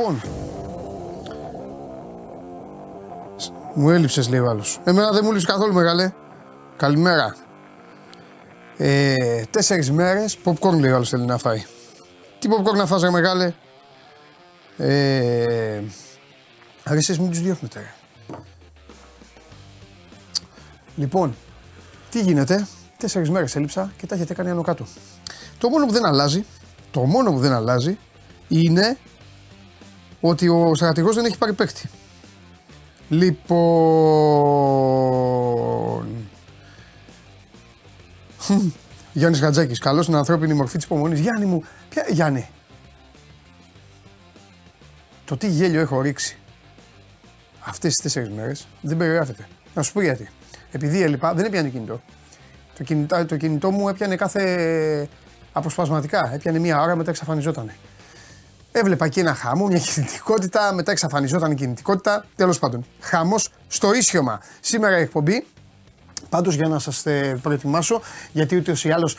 Λοιπόν. Μου έλειψες λέει ο άλλος. Εμένα δεν μου έλειψε καθόλου μεγάλε. Καλημέρα. Ε, τέσσερις μέρες popcorn λέει ο άλλος θέλει να φάει. Τι popcorn να φας ρε μεγάλε; Ε, Άρα εσείς μην τους διώχνετε ρε. Λοιπόν, τι γίνεται; Τέσσερις μέρες έλειψα και τα έχετε κάνει άνω κάτω. Το μόνο που δεν αλλάζει, το μόνο που δεν αλλάζει είναι ότι ο στρατηγός δεν έχει πάρει παίκτη. Λοιπόν. Γιάννης Χατζάκης, καλό στην ανθρώπινη μορφή της υπομονής. Γιάννη μου, ποια. Γιάννη. Το τι γέλιο έχω ρίξει αυτές τις τέσσερις μέρες δεν περιγράφεται. Να σου πω γιατί. Επειδή έλειπα, δεν έπιανε κινητό. Το κινητό, το κινητό μου έπιανε κάθε αποσπασματικά. Έπιανε μία ώρα, μετά εξαφανιζόταν. Έβλεπα εκεί ένα χαμό, μια κινητικότητα, μετά εξαφανιζόταν η κινητικότητα. Τέλος πάντων, χαμό στο ίσιομα. Σήμερα η εκπομπή, πάντως για να σας προετοιμάσω, γιατί ούτε ή άλλως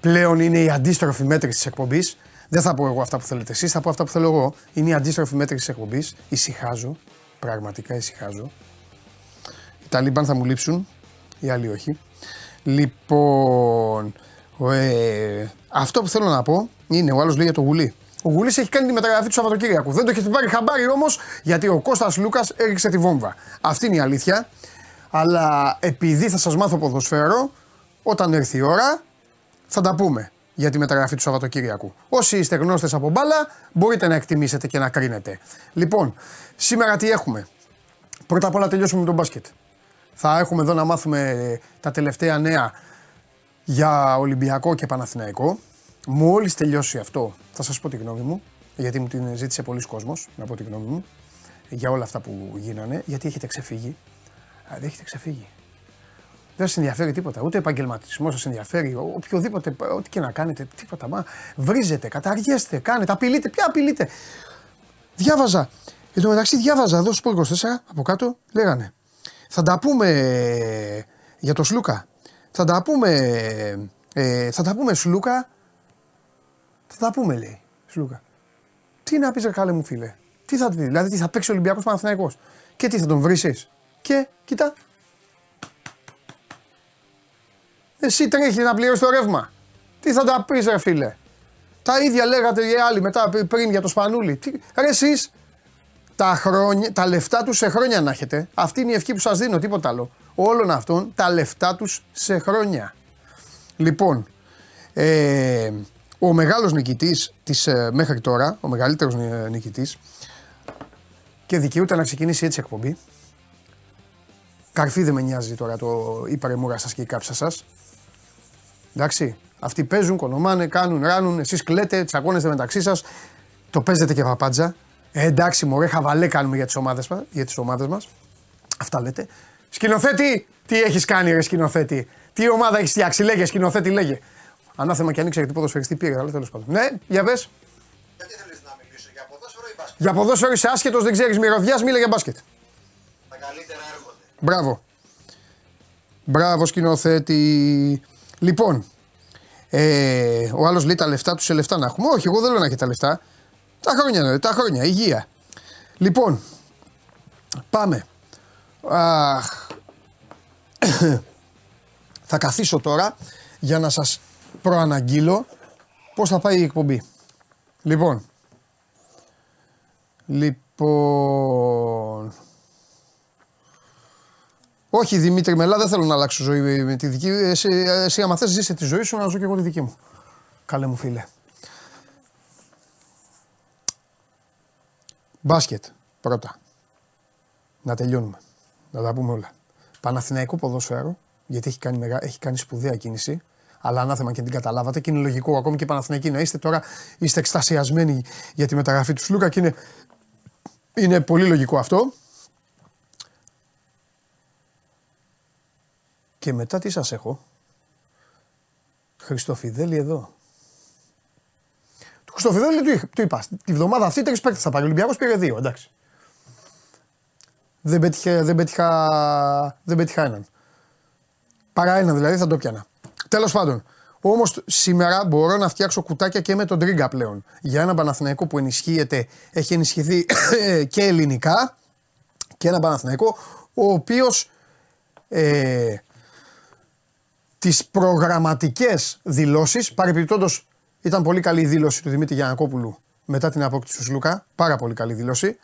πλέον είναι η αντίστροφη μέτρηση της εκπομπής. Δεν θα πω εγώ αυτά που θέλετε εσείς, θα πω αυτά που θέλω εγώ. Είναι η αντίστροφη μέτρηση της εκπομπής. Ησυχάζω. Πραγματικά ησυχάζω. Οι Ταλίμπαν θα μου λείψουν, οι άλλοι όχι. Λοιπόν, ε, αυτό που θέλω να πω είναι, ο άλλος λέει για το γουλί. Ο Γουλής έχει κάνει τη μεταγραφή του Σαββατοκύριακου. Δεν το έχετε πάρει χαμπάρι όμως γιατί ο Κώστας Λούκας έριξε τη βόμβα. Αυτή είναι η αλήθεια. Αλλά επειδή θα σας μάθω ποδοσφαίρο, όταν έρθει η ώρα θα τα πούμε για τη μεταγραφή του Σαββατοκύριακου. Όσοι είστε γνώστες από μπάλα, μπορείτε να εκτιμήσετε και να κρίνετε. Λοιπόν, σήμερα τι έχουμε; Πρώτα απ' όλα τελειώσουμε με τον μπάσκετ. Θα έχουμε εδώ να μάθουμε τα τελευταία νέα για Ολυμπιακό και Παναθηναϊκό. Μόλις τελειώσει αυτό, θα σας πω τη γνώμη μου, γιατί μου την ζήτησε πολλοί κόσμος να πω τη γνώμη μου για όλα αυτά που γίνανε, γιατί έχετε ξεφύγει. Δεν έχετε ξεφύγει. Δεν σας ενδιαφέρει τίποτα. Ούτε επαγγελματισμός σας ενδιαφέρει. Οποιοδήποτε, ό,τι και να κάνετε, τίποτα. Μα βρίζετε, καταργέστε, κάνετε, απειλείτε. Ποια απειλείτε. Διάβαζα. Εν τω μεταξύ, διάβαζα εδώ στο 24 από κάτω, λέγανε. Θα τα πούμε για το Σλούκα. Θα τα πούμε. Ε, θα τα πούμε Σλούκα. Θα τα πούμε, λέει. Σλούκα. Τι να πεις, καλέ μου φίλε; Τι θα, δηλαδή, τι θα παίξει ο Ολυμπιακός Παναθηναϊκός; Και τι θα τον βρεις; Και κοίτα, Εσύ τρέχει να πληρώσεις το ρεύμα. Τι θα τα πεις, ρε φίλε; Τα ίδια λέγατε οι άλλοι μετά πριν για το σπανούλι. Τι, ρε εσείς, τα, χρόνια, τα λεφτά τους σε χρόνια να έχετε. Αυτή είναι η ευχή που σας δίνω, τίποτα άλλο. Όλων αυτών τα λεφτά τους σε χρόνια. Λοιπόν, ε, ο μεγάλος νικητής της, ε, μέχρι τώρα, ο μεγαλύτερος νικητής και δικαιούται να ξεκινήσει έτσι εκπομπή. Καρφί δεν με νοιάζει τώρα το η παρεμούρα σας και η κάψα σας. Εντάξει. Αυτοί παίζουν, κονομάνε, κάνουν, ράνουν. Εσείς κλαίτε, τσακώνεστε μεταξύ σας. Το παίζετε και παπάντζα. Ε, εντάξει, μωρέ, χαβαλέ κάνουμε για τις ομάδες μα. Για τις ομάδες μας. Αυτά λέτε. Σκηνοθέτη, τι έχεις κάνει, ρε σκηνοθέτη; Τι ομάδα έχεις φτιάξει, λέγε, σκηνοθέτη, λέγε. Ανάθεμα και ανοίξε γιατί ποδοσφαιριστή πήρε, αλλά τέλος πάντων. Ναι, για πες. Γιατί θέλεις να μιλήσω, για ποδόσφαιρο ή μπάσκετ; Για ποδόσφαιρο είσαι άσχετος, δεν ξέρεις μυρωδιάς, μίλα για μπάσκετ. Τα καλύτερα έρχονται. Μπράβο. Μπράβο σκηνοθέτη. Λοιπόν, ε, ο άλλος λέει τα λεφτά τους σε λεφτά να έχουμε. Όχι, εγώ δεν λέω να έχει τα λεφτά. Τα χρόνια, τα χρόνια, υγεία. Λοιπόν, πάμε. Αχ. θα καθίσω τώρα για να σας προαναγγείλω πώς θα πάει η εκπομπή. Λοιπόν, λοιπόν, όχι Δημήτρη Μελά, δεν θέλω να αλλάξω ζωή με τη δική Εσύ, εσύ άμα θες ζήσε τη ζωή σου, να ζω και εγώ τη δική μου. Καλέ μου φίλε. Μπάσκετ πρώτα. Να τελειώνουμε. Να τα πούμε όλα. Παναθηναϊκό ποδόσφαιρο, γιατί έχει κάνει, μεγά, έχει κάνει σπουδαία κίνηση, αλλά ανάθεμα και την καταλάβατε και είναι λογικό ακόμη και Παναθηναϊκοί να είστε τώρα, είστε εκστασιασμένοι για τη μεταγραφή του Σλούκα και είναι, είναι πολύ λογικό αυτό. Και μετά τι σας έχω. Χριστοφιδέλη εδώ. Του Χριστοφιδέλη του, του είπα. Τη βδομάδα αυτή τρεις παίκτες θα πάρει. Ο Ολυμπιακός πήρε δύο, εντάξει. Δεν πέτυχε, δεν πέτυχα, δεν πέτυχα έναν. Παρά έναν δηλαδή θα το πιάνα. Τέλος πάντων, Όμως σήμερα μπορώ να φτιάξω κουτάκια και με τον Τρίγκα πλέον. Για ένα Παναθηναϊκό που ενισχύεται, έχει ενισχυθεί και ελληνικά και ένα Παναθηναϊκό ο οποίος ε, τις προγραμματικές δηλώσεις, παρεπιπτόντως ήταν πολύ καλή η δήλωση του Δημήτρη Γιανακόπουλου μετά την απόκτηση του Σλούκα, πάρα πολύ καλή δήλωση.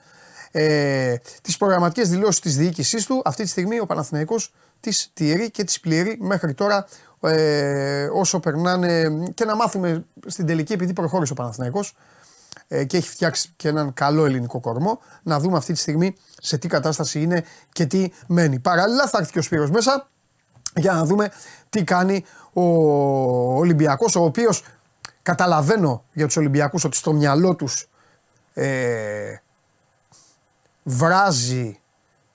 Ε, τις προγραμματικές δηλώσεις της διοίκησής του, αυτή τη στιγμή ο Παναθηναϊκός τις τηρεί και τις πληρεί μέχρι τώρα ε, όσο περνάνε και να μάθουμε στην τελική επειδή προχώρησε ο Παναθηναϊκός ε, και έχει φτιάξει και έναν καλό ελληνικό κορμό να δούμε αυτή τη στιγμή σε τι κατάσταση είναι και τι μένει. Παράλληλα θα έρθει και ο Σπύρος μέσα για να δούμε τι κάνει ο Ολυμπιακός ο οποίος καταλαβαίνω για τους Ολυμπιακούς ότι στο μυαλό τους ε, βράζει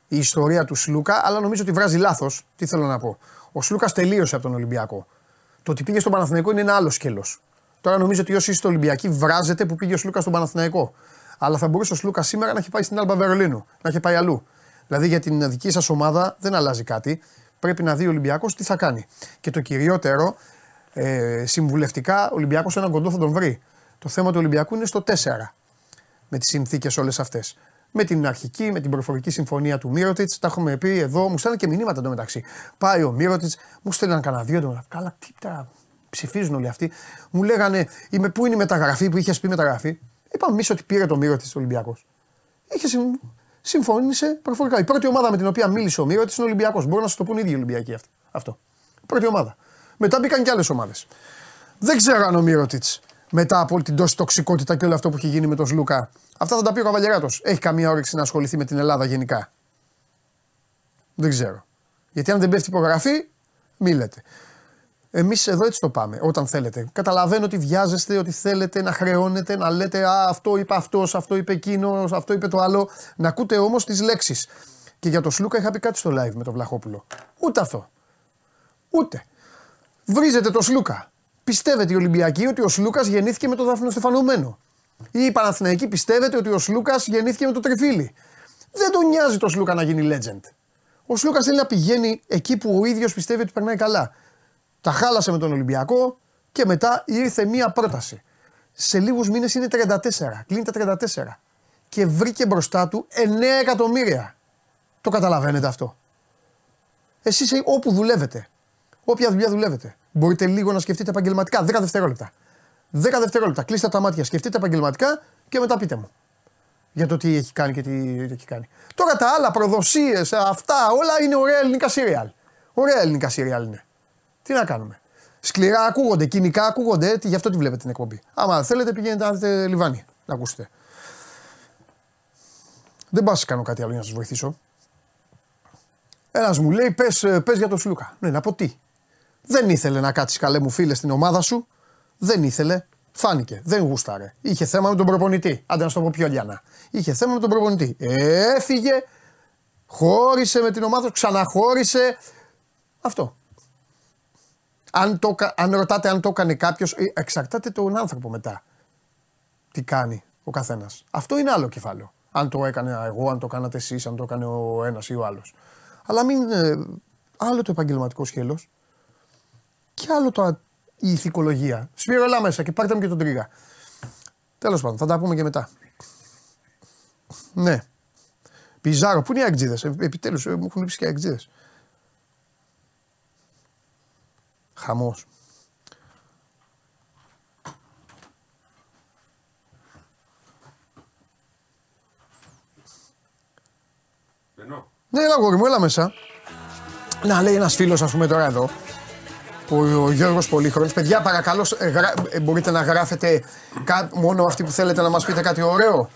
η ιστορία του Σλούκα αλλά νομίζω ότι βράζει λάθος. Τι θέλω να πω. Ο Σλούκας τελείωσε από τον Ολυμπιακό. Το ότι πήγε στον Παναθηναϊκό είναι ένα άλλο σκέλος. Τώρα νομίζω ότι όσοι είστε Ολυμπιακοί βράζετε που πήγε ο Σλούκας στον Παναθηναϊκό. Αλλά θα μπορούσε ο Σλούκας σήμερα να έχει πάει στην Άλμπα Βερολίνου, να έχει πάει αλλού. Δηλαδή για την δική σας ομάδα δεν αλλάζει κάτι. Πρέπει να δει ο Ολυμπιακός τι θα κάνει. Και το κυριότερο, ε, συμβουλευτικά, ο Ολυμπιακός έναν κοντό θα τον βρει. Το θέμα του Ολυμπιακού είναι στο 4. Με τις συνθήκες όλες αυτές με την αρχική, με την προφορική συμφωνία του Μύρωτιτς. Τα έχουμε πει εδώ, μου στέλνουν και μηνύματα εντωμεταξύ. Πάει ο Μύρωτιτς, μου στέλναν κανένα δύο εντωμεταξύ. Καλά, τι τα ψηφίζουν όλοι αυτοί. Μου λέγανε, είμαι, πού είναι η μεταγραφή που είχες πει μεταγραφή. Είπαμε εμείς ότι πήρε το Μύρωτιτς ο Ολυμπιακός. Είχε συμφώνησε προφορικά. Η πρώτη ομάδα με την οποία μίλησε ο Μύρωτιτς είναι ο Ολυμπιακός. Μπορεί να σα το πούν οι ίδιοι Ολυμπιακοί αυτό. Πρώτη ομάδα. Μετά μπήκαν και άλλες ομάδες. Δεν ξέρω αν ο Μύρωτιτς μετά από την τόση τοξικότητα και όλο αυτό που έχει γίνει με τον Σλούκα Αυτά θα τα πει ο Καβαλιαράτο. Έχει καμία όρεξη να ασχοληθεί με την Ελλάδα γενικά. Δεν ξέρω. Γιατί αν δεν πέφτει υπογραφή, μη λέτε. Εμείς εδώ έτσι το πάμε, όταν θέλετε. Καταλαβαίνω ότι βιάζεστε, ότι θέλετε να χρεώνετε, να λέτε Α, αυτό είπε αυτός, αυτό είπε εκείνος, αυτό είπε το άλλο. Να ακούτε όμως τις λέξεις. Και για το Σλούκα είχα πει κάτι στο live με τον Βλαχόπουλο. Ούτε αυτό. Ούτε. Βρίζετε το Σλούκα. Πιστεύετε οι Ολυμπιακοί ότι ο Σλούκας γεννήθηκε με το Δάφνο Στεφανωμένο; Ή η Παναθηναϊκή πιστεύετε ότι ο Σλούκας γεννήθηκε με το τριφύλι. Δεν τον νοιάζει το Σλούκα να γίνει legend. Ο Σλούκας θέλει να πηγαίνει εκεί που ο ίδιος πιστεύει ότι περνάει καλά. Τα χάλασε με τον Ολυμπιακό και μετά ήρθε μία πρόταση. Σε λίγους μήνες είναι 34. Κλείνει τα 34. Και βρήκε μπροστά του 9 εκατομμύρια. Το καταλαβαίνετε αυτό. Εσείς όπου δουλεύετε, όποια δουλειά δουλεύετε, μπορείτε λίγο να σκεφτείτε επαγγελματικά 10 δευτερόλεπτα. 10 δευτερόλεπτα. Κλείστε τα μάτια, σκεφτείτε επαγγελματικά και μετά πείτε μου. Για το τι έχει κάνει και τι έχει κάνει. Τώρα τα άλλα, προδοσίες, αυτά όλα είναι ωραία ελληνικά σύριαλ. Ωραία ελληνικά σύριαλ είναι. Τι να κάνουμε. Σκληρά ακούγονται, κοινικά ακούγονται, γι' αυτό τη βλέπετε την εκπομπή. Άμα θέλετε, πηγαίνετε να δείτε λιβάνι να ακούσετε. Δεν πας κάνω κάτι άλλο για να σας βοηθήσω. Ένας μου λέει: Πες πες για τον Σλούκα. Ναι, να πω τι. Δεν ήθελε να κάτσει καλέ μου φίλε στην ομάδα σου δεν ήθελε. Φάνηκε. Δεν γούσταρε. Είχε θέμα με τον προπονητή. Άντε να σου το πω πιο λιανά. Είχε θέμα με τον προπονητή. Έφυγε. Χώρισε με την ομάδα, ξαναχώρησε. Αυτό. Αν, το, αν ρωτάτε αν το έκανε κάποιος, ε, εξαρτάται τον άνθρωπο μετά. Τι κάνει ο καθένας. Αυτό είναι άλλο κεφάλαιο. Αν το έκανε εγώ, αν το κάνατε εσείς, αν το έκανε ο ένας ή ο άλλος. Αλλά μην. Ε, άλλο το επαγγελματικό σχέλο και άλλο το η ηθικολογία. Σπύρο, έλα μέσα και πάρτε μου και τον τρίγα. Τέλος πάντων, θα τα πούμε και μετά. Ναι. Πιζάρο, πού είναι οι αγκτζίδε. Ε, Επιτέλους, ε, μου έχουν λείψει και οι αγκτζίδε. Χαμός. Ναι, έλα γόρι μου, έλα μέσα. Να λέει ένας φίλος, ας πούμε τώρα εδώ, ο, ο Γιώργος Πολύχρονος. Παιδιά παρακαλώ ε, ε, μπορείτε να γράφετε μόνο αυτοί που θέλετε να μας πείτε κάτι ωραίο.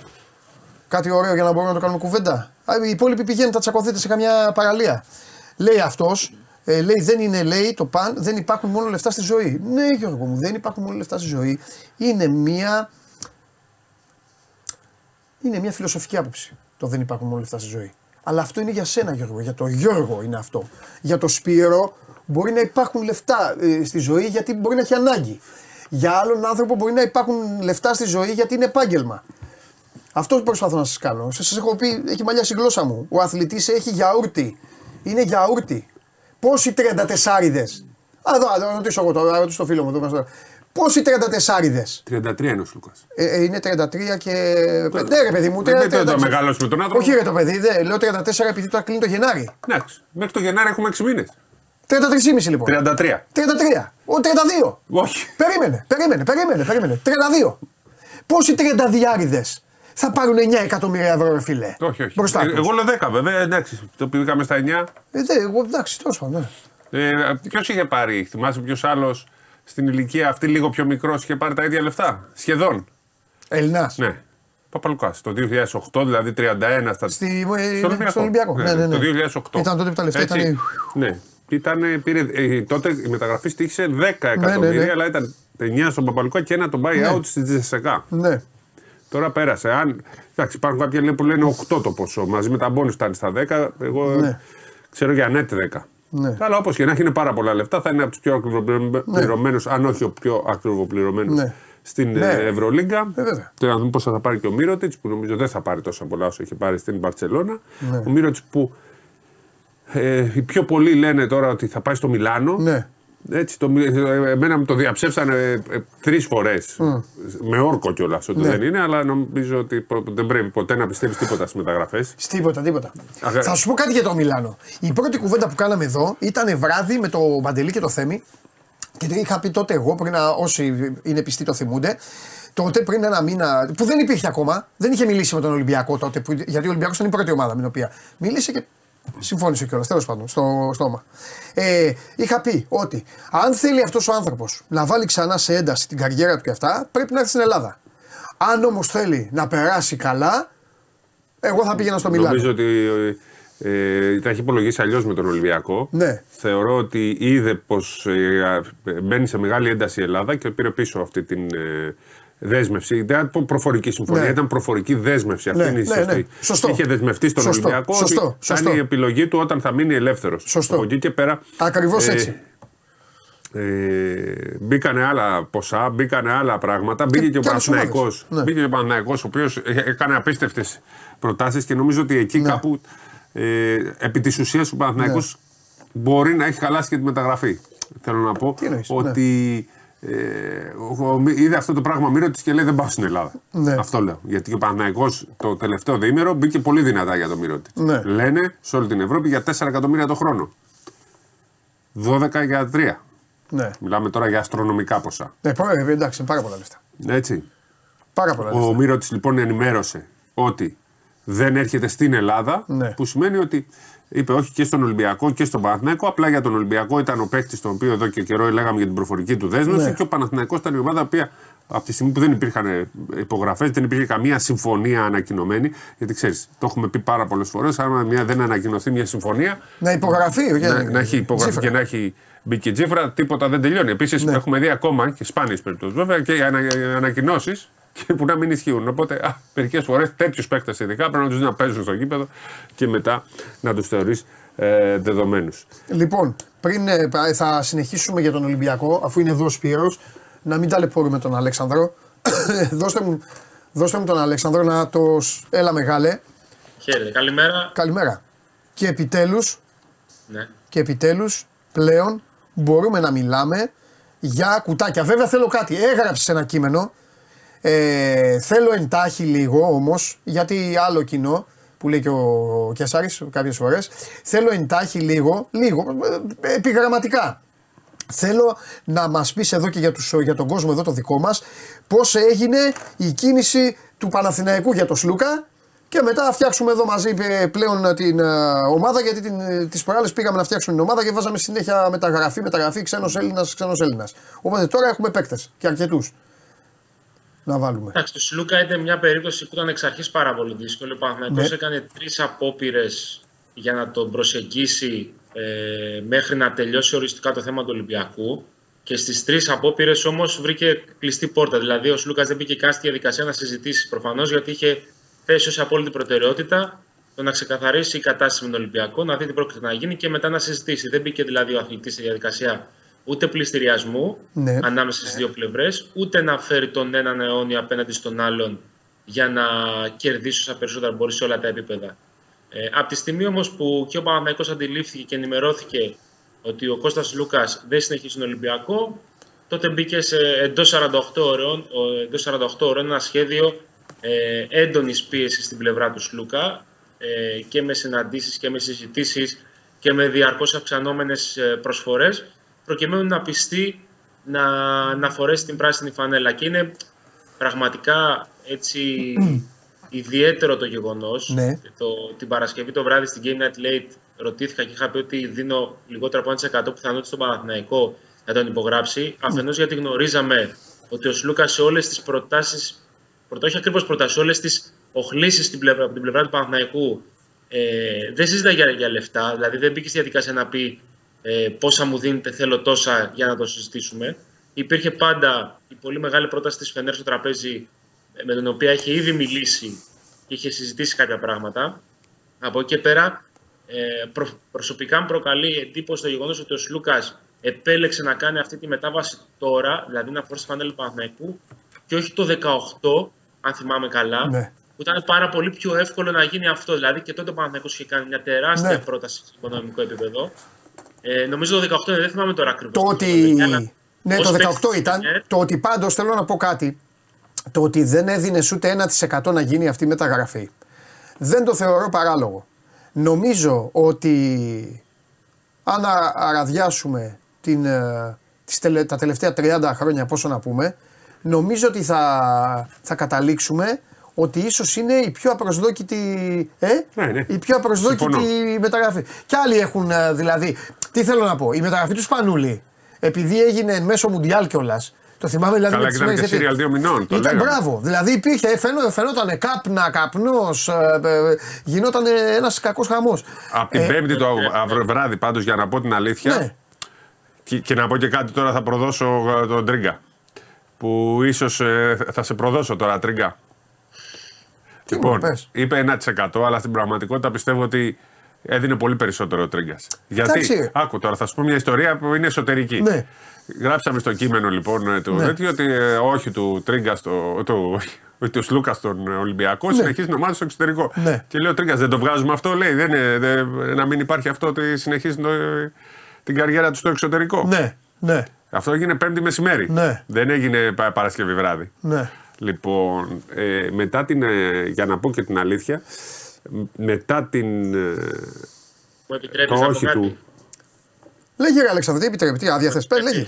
Κάτι ωραίο για να μπορούμε να το κάνουμε κουβέντα. Οι υπόλοιποι πηγαίνουν, θα τσακωθείτε σε καμιά παραλία. Λέει αυτός, ε, λέει δεν είναι λέει το παν, δεν υπάρχουν μόνο λεφτά στη ζωή. Ναι Γιώργο μου, δεν υπάρχουν μόνο λεφτά στη ζωή. Είναι μια, είναι μια φιλοσοφική άποψη το δεν υπάρχουν μόνο λεφτά στη ζωή. Αλλά αυτό είναι για σένα Γιώργο, για τον Γιώργο είναι αυτό. Για το Σπύρο μπορεί να υπάρχουν λεφτά ε, στη ζωή γιατί μπορεί να έχει ανάγκη. Για άλλον άνθρωπο μπορεί να υπάρχουν λεφτά στη ζωή γιατί είναι επάγγελμα. Αυτό προσπαθώ να σας κάνω. Σας έχω πει, έχει μαλλιάσει η γλώσσα μου. Ο αθλητής έχει γιαούρτι. Είναι γιαούρτι. Πόσοι 34 Α, εδώ, εδώ, ρωτήσω εγώ τώρα, ρωτήσω το φίλο μου. Εδώ, Πόσοι 34 33 είναι ο Λούκα. ε, ε, είναι 33 και. Ναι, ρε παιδί μου, Δεν 34. πρέπει να μεγαλώσει τον άνθρωπο. Όχι, ρε το παιδί, δεν. Λέω 34 επειδή τώρα κλείνει το Γενάρη. Εντάξει. Μέχρι το Γενάρη έχουμε 6 μήνες. 33,5 λοιπόν. 33. 33. Ο 32. Όχι. Περίμενε, περίμενε, περίμενε, περίμενε. 32. Πόσοι 32 θα πάρουν 9 εκατομμύρια ευρώ, ρε φίλε; Όχι, όχι. Μπροστά Ε, τους. εγώ λέω 10 βέβαια. Εντάξει. Το πήγαμε στα 9. Ε, δε, εγώ εντάξει, τέλος πάντων. ναι. Ε, ποιος είχε πάρει, θυμάσαι ποιος άλλος στην ηλικία αυτή λίγο πιο μικρός είχε πάρει τα ίδια λεφτά; Σχεδόν. Ελληνά. Ναι. Παπαλουκάς. Το 2008, δηλαδή 31 στα. Στη, ε, στο Ολυμπιακό. στο Ολυμπιακό. Ναι, ναι, ναι. Το 2008. Ήταν τότε που τα λεφτά Έτσι. ήταν. Ναι. Ήταν, πήρε, ε, τότε η μεταγραφή στήχησε 10 εκατομμύρια, ναι, ναι. αλλά ήταν 9 στον Παπαλουκά και ένα το buyout Ναι. στη Τζεσεκά. Ναι. Τώρα πέρασε. Αν, εντάξει, υπάρχουν κάποιοι λέει, που λένε 8 το ποσό. Μαζί με τα μπόνους φτάνει στα 10. Εγώ Ναι. ξέρω για net 10. Ναι. Αλλά όπως και να έχει είναι πάρα πολλά λεφτά. Θα είναι από τους πιο ακριβοπληρωμένου, αν όχι ο πιο ακριβοπληρωμένο Ναι. στην Ναι. ε, Ευρωλίγκα. Ε, βέβαια. Τώρα να δούμε πόσα θα πάρει και ο Μύρωτιτς, που νομίζω δεν θα πάρει τόσα πολλά όσο είχε πάρει στην Παρσελώνα. Ναι. Ο Μύρωτιτς που ε, οι πιο πολλοί λένε τώρα ότι θα πάει στο Μιλάνο. Ναι. Έτσι, το, ε, εμένα μου το διαψεύσανε ε, ε, τρεις φορές. Με όρκο κιόλας ότι Ναι. δεν είναι, αλλά νομίζω ότι πο- δεν πρέπει ποτέ να πιστεύεις τίποτα στις μεταγραφές. Τίποτα, τίποτα. Αχα. Θα σου πω κάτι για το Μιλάνο. Η πρώτη κουβέντα που κάναμε εδώ ήταν βράδυ με το Μπαντελή και το Θέμη. Και τι είχα πει τότε εγώ, πριν να, όσοι είναι πιστοί το θυμούνται, τότε πριν ένα μήνα, που δεν υπήρχε ακόμα, δεν είχε μιλήσει με τον Ολυμπιακό τότε, που, γιατί ο Ολυμπιακός ήταν η πρώτη ομάδα με την οποία μίλησε και συμφώνησε κιόλας, τέλος πάντων, στο στόμα. Ε, είχα πει ότι αν θέλει αυτός ο άνθρωπος να βάλει ξανά σε ένταση την καριέρα του και αυτά, πρέπει να έρθει στην Ελλάδα. Αν όμως θέλει να περάσει καλά, εγώ θα πήγαινα στο Μιλάνο. Νομίζω ότι ε, τα έχει υπολογίσει αλλιώς με τον Ολυμπιακό. Ναι. Θεωρώ ότι είδε πως μπαίνει σε μεγάλη ένταση η Ελλάδα και πήρε πίσω αυτή την ε, δέσμευση. Δεν ήταν προφορική συμφωνία, Ναι. ήταν προφορική δέσμευση. Αυτή Ναι, είναι η ναι, σωστή. ναι. Σωστό. Είχε δεσμευτεί στον Σωστό, Ολυμπιακό σωστό, ότι θα σωστό. είναι η επιλογή του όταν θα μείνει ελεύθερος. Σωστό. Από εκεί και πέρα. Ακριβώς ε, έτσι. Ε, μπήκανε άλλα ποσά, μπήκανε άλλα πράγματα. Μπήκε και, ο και άλλες Παναθηναϊκός. ομάδες. Ναι. Μπήκε και ο Παναθηναϊκός, ο οποίος έκανε απίστευτες προτάσεις και νομίζω ότι εκεί Ναι. κάπου ε, επί της ουσίας ο Παναθηναϊκός μπορεί να έχει χαλάσει και τη μεταγραφή. Θέλω να πω Τι εννοείς, ναι. ότι ε, ο- ο- είδε αυτό το πράγμα μοίρα τη και λέει δεν πάω στην Ελλάδα. Ναι. Αυτό λέω. Γιατί ο Παναθηναϊκός το τελευταίο διήμερο μπήκε πολύ δυνατά για το μύρο τη. Ναι. Λένε σε όλη την Ευρώπη για 4 εκατομμύρια το χρόνο. 12 για 3. Ναι. Μιλάμε τώρα για αστρονομικά ποσά. Ναι, προ- ε, εντάξει, είναι πάρα πολλά λεφτά. Έτσι. Πάρα πολλά λεφτά. Ο Μύρο λοιπόν ενημέρωσε ότι δεν έρχεται στην Ελλάδα. Ναι. Που σημαίνει ότι είπε όχι και στον Ολυμπιακό και στον Παναθηναϊκό. Απλά για τον Ολυμπιακό ήταν ο παίκτης τον οποίο εδώ και καιρό λέγαμε για την προφορική του δέσμευση. Ναι. Και ο Παναθηναϊκός ήταν η ομάδα που από τη στιγμή που δεν υπήρχαν υπογραφές, δεν υπήρχε καμία συμφωνία ανακοινωμένη. Γιατί ξέρεις, το έχουμε πει πάρα πολλές φορές. Αν μια, δεν ανακοινωθεί μια συμφωνία, Να υπογραφεί. όχι, να, να- να έχει υπογραφεί τσίφρα. και να έχει μπει και τσίφρα, τίποτα δεν τελειώνει. Επίσης, Ναι. έχουμε δει ακόμα και σπάνιες περιπτώσεις βέβαια και ανα, ανακοινώσεις που να μην ισχύουν. Οπότε, μερικές φορές τέτοιους παίκτες ειδικά πρέπει να τους να παίζουν στο γήπεδο και μετά να τους θεωρείς ε, δεδομένους. Λοιπόν, πριν ε, πα- θα συνεχίσουμε για τον Ολυμπιακό, αφού είναι εδώ ο Σπύρος, να μην ταλαιπωρούμε τον Αλέξανδρο. δώστε, μου, δώστε μου τον Αλέξανδρο να το. σ- Έλα μεγάλε. Χαίρετε, καλημέρα. Καλημέρα. Και επιτέλους, Ναι. και επιτέλους πλέον μπορούμε να μιλάμε για κουτάκια. Βέβαια θέλω κάτι. Έγραψε ένα κείμενο. Ε, θέλω εντάχει λίγο όμως, γιατί άλλο κοινό που λέει και ο Κιασάρης κάποιες φορές, θέλω εντάχει λίγο, λίγο, ε, επιγραμματικά. Θέλω να μας πεις εδώ και για, τους, για τον κόσμο εδώ το δικό μας πώς έγινε η κίνηση του Παναθηναϊκού για τον Σλούκα και μετά θα φτιάξουμε εδώ μαζί ε, πλέον την ε, ομάδα γιατί την, ε, τις προάλλες πήγαμε να φτιάξουμε την ομάδα και βάζαμε συνέχεια μεταγραφή, μεταγραφή, ξένος Έλληνας, ξένος Έλληνας. Οπότε τώρα έχουμε παίκτες και αρκετούς να βάλουμε. Εντάξει, το Σιλούκα ήταν μια περίπτωση που ήταν εξ αρχής πάρα πολύ δύσκολη. Ο Παναθηναϊκός Ναι. έκανε τρεις απόπειρες για να τον προσεγγίσει ε, μέχρι να τελειώσει οριστικά το θέμα του Ολυμπιακού. Και στις τρεις απόπειρες όμως βρήκε κλειστή πόρτα. Δηλαδή, ο Σλούκα δεν μπήκε καν στη διαδικασία να συζητήσει προφανώς γιατί είχε θέσει ως απόλυτη προτεραιότητα το να ξεκαθαρίσει η κατάσταση με τον Ολυμπιακό, να δει τι πρόκειται να γίνει και μετά να συζητήσει. Δεν μπήκε δηλαδή ο αθλητής στη διαδικασία ούτε πληστηριασμού Ναι. ανάμεσα στις δύο πλευρές, ούτε να φέρει τον έναν αιώνιο απέναντι στον άλλον για να κερδίσει όσα περισσότερα μπορεί σε όλα τα επίπεδα. Ε, από τη στιγμή όμως που και ο Παναθηναϊκός αντιλήφθηκε και ενημερώθηκε ότι ο Κώστας Λούκας δεν συνεχίζει στον Ολυμπιακό, τότε μπήκε σε εντός 48 ώρων, ο- εντός 48 ώρων ένα σχέδιο ε, έντονης πίεσης στην πλευρά του Σλούκα ε, και με συναντήσεις και με συζητήσεις και με διαρκώς αυξανόμενες ε, προσφορές προκειμένου να πιστεί να, να φορέσει την πράσινη φανέλα. Και είναι πραγματικά έτσι ιδιαίτερο το γεγονός. Ναι. Το, την Παρασκευή το βράδυ στην Game Night Late ρωτήθηκα και είχα πει ότι δίνω λιγότερο από 1% πιθανότητα στον Παναθηναϊκό να τον υπογράψει. Αφενός γιατί γνωρίζαμε ότι ο Σλούκας σε όλες τις προτάσεις, πρωτά, όχι ακριβώς προτάσεις, σε όλες τις οχλήσεις στην πλευρά, από την πλευρά του Παναθηναϊκού ε, δεν συζητά για, για λεφτά, δηλαδή δεν μπήκε στη διαδικασία να πει ε, πόσα μου δίνετε, θέλω τόσα για να το συζητήσουμε. Υπήρχε πάντα η πολύ μεγάλη πρόταση της Φενέρ στο τραπέζι ε, με την οποία είχε ήδη μιλήσει και είχε συζητήσει κάποια πράγματα. Από εκεί και πέρα, ε, προ, προσωπικά μου προκαλεί εντύπωση το γεγονός ότι ο Σλούκας επέλεξε να κάνει αυτή τη μετάβαση τώρα, δηλαδή να φορήσει φανέλα του Παναθηναϊκού και όχι το 18, αν θυμάμαι καλά. Ναι. Που ήταν πάρα πολύ πιο εύκολο να γίνει αυτό. Δηλαδή και τότε ο Παναθηναϊκός είχε κάνει μια τεράστια Ναι. πρόταση σε οικονομικό επίπεδο. Ε, νομίζω το 18 είναι, δεν θυμάμαι τώρα ακριβώς. Το ότι. Ναι, το 18 ήταν. Το ότι πάντως θέλω να πω κάτι. Το ότι δεν έδινε ούτε 1% να γίνει αυτή η μεταγραφή. Δεν το θεωρώ παράλογο. Νομίζω ότι αν α- αραδιάσουμε την, ε, τις τελε- τα τελευταία 30 χρόνια, πόσο να πούμε, νομίζω ότι θα, θα καταλήξουμε ότι ίσως είναι η πιο απροσδόκητη, ε, Ναι, ναι. η πιο απροσδόκητη Συμφωνώ. μεταγραφή. Και άλλοι έχουν ε, δηλαδή, τι θέλω να πω, η μεταγραφή του Σπανούλη, επειδή έγινε μέσω Μουντιάλ κιόλας. Το θυμάμαι δηλαδή Καλά, με τις ήταν μέρες και γιατί- σύριαλ δύο μηνών, το Ήταν λέγαμε. μπράβο. Δηλαδή υπήρχε, φαινό, φαινόταν κάπνα, καπνός, γινόταν ένας κακός χαμός. Από την Πέμπτη το αύριο βράδυ, πάντως για να πω την αλήθεια. Ε, Ναι, Και, και να πω και κάτι τώρα θα προδώσω ε, τον Τρίγκα. Που ίσως θα σε προδώσω τώρα, Τρίγκα. Τι μου λοιπόν, πες. είπε 1% αλλά στην πραγματικότητα πιστεύω ότι έδινε πολύ περισσότερο ο Τρίγκα. Γιατί, Εντάξει. άκου τώρα, θα σου πω μια ιστορία που είναι εσωτερική. Ναι. Γράψαμε στο κείμενο λοιπόν ε, του Ναι. τέτοιου ότι ε, όχι του Τρίγκα στο. Του, ότι ο Σλούκα στον Ολυμπιακό συνεχίζει την ομάδα στο εξωτερικό. Ναι. Και λέει ο Τρίγκα, δεν το βγάζουμε αυτό, λέει. Δεν, είναι- δεν- να μην υπάρχει αυτό ότι συνεχίζει το- την καριέρα τους στο εξωτερικό. ναι, ναι, Αυτό έγινε Πέμπτη μεσημέρι. Ναι. Δεν έγινε πα- Παρασκευή βράδυ. ναι. Λοιπόν, ε, μετά την. ε, για να πω και την αλήθεια, μ- μετά την. ε, Μου επιτρέπεις το να πω όχι κάτι; του. Λέγε ρε Αλέξανδρο, τι επιτρέπει, τι άδεια θες, πες, λέγε.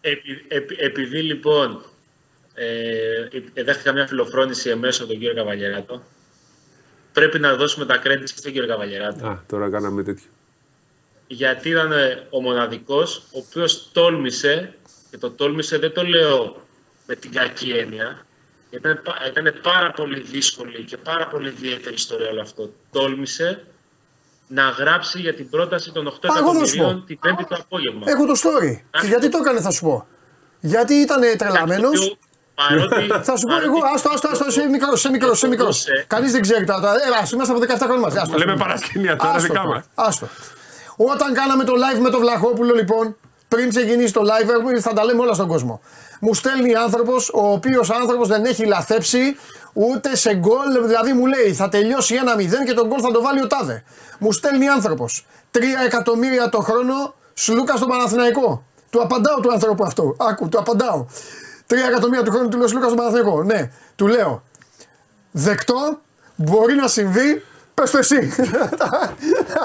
Επει- επει- επειδή λοιπόν ε, δέχτηκα μια φιλοφρόνηση εμέσως από τον κύριο Καβαλιεράτο, πρέπει να δώσουμε τα credits και στον κύριο Καβαλιεράτο. Α, τώρα κάναμε τέτοιο. γιατί ήταν ε, ο μοναδικός ο οποίος τόλμησε, και το τόλμησε δεν το λέω με την κακή έννοια, ήταν, πα- ήταν πάρα πολύ δύσκολη και πάρα πολύ ιδιαίτερη ιστορία όλο αυτό. Τόλμησε να γράψει για την πρόταση των 8 Α, εγώ θα σου εκατομμυρίων πω. την πέμπτη το απόγευμα. Έχω το story. Και γιατί το έκανε, θα σου πω. Γιατί ήταν τρελαμένος. Παρότι, Θα σου πω παρότι- εγώ, άστο, άστο, άστο, είσαι μικρός, είσαι μικρός, είσαι μικρός. Μπορούσε. Κανείς δεν ξέρει τώρα. Έλα, είμαστε από 17 χρόνια μαζί. Άστο, Λέμε άστο. παρασκήνια τώρα, Άστο δικά το, μας. Άστο. Όταν κάναμε το live με τον Βλαχόπουλο, λοιπόν, πριν ξεκινήσει το live, έχουμε- θα τα λέμε όλα στον κόσμο. Μου στέλνει άνθρωπος, ο οποίος άνθρωπος δεν έχει λαθέψει ούτε σε γκολ. Δηλαδή μου λέει θα τελειώσει 1-0 και τον γκολ θα το βάλει ο Τάδε. Μου στέλνει άνθρωπος. 3 εκατομμύρια το χρόνο Σλούκα στο Παναθηναϊκό. Του απαντάω του άνθρωπου αυτό. Άκου, του απαντάω. 3 εκατομμύρια του χρόνου του λέω Σλούκα στο Παναθηναϊκό. Ναι, του λέω. Δεκτό, μπορεί να συμβεί, πες το εσύ.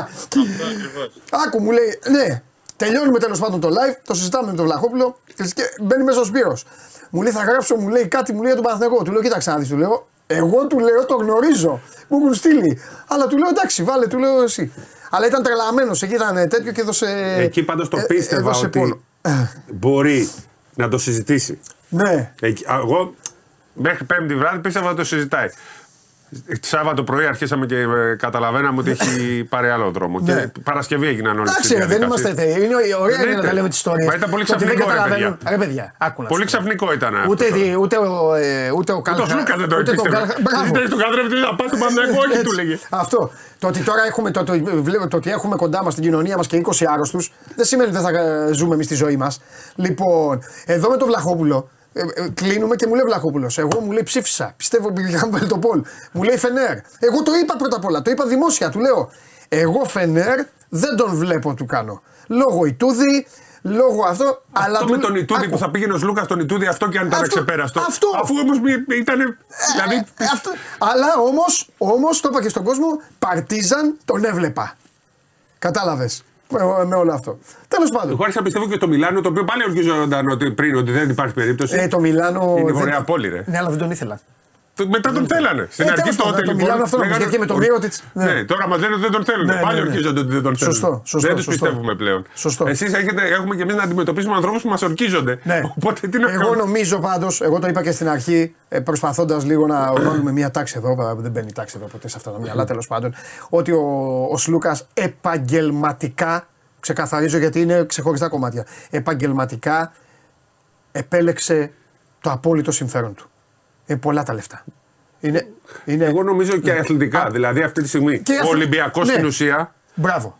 Αυτό ακριβώς. Άκου μου λέει, ναι, τελειώνουμε τέλος πάντων το live, το συζητάμε με τον Βλαχόπουλο και μπαίνει μέσα ο Σπύρος. Μου λέει, θα γράψω, μου λέει κάτι, μου λέει για τον Παναθηναϊκό. Του λέω, κοίταξε να δεις, του λέω, εγώ του λέω, το γνωρίζω. Μου έχουν στείλει. Αλλά του λέω, εντάξει, βάλε, του λέω εσύ. Αλλά ήταν τρελαμένος, εκεί ήταν τέτοιο και έδωσε. Εκεί πάντως το ε, πίστευα έδωσε ότι πόνο. μπορεί να το συζητήσει. Ναι, Εκεί, α, εγώ μέχρι Πέμπτη βράδυ πίστευα ότι το συζητάει. Σάββατο πρωί αρχίσαμε και ε, καταλαβαίναμε ότι έχει πάρει άλλο δρόμο. Ναι. Και Παρασκευή έγιναν όλε εντάξει, ρε, δεν είμαστε θεοί. Είναι ωραία είναι να τα λέμε τις ιστορίες. Μα ήταν πολύ ξαφνικό, ρε, παιδιά. Ρε παιδιά, άκου να Πολύ σου πω. ξαφνικό ήταν αυτό. Ούτε, δι- ούτε, ο, ε, ούτε ο Το Κάλχα. Σλούκα δεν το ούτε τον έπιστευε. Κάλχα- Μπράβο. Ζητάει του καθρέφτη να πας στον Παναγιώτο, όχι Έτσι. του λέγε. Αυτό. Το ότι τώρα έχουμε, το, το, βλέπω, το ότι έχουμε κοντά μας στην κοινωνία μας και 20 άρρωστους δεν σημαίνει ότι δεν θα ε, ζούμε εμείς τη ζωή μας. Λοιπόν, εδώ με τον Βλαχόπουλο. Ε, ε, κλείνουμε και μου λέει Βλαχόπουλος. Εγώ μου λέει ψήφισα. Πιστεύω ότι είχαμε βάλει το Πολ. Μου λέει Φενέρ. Εγώ το είπα πρώτα απ' όλα. Το είπα δημόσια. Του λέω. Εγώ Φενέρ δεν τον βλέπω του κάνω. λόγω Ιτούδη, λόγω αυτό. αλλά Αυτό με του- τον Ιτούδη Άκου. που θα πήγαινε ο Λούκα τον Ιτούδη, αυτό και αν ήταν Αυτό- ξεπέραστο. αυτό. Αφού όμως ήταν. Δηλαδή. Ε, αυτό, αλλά όμω, όμως, το είπα και στον κόσμο, Παρτίζαν τον έβλεπα. Κατάλαβες. Με, με όλο αυτό. Τέλος πάντων. Εγώ άρχισα να πιστεύω και το Μιλάνο, το οποίο πάλι ορκίζονταν ότι πριν ότι δεν υπάρχει περίπτωση. Ε, το Μιλάνο. Είναι η δεν- βορειά πόλη, ρε. Ναι, αλλά δεν τον ήθελα. Το- Μετά τον θέλανε. Στην Ε, αρχή τέλος πάντων, τότε το λοιπόν. Μιλάνο αυτό να λέγανε- βγει και με τον Μύρωτιτς. Ναι. Ναι, τώρα μας λένε ότι δεν τον θέλουν. Ναι, Πάλι ναι, ναι. ορκίζονται ότι δεν τον θέλουν. Σωστό, σωστό, δεν τους σωστό. πιστεύουμε πλέον. Σωστό. Εσείς έχουμε και εμείς να αντιμετωπίσουμε ανθρώπους που μας ορκίζονται. Ναι. Οπότε τι να Εγώ κάνουμε; νομίζω πάντως, εγώ το είπα και στην αρχή, προσπαθώντας λίγο να βάλουμε μια τάξη εδώ, βέβαια, δεν μπαίνει τάξη εδώ ποτέ σε αυτά τα μυαλά τέλος πάντων, ότι ο, ο Σλούκας επαγγελματικά, ξεκαθαρίζω γιατί είναι ξεχωριστά κομμάτια, επαγγελματικά επέλεξε το απόλυτο συμφέρον του. Είναι πολλά τα λεφτά. Είναι, είναι... Εγώ νομίζω και αθλητικά. Δηλαδή αυτή τη στιγμή Και ο αθλη- Ολυμπιακός ναι. στην ουσία. Μπράβο.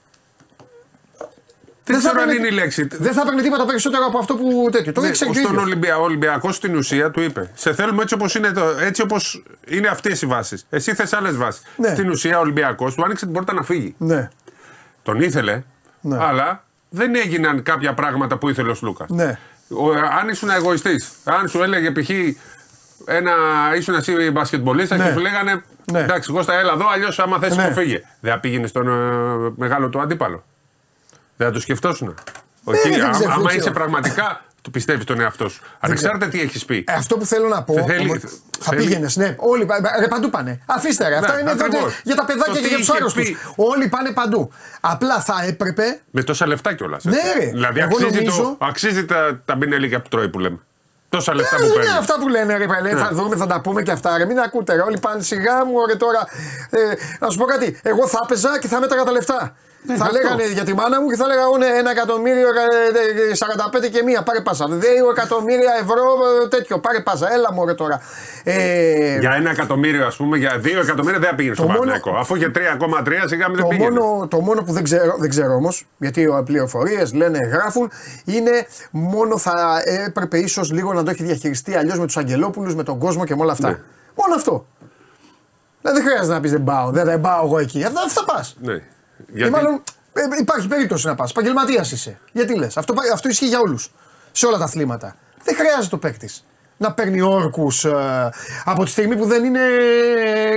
Δεν θα ξέρω αν έπαιρνε- είναι η λέξη. Δεν θα έπαιρνε τίποτα περισσότερο από αυτό που τέτοιο. Το Ναι, ήξερε και ο στον ίδιος. Ολυμπια... ο Ολυμπιακός στην ουσία του είπε: Σε θέλουμε έτσι όπως είναι, το... έτσι όπως είναι αυτές οι βάσεις. Εσύ θες άλλες βάσεις. Ναι. Στην ουσία ο Ολυμπιακός του άνοιξε την πόρτα να φύγει. Ναι, Τον ήθελε, Ναι. αλλά δεν έγιναν κάποια πράγματα που ήθελε ο Σλούκας. ναι. αν ήσουν εγωιστής, αν σου έλεγε π.χ. ένα ήσουν εσύ μπασκετμπολίστας Ναι. και σου λέγανε Ναι. Εντάξει, Κώστα, έλα εδώ, αλλιώς άμα θες Ναι. ναι. φύγε. Δεν θα πήγαινε στον ε, μεγάλο του αντίπαλο. Δεν θα το σκεφτόσουν. Όχι, δεν άμα, ξέρω, δεν άμα ξέρω. είσαι πραγματικά του πιστεύεις τον εαυτό σου. Ανεξάρτητα τι έχεις πει. Ε, αυτό που θέλω να πω. Θέλει- όμως, θα θέλει- πήγαινε, ναι. Όλοι πα- ρε, παντού πάνε. Αφήστε ρε. Αυτά Ναι, είναι ακριβώς. τότε για τα παιδάκια Το και τι για τους είχε άρρωστου. πει. Όλοι πάνε παντού. Απλά θα έπρεπε. Με τόσα λεφτά κιόλας. Ναι, ρε. Δηλαδή Εγώ αξίζει, νομίζω- το, αξίζει τα, τα μπινελίκια που τρώει που λέμε. Τόσα λεφτά Ε, που είναι παίρνεις. αυτά που λένε ρε παλέ, θα δούμε, θα τα πούμε και αυτά. Ρε. Μην ακούτε, ρε. Όλοι πάνε σιγά μου, ρε τώρα. Ε, να σου πω κάτι. Εγώ θα έπαιζα και θα μέτραγα τα λεφτά. Θα αυτό. λέγανε για τη μάνα μου και θα έλεγα εγώ ναι, ένα εκατομμύριο ε, ε, 45 και μία. Πάρε πάσα. Δύο εκατομμύρια ευρώ ε, τέτοιο. Πάρε πάσα. Έλα μου, ρε τώρα. Ε, Για ένα εκατομμύριο, ας πούμε, για δύο εκατομμύρια δεν θα πήγαινε στο μόνο- Παναγιακό. Αφού είχε 3,3 σιγά μην δεν Το πήγαινε. μόνο, το μόνο που δεν ξέρω, δεν ξέρω όμως, γιατί οι πληροφορίες λένε, γράφουν, είναι μόνο θα έπρεπε ίσως λίγο να το έχει διαχειριστεί αλλιώς με τους Αγγελόπουλους, με τον κόσμο και με όλα αυτά. Ναι. Μόνο αυτό. Δηλαδή δεν χρειάζεται να πεις δεν πάω, δεν, δεν πάω εγώ εκεί. Αυτά, αυτά πας. Ναι. Ή Γιατί; μάλλον ε, υπάρχει περίπτωση να πας. Επαγγελματίας είσαι. Γιατί λες; Αυτό, πα- αυτό ισχύει για όλους. Σε όλα τα αθλήματα. Δεν χρειάζεται ο παίκτης να παίρνει όρκους από τη στιγμή που δεν είναι.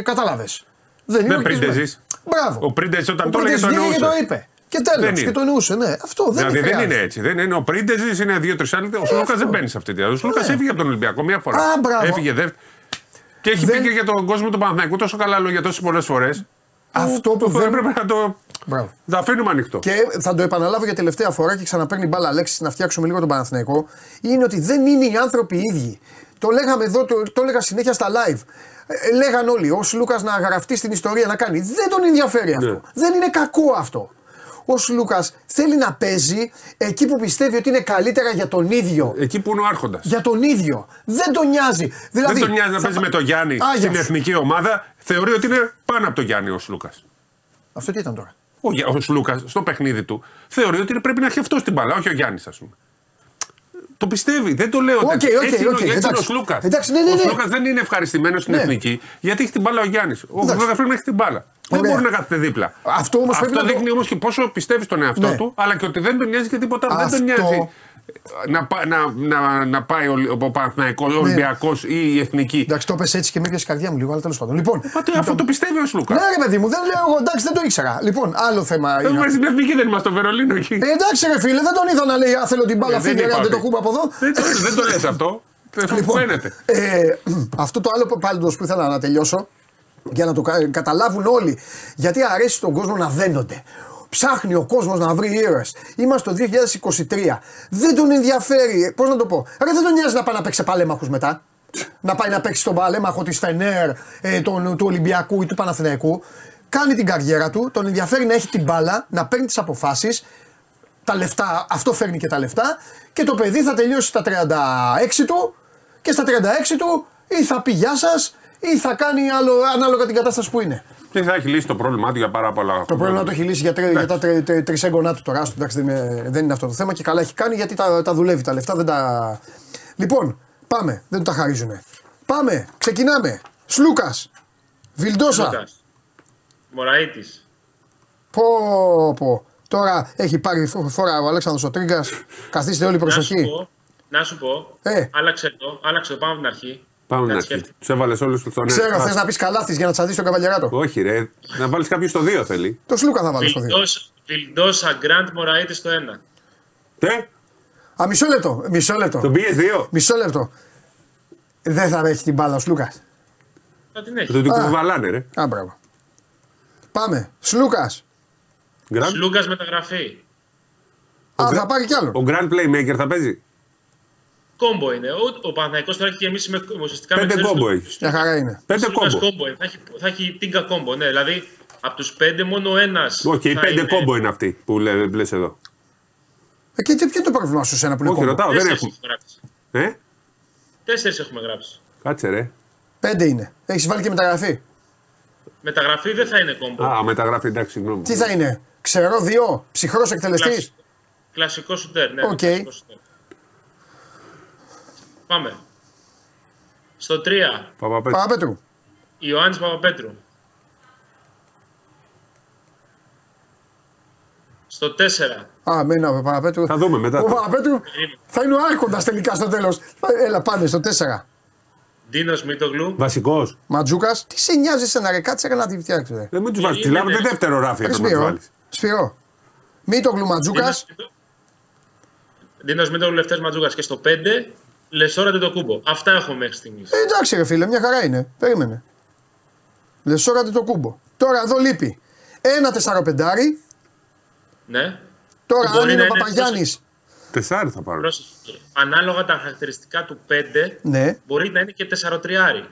Κατάλαβες. Δεν είναι Δεν ορκισμένος. πρίντεζης. Μπράβο. Ο Πρίντεζης όταν Ο το έλεγε, το Πρίντεζης βγήκε εννοούσε. και το είπε. Και τέλος. Δεν Και είναι. το εννοούσε, ναι. Αυτό δεν Δηλαδή δεν χρειάζεται. είναι έτσι. Δεν είναι. Ο Πρίντεζης είναι δύο-τρει άλλοι. Ο Σλούκας δεν μπαίνει σε αυτή τη διαδρομή. Ο Σλούκας Ναι. έφυγε από τον Ολυμπιακό μία φορά. Α, μπράβο. Έφυγε δεύτερη. Και έχει Δεν- πει και για τον κόσμο του Παναθηναϊκού τόσο καλά λόγια τόσες πολλές φορές. Αυτό που δεν. έπρεπε να το. Μπράβο. Θα αφήνουμε ανοιχτό. Και θα το επαναλάβω για τελευταία φορά και ξαναπαίρνει μπάλα λέξη να φτιάξουμε λίγο τον Παναθηναϊκό. Είναι ότι δεν είναι οι άνθρωποι οι ίδιοι. Το λέγαμε εδώ, το, το έλεγα συνέχεια στα live. Ε, λέγαν όλοι, ο Λούκα να γραφτεί στην ιστορία να κάνει. Δεν τον ενδιαφέρει αυτό. Ναι. Δεν είναι κακό αυτό. Ο Λούκας θέλει να παίζει εκεί που πιστεύει ότι είναι καλύτερα για τον ίδιο. Εκεί που είναι ο Άρχοντας. Για τον ίδιο. Δεν τον νοιάζει. Δηλαδή, Δεν τον νοιάζει να θα παίζει πα- με τον Γιάννη Άγια στην σου. εθνική ομάδα. Θεωρεί ότι είναι πάνω από τον Γιάννη ο Σλούκα. Αυτό τι ήταν τώρα; Ο, Για- ο Σλούκα στο παιχνίδι του θεωρεί ότι πρέπει να έχει αυτό στην μπαλά, όχι ο Γιάννης, ας πούμε. Το πιστεύει, δεν το λέω. Οκ, έτσι. οκ, έτσι είναι, ο- οκ, έτσι είναι ο εντάξει. Σλούκα. Εντάξει, ναι, ναι, Ο ναι. Σλούκα δεν είναι ευχαριστημένος στην Ναι. εθνική γιατί έχει την μπάλα ο Γιάννης. Ο Εντάξει. Σλούκα πρέπει να έχει την μπάλα. Δεν Ωραία. μπορεί να κάθεται δίπλα. Αυτό όμως πρέπει να το- δείχνει όμως και πόσο πιστεύεις στον εαυτό Ναι. του, αλλά και ότι δεν τον νοιάζει και τίποτα άλλο. Δεν Αυτό- τον νοιάζει να, πά- να, να, να πάει ο, ο Παναθηναϊκός, ο Ολυμπιακός ή η εθνική. Εντάξει, το πες έτσι και με έπιασε η καρδιά μου λίγο, αλλά τέλος πάντων. Λοιπόν, Μα τι, αυτό το πιστεύει ο Σλούκα. Ναι, ρε παιδί μου, δεν λέω εγώ, εντάξει, δεν το ήξερα. Λοιπόν, άλλο θέμα. Δεν είναι μας στην εθνική δεν είμαστε στο Βερολίνο εκεί. Ε, εντάξει, ρε φίλε, δεν τον είδα να λέει Α, θέλω την μπάλα Ε, δεν φύγε, είπα δεν το ότι- κούμπα από εδώ. Δεν το, δεν το λες αυτό. Λοιπόν, Φαίνεται. ε, αυτό το άλλο πάντω που ήθελα να τελειώσω για να το κα- καταλάβουν όλοι. Γιατί αρέσει στον κόσμο να δένονται. Ψάχνει ο κόσμος να βρει ήρωες. Είμαστε το 2023. Δεν τον ενδιαφέρει. Πώς να το πω. Ρε, δεν τον νοιάζει να πάει να παίξει παλέμαχου μετά. να πάει να παίξει τον παλέμαχο της Φενέρ, ε, τον, του Ολυμπιακού ή του Παναθηναϊκού. Κάνει την καριέρα του. Τον ενδιαφέρει να έχει την μπάλα, να παίρνει τις αποφάσεις τα λεφτά, αυτό φέρνει και τα λεφτά και το παιδί θα τελειώσει στα 36 του και στα 36 του ή θα πει γεια σας ή θα κάνει άλλο, ανάλογα την κατάσταση που είναι. Και θα έχει λύσει το πρόβλημά του για πάρα πολλά χρόνια. Το πρόβλημα το έχει λύσει για, τρε, για τα τρε, τρε, τρισέγγονά του τώρα. άστο, Εντάξει, δεν, είναι, δεν είναι αυτό το θέμα και καλά έχει κάνει γιατί τα, τα δουλεύει τα λεφτά. Δεν τα... Λοιπόν, πάμε. Δεν του τα χαρίζουν. Πάμε. Ξεκινάμε. Σλούκας. Βιλντόσα. Λούκας. Μωραήτης. Πω, πω. Τώρα έχει πάρει φο- φορά ο Αλέξανδρος ο Τρίγκας. Καθίστε όλοι Να σου προσοχή. πω, να σου πω Ε. άλλαξε το, άλλαξε το, πάμε από την αρχή. Πάμε να Κάτι αρχίσει. σκέφτομαι. Τους έβαλες όλους στον Ξέρω, ένα. θες να πεις καλάθις για να τσαντήσει τον καβαλιαράτο. Όχι, ρε. Να βάλεις κάποιου στο 2 θέλει. Το Σλούκα θα βάλω στο δύο. Βιλντός- Βιλντόσα Γκραντ Μωραήτη στο 1. Τε, Α, μισό λεπτό. Μισό λεπτό. τον πήγε 2. Μισό λεπτό. Δεν θα έχει την μπάλα ο Σλούκας. Θα την έχει. Δεν του Α. κουβαλάνε, ρε. Α, μπράβο. Πάμε. Σλούκας. Grand- Σλούκας μεταγραφή. Α, Γκρα- θα πάρει κι άλλο. Ο Grand Playmaker θα παίζει. Κόμπο είναι. Ο, ο Παναθηναϊκός τώρα έχει γεμίσει με, ουσιαστικά Πέντε με κόμπο ξέρεις, έχει. Μια χαρά είναι. Πέντε Σλούκας κόμπο. κόμπο είναι. Θα έχει, θα έχει τίγκα κόμπο, ναι. Δηλαδή από τους πέντε μόνο ένας. Όχι, οι πέντε κόμπο είναι αυτοί που λε λες εδώ. Ε, και τι- ποιο είναι το πρόβλημα σου σε ένα που είναι Όχι, κόμπο; ρωτάω, δεν Τέσσερις έχουν. έχουμε γράψει. Ε, Τέσσερις έχουμε γράψει. κάτσε ρε. Πέντε είναι. Έχεις βάλει και μεταγραφή. Μεταγραφή δεν θα είναι combo. Α, μεταγραφή, εντάξει, συγγνώμη. Τι θα είναι; Ξερό δύο. Ψυχρός εκτελεστής. Κλασ- Κλασικό σουτέρ, ναι. Οκ. κλασικό σουτέρ. Πάμε. Στο 3, Παπαπέτρου. Παπαπέτρου. Ιωάννης Παπαπέτρου. Στο 4, Α, μένω ο Παπαπέτρου. Θα δούμε μετά. Ο Παπαπέτρου θα είναι ο άρχοντας τελικά στο τέλος. Έλα, πάμε στο 4. Ντίνος Μίτογλου. Βασικός. Ματζούκας, τι σε νοιάζει σε να ρε, κάτσε ρε να τη φτιάξει. ρε. Δεν μην τους βάλει. Τη Είναι, λάβετε ναι. δεύτερο ράφι Ρε, έπρεπε να τους Σπύρο. βάλεις. Σπύρο. Μήτογλου Ματζούκας. Ντίνος Μίτογλου Λευτέρης Ματζούκας και στο 5, Λεσόρα το κούμπο. Αυτά έχω μέχρι στιγμής. Ε, εντάξει, ρε φίλε, μια χαρά είναι. Περίμενε. Λεσόρατε το κούμπο. Τώρα εδώ λείπει. Ένα τεσσαροπεντάρι. Ναι. Τώρα, Μπορεί αν είναι να ο είναι Παπαγιάννη. Τεσσάρι θα πάρω. Πρόσεχε. Ανάλογα τα χαρακτηριστικά του 5, Ναι. μπορεί να είναι και 4-3.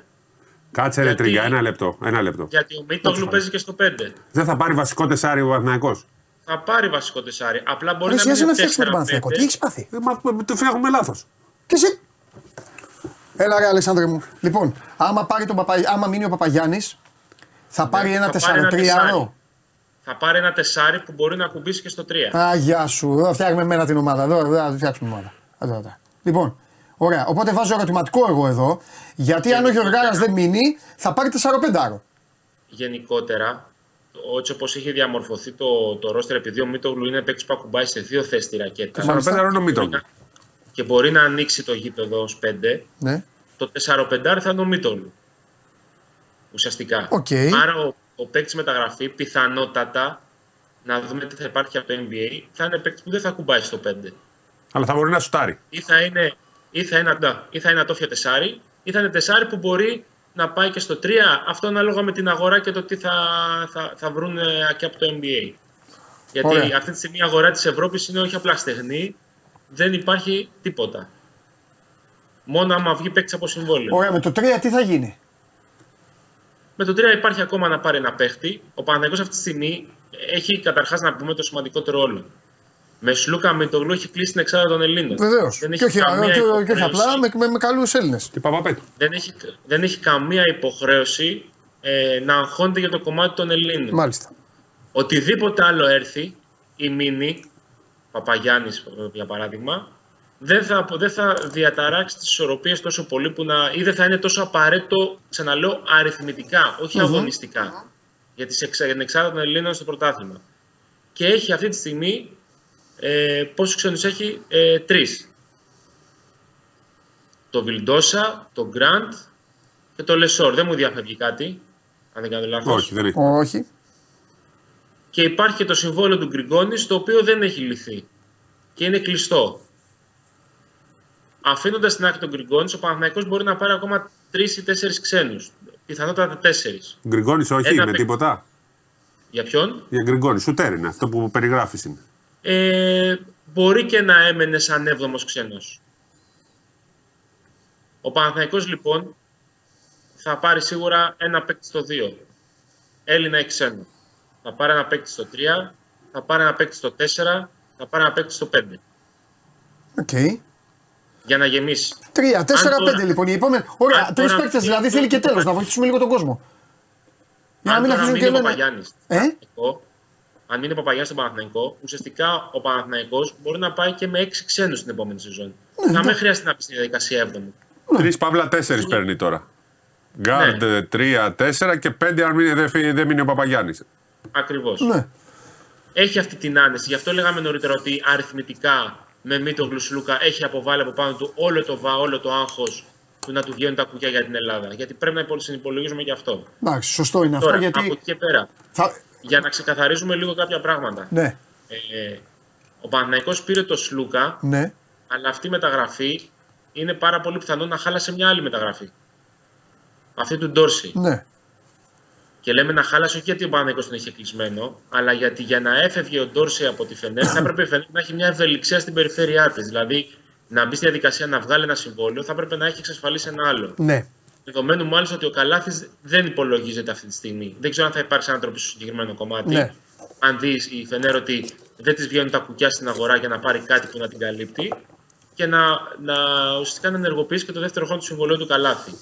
Κάτσε ρε Γιατί- τρίγκα, ένα λεπτό. Ένα λεπτό. Γιατί ο Μίτογλου παίζει και στο 5. Δεν θα πάρει βασικό τεσσάρι ο Παναθυναϊκό. Θα πάρει βασικό τεσάρι. Απλά μπορεί Ρε, να σιγά μην να είναι φτιάξουμε τον 4-5. Παναθηναϊκό. Τι έχεις πάθει; Ε, μα το φτιάχνουμε λάθος. Και εσύ. Έλα, ρε, Αλεξάνδρε μου. Λοιπόν, άμα, πάρει τον Παπα... άμα μείνει ο Παπαγιάννης, θα πάρει ένα Ναι, θα πάρει ένα τεσσαροτριάρο. τεσσάρι. Θα πάρει ένα τεσάρι που μπορεί να κουμπίσει και στο 3. Α, γεια σου. Εδώ φτιάχνουμε εμένα την ομάδα. Εδώ, εδώ θα τη φτιάξουμε ομάδα. Εδώ, εδώ. Λοιπόν, ωραία. Οπότε βάζω ερωτηματικό εγώ εδώ. Γιατί αν ο Γιωργάρα δεν μείνει, θα πάρει τεσσαροπεντάρο. Γενικότερα, έτσι όπως έχει διαμορφωθεί το, το ρόστερ, επειδή ο Μίτογλου είναι παίκτης που ακουμπάει σε δύο θέσεις τη ρακέτα Τεσσάρι είναι ο Μίτογλου. Και μπορεί να ανοίξει το γήπεδο ως 5, Ναι. το 4-5 θα είναι ο Μίτογλου. Ουσιαστικά. Οκ. Άρα ο, ο παίκτης μεταγραφή πιθανότατα να δούμε τι θα υπάρχει από το NBA θα είναι παίκτης που δεν θα ακουμπάει στο 5. Αλλά θα μπορεί να σουτάρει. Ή θα είναι, ή θα είναι, να- ή θα είναι ατόφια τεσάρι, ή θα είναι τεσάρι που μπορεί να πάει και στο 3. Αυτό ανάλογα με την αγορά και το τι θα, θα, θα βρουν ε, και από το NBA. Γιατί Ωραία. αυτή τη στιγμή η αγορά της Ευρώπης είναι όχι απλά στεγνή, δεν υπάρχει τίποτα. Μόνο άμα βγει παίκτης από συμβόλαιο. Ωραία, με το 3 τι θα γίνει; Με το 3 υπάρχει ακόμα να πάρει ένα παίχτη. Ο Παναγιώτης αυτή τη στιγμή έχει καταρχάς να πούμε το σημαντικότερο όλο. Με Σλούκα Μητογλου έχει κλείσει την εξάδα των Ελλήνων. Βεβαίως. Δεν Και, έχει όχι, καμία και, και όχι υποχρέωση. απλά με, με, με καλούς Έλληνες. Και Παπαπέτρου. δεν έχει, δεν έχει καμία υποχρέωση ε, να αγχώνεται για το κομμάτι των Ελλήνων. Μάλιστα. Οτιδήποτε άλλο έρθει, η Μίνη, Παπαγιάννης για παράδειγμα, δεν θα, δεν θα διαταράξει τις ισορροπίες τόσο πολύ που να, ή δεν θα είναι τόσο απαραίτητο, ξαναλέω, αριθμητικά, όχι αγωνιστικά, για, τις εξα, για την εξάδα των Ελλήνων στο πρωτάθλημα. Και έχει αυτή τη στιγμή, ε, πόσους ξένους έχει, ε, τρεις. Το Βιλντόσα, το Γκραντ και το Λεσόρ. Δεν μου διαφεύγει κάτι, αν δεν κάνω λάθος. Όχι, δεν έχει. Όχι. Και υπάρχει και το συμβόλαιο του Γκριγκόνης, το οποίο δεν έχει λυθεί. Και είναι κλειστό. Αφήνοντας την άκρη τον Γκριγκόνης, ο Παναθηναϊκός μπορεί να πάρει ακόμα τρεις ή τέσσερις ξένους. Πιθανότατα τέσσερις. Γκριγκόνης όχι, Ένα με παίκτη. τίποτα. Για ποιον; Για Γκριγκόνη, σουτέρ είναι αυτό που περιγράφεις είναι. Ε, μπορεί και να έμενε σαν έβδομος ξένος. Ο Παναθηναϊκός λοιπόν θα πάρει σίγουρα ένα παίκτη στο 2. Έλληνα ή ξένο. Θα πάρει ένα παίκτη στο 3, θα πάρει ένα παίκτη στο 4, θα πάρει ένα παίκτη στο 5. Οκ. Για να γεμίσει. Τρία, τέσσερα, τώρα- πέντε λοιπόν. Οι επόμενοι. Ωραία, αν τρεις τώρα- παίκτες δηλαδή θέλει και τέλος. Να βοηθήσουμε λίγο τον κόσμο. Για να αν μην τώρα αφήσουν και μείνει ο λένε. Παπαγιάννης στον Ε; Παναθηναϊκό, αν μείνει ο Παπαγιάννης στον Παναθηναϊκό, ουσιαστικά ο Παναθηναϊκός μπορεί να πάει και με 6 ξένους την επόμενη σεζόν. Ναι, να μην χρειάζεται να πει στη διαδικασία 7 Τρεις παύλα τέσσερις παίρνει τώρα. Γκάρντ Ναι. τρία, τέσσερα και πέντε αν μην- δεν φύγει- δεν μείνει ο Παπαγιάννης. Ακριβώς. Ναι. έχει αυτή την άνεση. Γι' αυτό λέγαμε νωρίτερα ότι αριθμητικά με Μίτο Γλουσλούκα έχει αποβάλει από πάνω του όλο το βα, όλο το άγχος του να του βγαίνουν τα κουκιά για την Ελλάδα. Γιατί πρέπει να συνυπολογίζουμε γι' αυτό. Εντάξει, σωστό είναι Τώρα, αυτό γιατί. από εκεί και πέρα, Θα... για να ξεκαθαρίζουμε λίγο κάποια πράγματα. Ναι, Ε, ο Παναθηναϊκός πήρε το Σλούκα, ναι. αλλά αυτή η μεταγραφή είναι πάρα πολύ πιθανό να χάλασε μια άλλη μεταγραφή. Αυτή του Ντόρση. Ναι. Και λέμε να χάλασε όχι γιατί ο Παναθηναϊκός τον είχε κλεισμένο, αλλά γιατί για να έφευγε ο Ντόρση από τη Φενέρ θα έπρεπε η Φενέρ να έχει μια ευελιξία στην περιφέρειά της. Δηλαδή να μπει στη διαδικασία να βγάλει ένα συμβόλαιο, θα έπρεπε να έχει εξασφαλίσει ένα άλλο. Ναι. Δεδομένου μάλιστα ότι ο Καλάθης δεν υπολογίζεται αυτή τη στιγμή. Δεν ξέρω αν θα υπάρξει ανατροπή στο συγκεκριμένο κομμάτι. Ναι. Αν δεις η Φενέρ ότι δεν της βγαίνουν τα κουκιά στην αγορά για να πάρει κάτι που να την καλύπτει και να, να ουσιαστικά να ενεργοποιήσει και το δεύτερο χρόνο του συμβολέου του Καλάθη.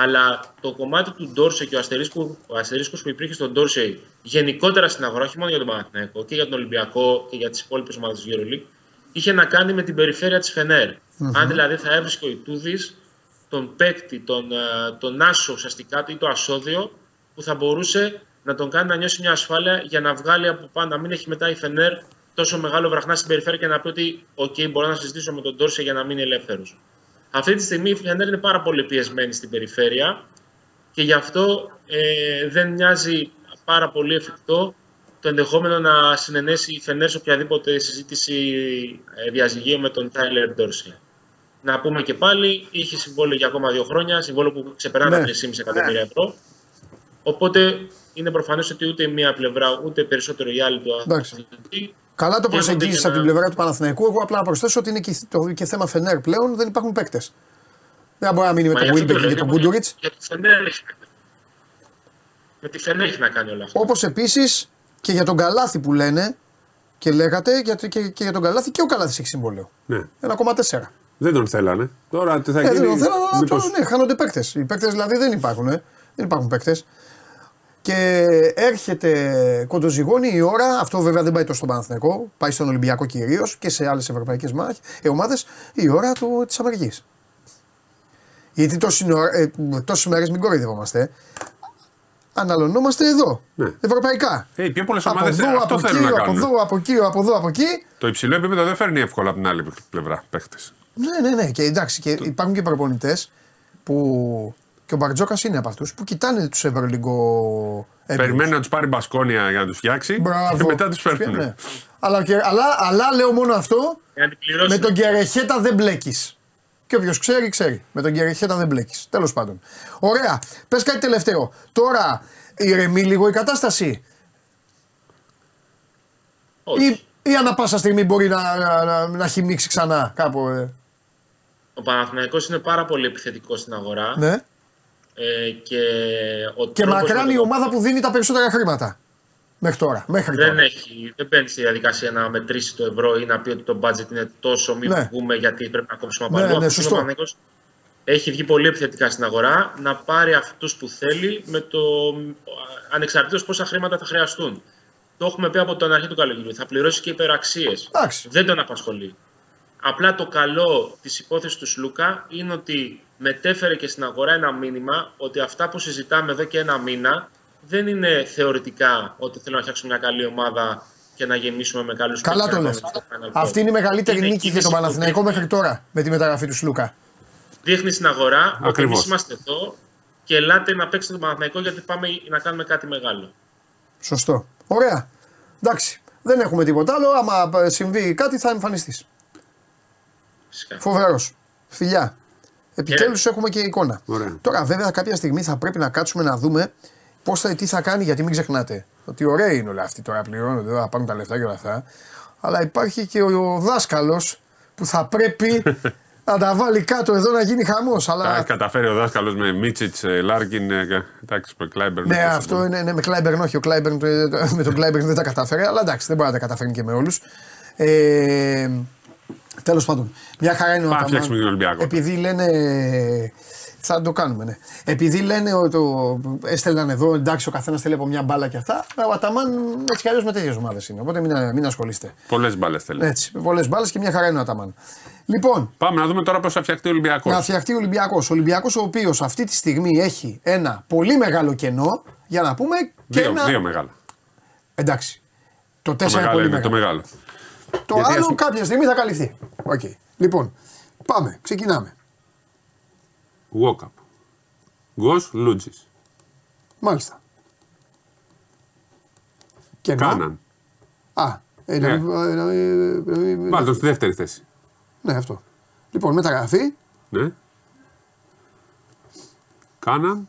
Αλλά το κομμάτι του Ντόρσε και ο αστερίσκο, ο αστερίσκος που υπήρχε στον Ντόρσε γενικότερα στην αγορά, όχι μόνο για τον Παναθηναϊκό και για τον Ολυμπιακό και για τις υπόλοιπες ομάδες του EuroLeague, είχε να κάνει με την περιφέρεια της φενερ Αν δηλαδή θα έβρισκε ο Ιτούδης τον παίκτη, τον, ε, τον άσο ουσιαστικά ή το ασώδιο που θα μπορούσε να τον κάνει να νιώσει μια ασφάλεια για να βγάλει από πάνω, να μην έχει μετά η Φενέρ τόσο μεγάλο βραχνά στην περιφέρεια και να πει ότι OK, μπορώ να συζητήσω με τον Τόρσε για να μείνει ελεύθερος. Αυτή τη στιγμή η Φενέρ είναι πάρα πολύ πιεσμένη στην περιφέρεια και γι' αυτό ε, δεν μοιάζει πάρα πολύ εφικτό το ενδεχόμενο να συνενέσει η Φενέρ σε οποιαδήποτε συζήτηση ε, διαζυγίου με τον Τάιλερ Ντόρσεϊ. Να πούμε και πάλι, είχε συμβόλαιο για ακόμα δύο χρόνια, συμβόλαιο που ξεπερνά τα Ναι. 3,5 εκατομμύρια ευρώ. Οπότε είναι προφανές ότι ούτε η μία πλευρά ούτε περισσότερο η άλλη του Εντάξει. αθλητή Καλά το Έρχονται προσεγγίζεις και από την να- πλευρά του Παναθηναϊκού. Εγώ απλά να προσθέσω ότι είναι και, το, και θέμα Φενέρ πλέον δεν υπάρχουν παίκτες. Δεν μπορεί να μείνει με Μα τον γι' αυτό Γουίλμπεκιν το και λέω, τον γιατί- Γκούντουριτς. γιατί η Φενέρ έχει να κάνει. Με τη Φενέρ έχει να κάνει όλα αυτά. Όπως επίσης και για τον Καλάθι που λένε και λέγατε για, και, και για τον Καλάθι και ο Καλάθι έχει συμβόλαιο. Ναι. 1,4. Δεν τον θέλανε. Τώρα τι θα Ε, γίνει. δεν το θέλω, αλλά μήπως- τώρα ναι, χάνονται παίκτες. Οι παίκτες δηλαδή δεν υπάρχουν. Ε. Δεν υπάρχουν παίκτες. Και έρχεται κοντοζυγώνει η ώρα, αυτό βέβαια δεν πάει τόσο στον Παναθηναϊκό, πάει στον Ολυμπιακό κυρίως και σε άλλες ευρωπαϊκές ε, ομάδες, η ώρα της απεργή. Γιατί τόσες μέρες μην κοροϊδευόμαστε. ε. Αναλωνόμαστε εδώ. Ναι. Ευρωπαϊκά. Ε, πιο πολλές Από ομάδες εδώ, από αυτό εκεί, θέλουν να από κάνουν. εδώ, από εκεί, από εδώ, από εκεί. Το υψηλό επίπεδο δεν φέρνει εύκολα από την άλλη πλευρά παίχτες. Ναι, ναι, ναι. Και εντάξει, και υπάρχουν και προπονητές που. Και ο Μπαρτζόκας είναι από αυτούς που κοιτάνε τους Ευρωλυγκό. Περιμένει να τους πάρει μπασκόνια για να τους φτιάξει Μπράβο. και μετά τους φέρνουν. Ναι. Αλλά, και- αλλά, αλλά λέω μόνο αυτό. Για να την πληρώσεις. Με τον Κερεχέτα δεν μπλέκεις. Και όποιος ξέρει, ξέρει. Με τον Κερεχέτα δεν μπλέκεις. Τέλος πάντων. Ωραία. Πες κάτι τελευταίο. Τώρα ηρεμεί λίγο η κατάσταση. Όχι. Ή, ή ανά πάσα στιγμή μπορεί να, να, να, να χυμίξει ξανά κάπου. Ε; Ο Παναθηναϊκός είναι πάρα πολύ επιθετικός στην αγορά. Ναι. Ε, και ο Και τρόπος μακράν με η τον- ομάδα που δίνει τα περισσότερα χρήματα. Μέχρι τώρα. Μέχρι Δεν τώρα. έχει, δεν μπαίνει στη διαδικασία να μετρήσει το ευρώ ή να πει ότι το budget είναι τόσο, μην Ναι. βγούμε γιατί πρέπει να κόψουμε από Ναι, αλλού. ναι, Αυτός σωστό. ο Παναθηναϊκός έχει βγει πολύ επιθετικά στην αγορά να πάρει αυτούς που θέλει με το ανεξαρτήτως πόσα χρήματα θα χρειαστούν. Το έχουμε πει από την αρχή του καλοκαιριού. Θα πληρώσει και υπεραξίες. Εντάξει. Δεν τον απασχολεί. Απλά το καλό της υπόθεσης του Σλούκα είναι ότι μετέφερε και στην αγορά ένα μήνυμα ότι αυτά που συζητάμε εδώ και ένα μήνα δεν είναι θεωρητικά ότι θέλω να φτιάξουμε μια καλή ομάδα και να γεμίσουμε με καλούς Καλά παίκτες το να λες. πάμε στο Final Four. Αυτή είναι η μεγαλύτερη Είναι νίκη για κίνηση τον που Παναθηναϊκό δείχνει- μέχρι τώρα με τη μεταγραφή του Σλούκα. Δείχνει στην αγορά ότι Ακριβώς. εμείς είμαστε εδώ και ελάτε να παίξετε τον Παναθηναϊκό γιατί πάμε να κάνουμε κάτι μεγάλο. Σωστό. Ωραία. Εντάξει. Δεν έχουμε τίποτα άλλο. Άμα συμβεί κάτι θα εμφανιστείς. Φυσικά. Φοβερός. Φιλιά. Επιτέλους έχουμε και εικόνα. Ωραία. Τώρα, βέβαια, κάποια στιγμή θα πρέπει να κάτσουμε να δούμε πώς θα, τι θα κάνει, γιατί μην ξεχνάτε ότι ωραία είναι όλα αυτοί τώρα πληρώνονται, θα πάρουν τα λεφτά και όλα αυτά. Αλλά υπάρχει και ο, ο δάσκαλος που θα πρέπει να τα βάλει κάτω εδώ να γίνει χαμός. Τα Αλλά έχει καταφέρει ο δάσκαλος με Μίτσιτς, Λάρκιν, ε, εντάξει, με Κλάιμπερν. Ναι, αυτό είναι ναι, με Κλάιμπερν, όχι. Ο Κλάιμπερν, το- με τον Κλάιμπερν δεν τα κατάφερε, αλλά εντάξει, δεν μπορεί να τα καταφέρει και με όλους. Ε, Τέλος πάντων, μια χαρά είναι ο Πάμε να Αταμάν. φτιάξουμε τον Ολυμπιακό. Επειδή λένε. Θα το κάνουμε, ναι. Επειδή λένε ότι το έστελναν εδώ, εντάξει, ο καθένας θέλει από μια μπάλα και αυτά. Ο Αταμάν έτσι κι αλλιώς με τέτοιες ομάδες είναι. Οπότε μην, μην ασχολείστε. Πολλές μπάλες θέλει. Έτσι, πολλές μπάλες και μια χαρά είναι ο Αταμάν. Λοιπόν, Πάμε να δούμε τώρα πώς θα φτιαχτεί ο Ολυμπιακός. να φτιαχτεί ο Ολυμπιακός. Ο Ολυμπιακός, ο οποίος αυτή τη στιγμή έχει ένα πολύ μεγάλο κενό, για να πούμε και Δύο, ένα. δύο μεγάλα. Εντάξει. Το 4 μεγάλο πολύ είναι, μεγάλο. το μεγάλο. Το Γιατί, άλλο ας πούμε- κάποια στιγμή θα καλυφθεί. Οκ. Λοιπόν, πάμε. Ξεκινάμε. Walkup. Γκος Λούτζης. Μάλιστα. Και ενώ- Κάναν. Α, ε, να Ναι. μην- ε, να μην- να μην- Βάλτε τον στη δεύτερη θέση. Ναι, αυτό. Λοιπόν, μεταγραφή. Ναι. Κάναν.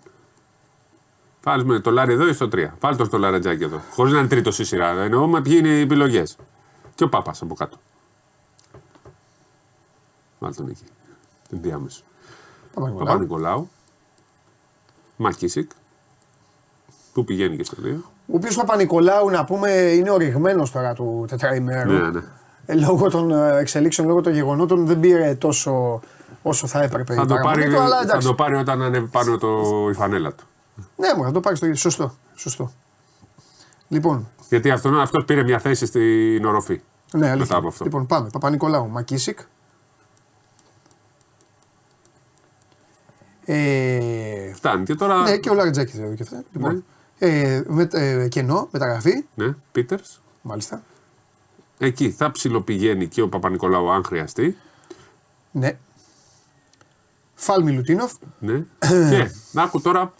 Βάλουμε το λάρι εδώ ή στο 3. Βάλτε τον στο λαρετζάκι εδώ. Χωρίς να είναι τρίτος στη σειρά. Εννοώ με ποιοι είναι οι επιλογές. Και ο Πάπας από κάτω. Βάλτε τον εκεί. Την διάμεσο. Παπα-Νικολάου. Παπα-Νικολάου. Μακίσικ. Πού πηγαίνει και στο 2. Ο οποίος Παπα-Νικολάου, να πούμε, είναι οριγμένος τώρα του τετραημέρου. Ναι, ναι. Ε, λόγω των ε, εξελίξεων, λόγω των γεγονότων, δεν πήρε τόσο όσο θα έπρεπε. Θα η το, παραμονή πάρει, του, αλλά θα εντάξει. το πάρει όταν ανέβει πάνω το, η φανέλα του. Ναι, μου θα το πάρει στο ίδιο. Σωστό. Σωστό. Λοιπόν, Γιατί αυτό, αυτός πήρε μια θέση στην οροφή. Ναι, αλήθεια. Μετά από αυτό. Λοιπόν, πάμε. Παπα-Νικολάου, Μακίσικ. Ε, Φτάνει. Και τώρα. ναι, και ο Λαριτζάκης εδώ και αυτά. Λοιπόν, ε, με, ε, κενό, μεταγραφή. Ναι, Πίτερς. Μάλιστα. Εκεί θα ψιλοπηγαίνει και ο Παπα-Νικολάου αν χρειαστεί. Ναι. Φάλμι Λουτίνοφ. Ναι. και να άκου τώρα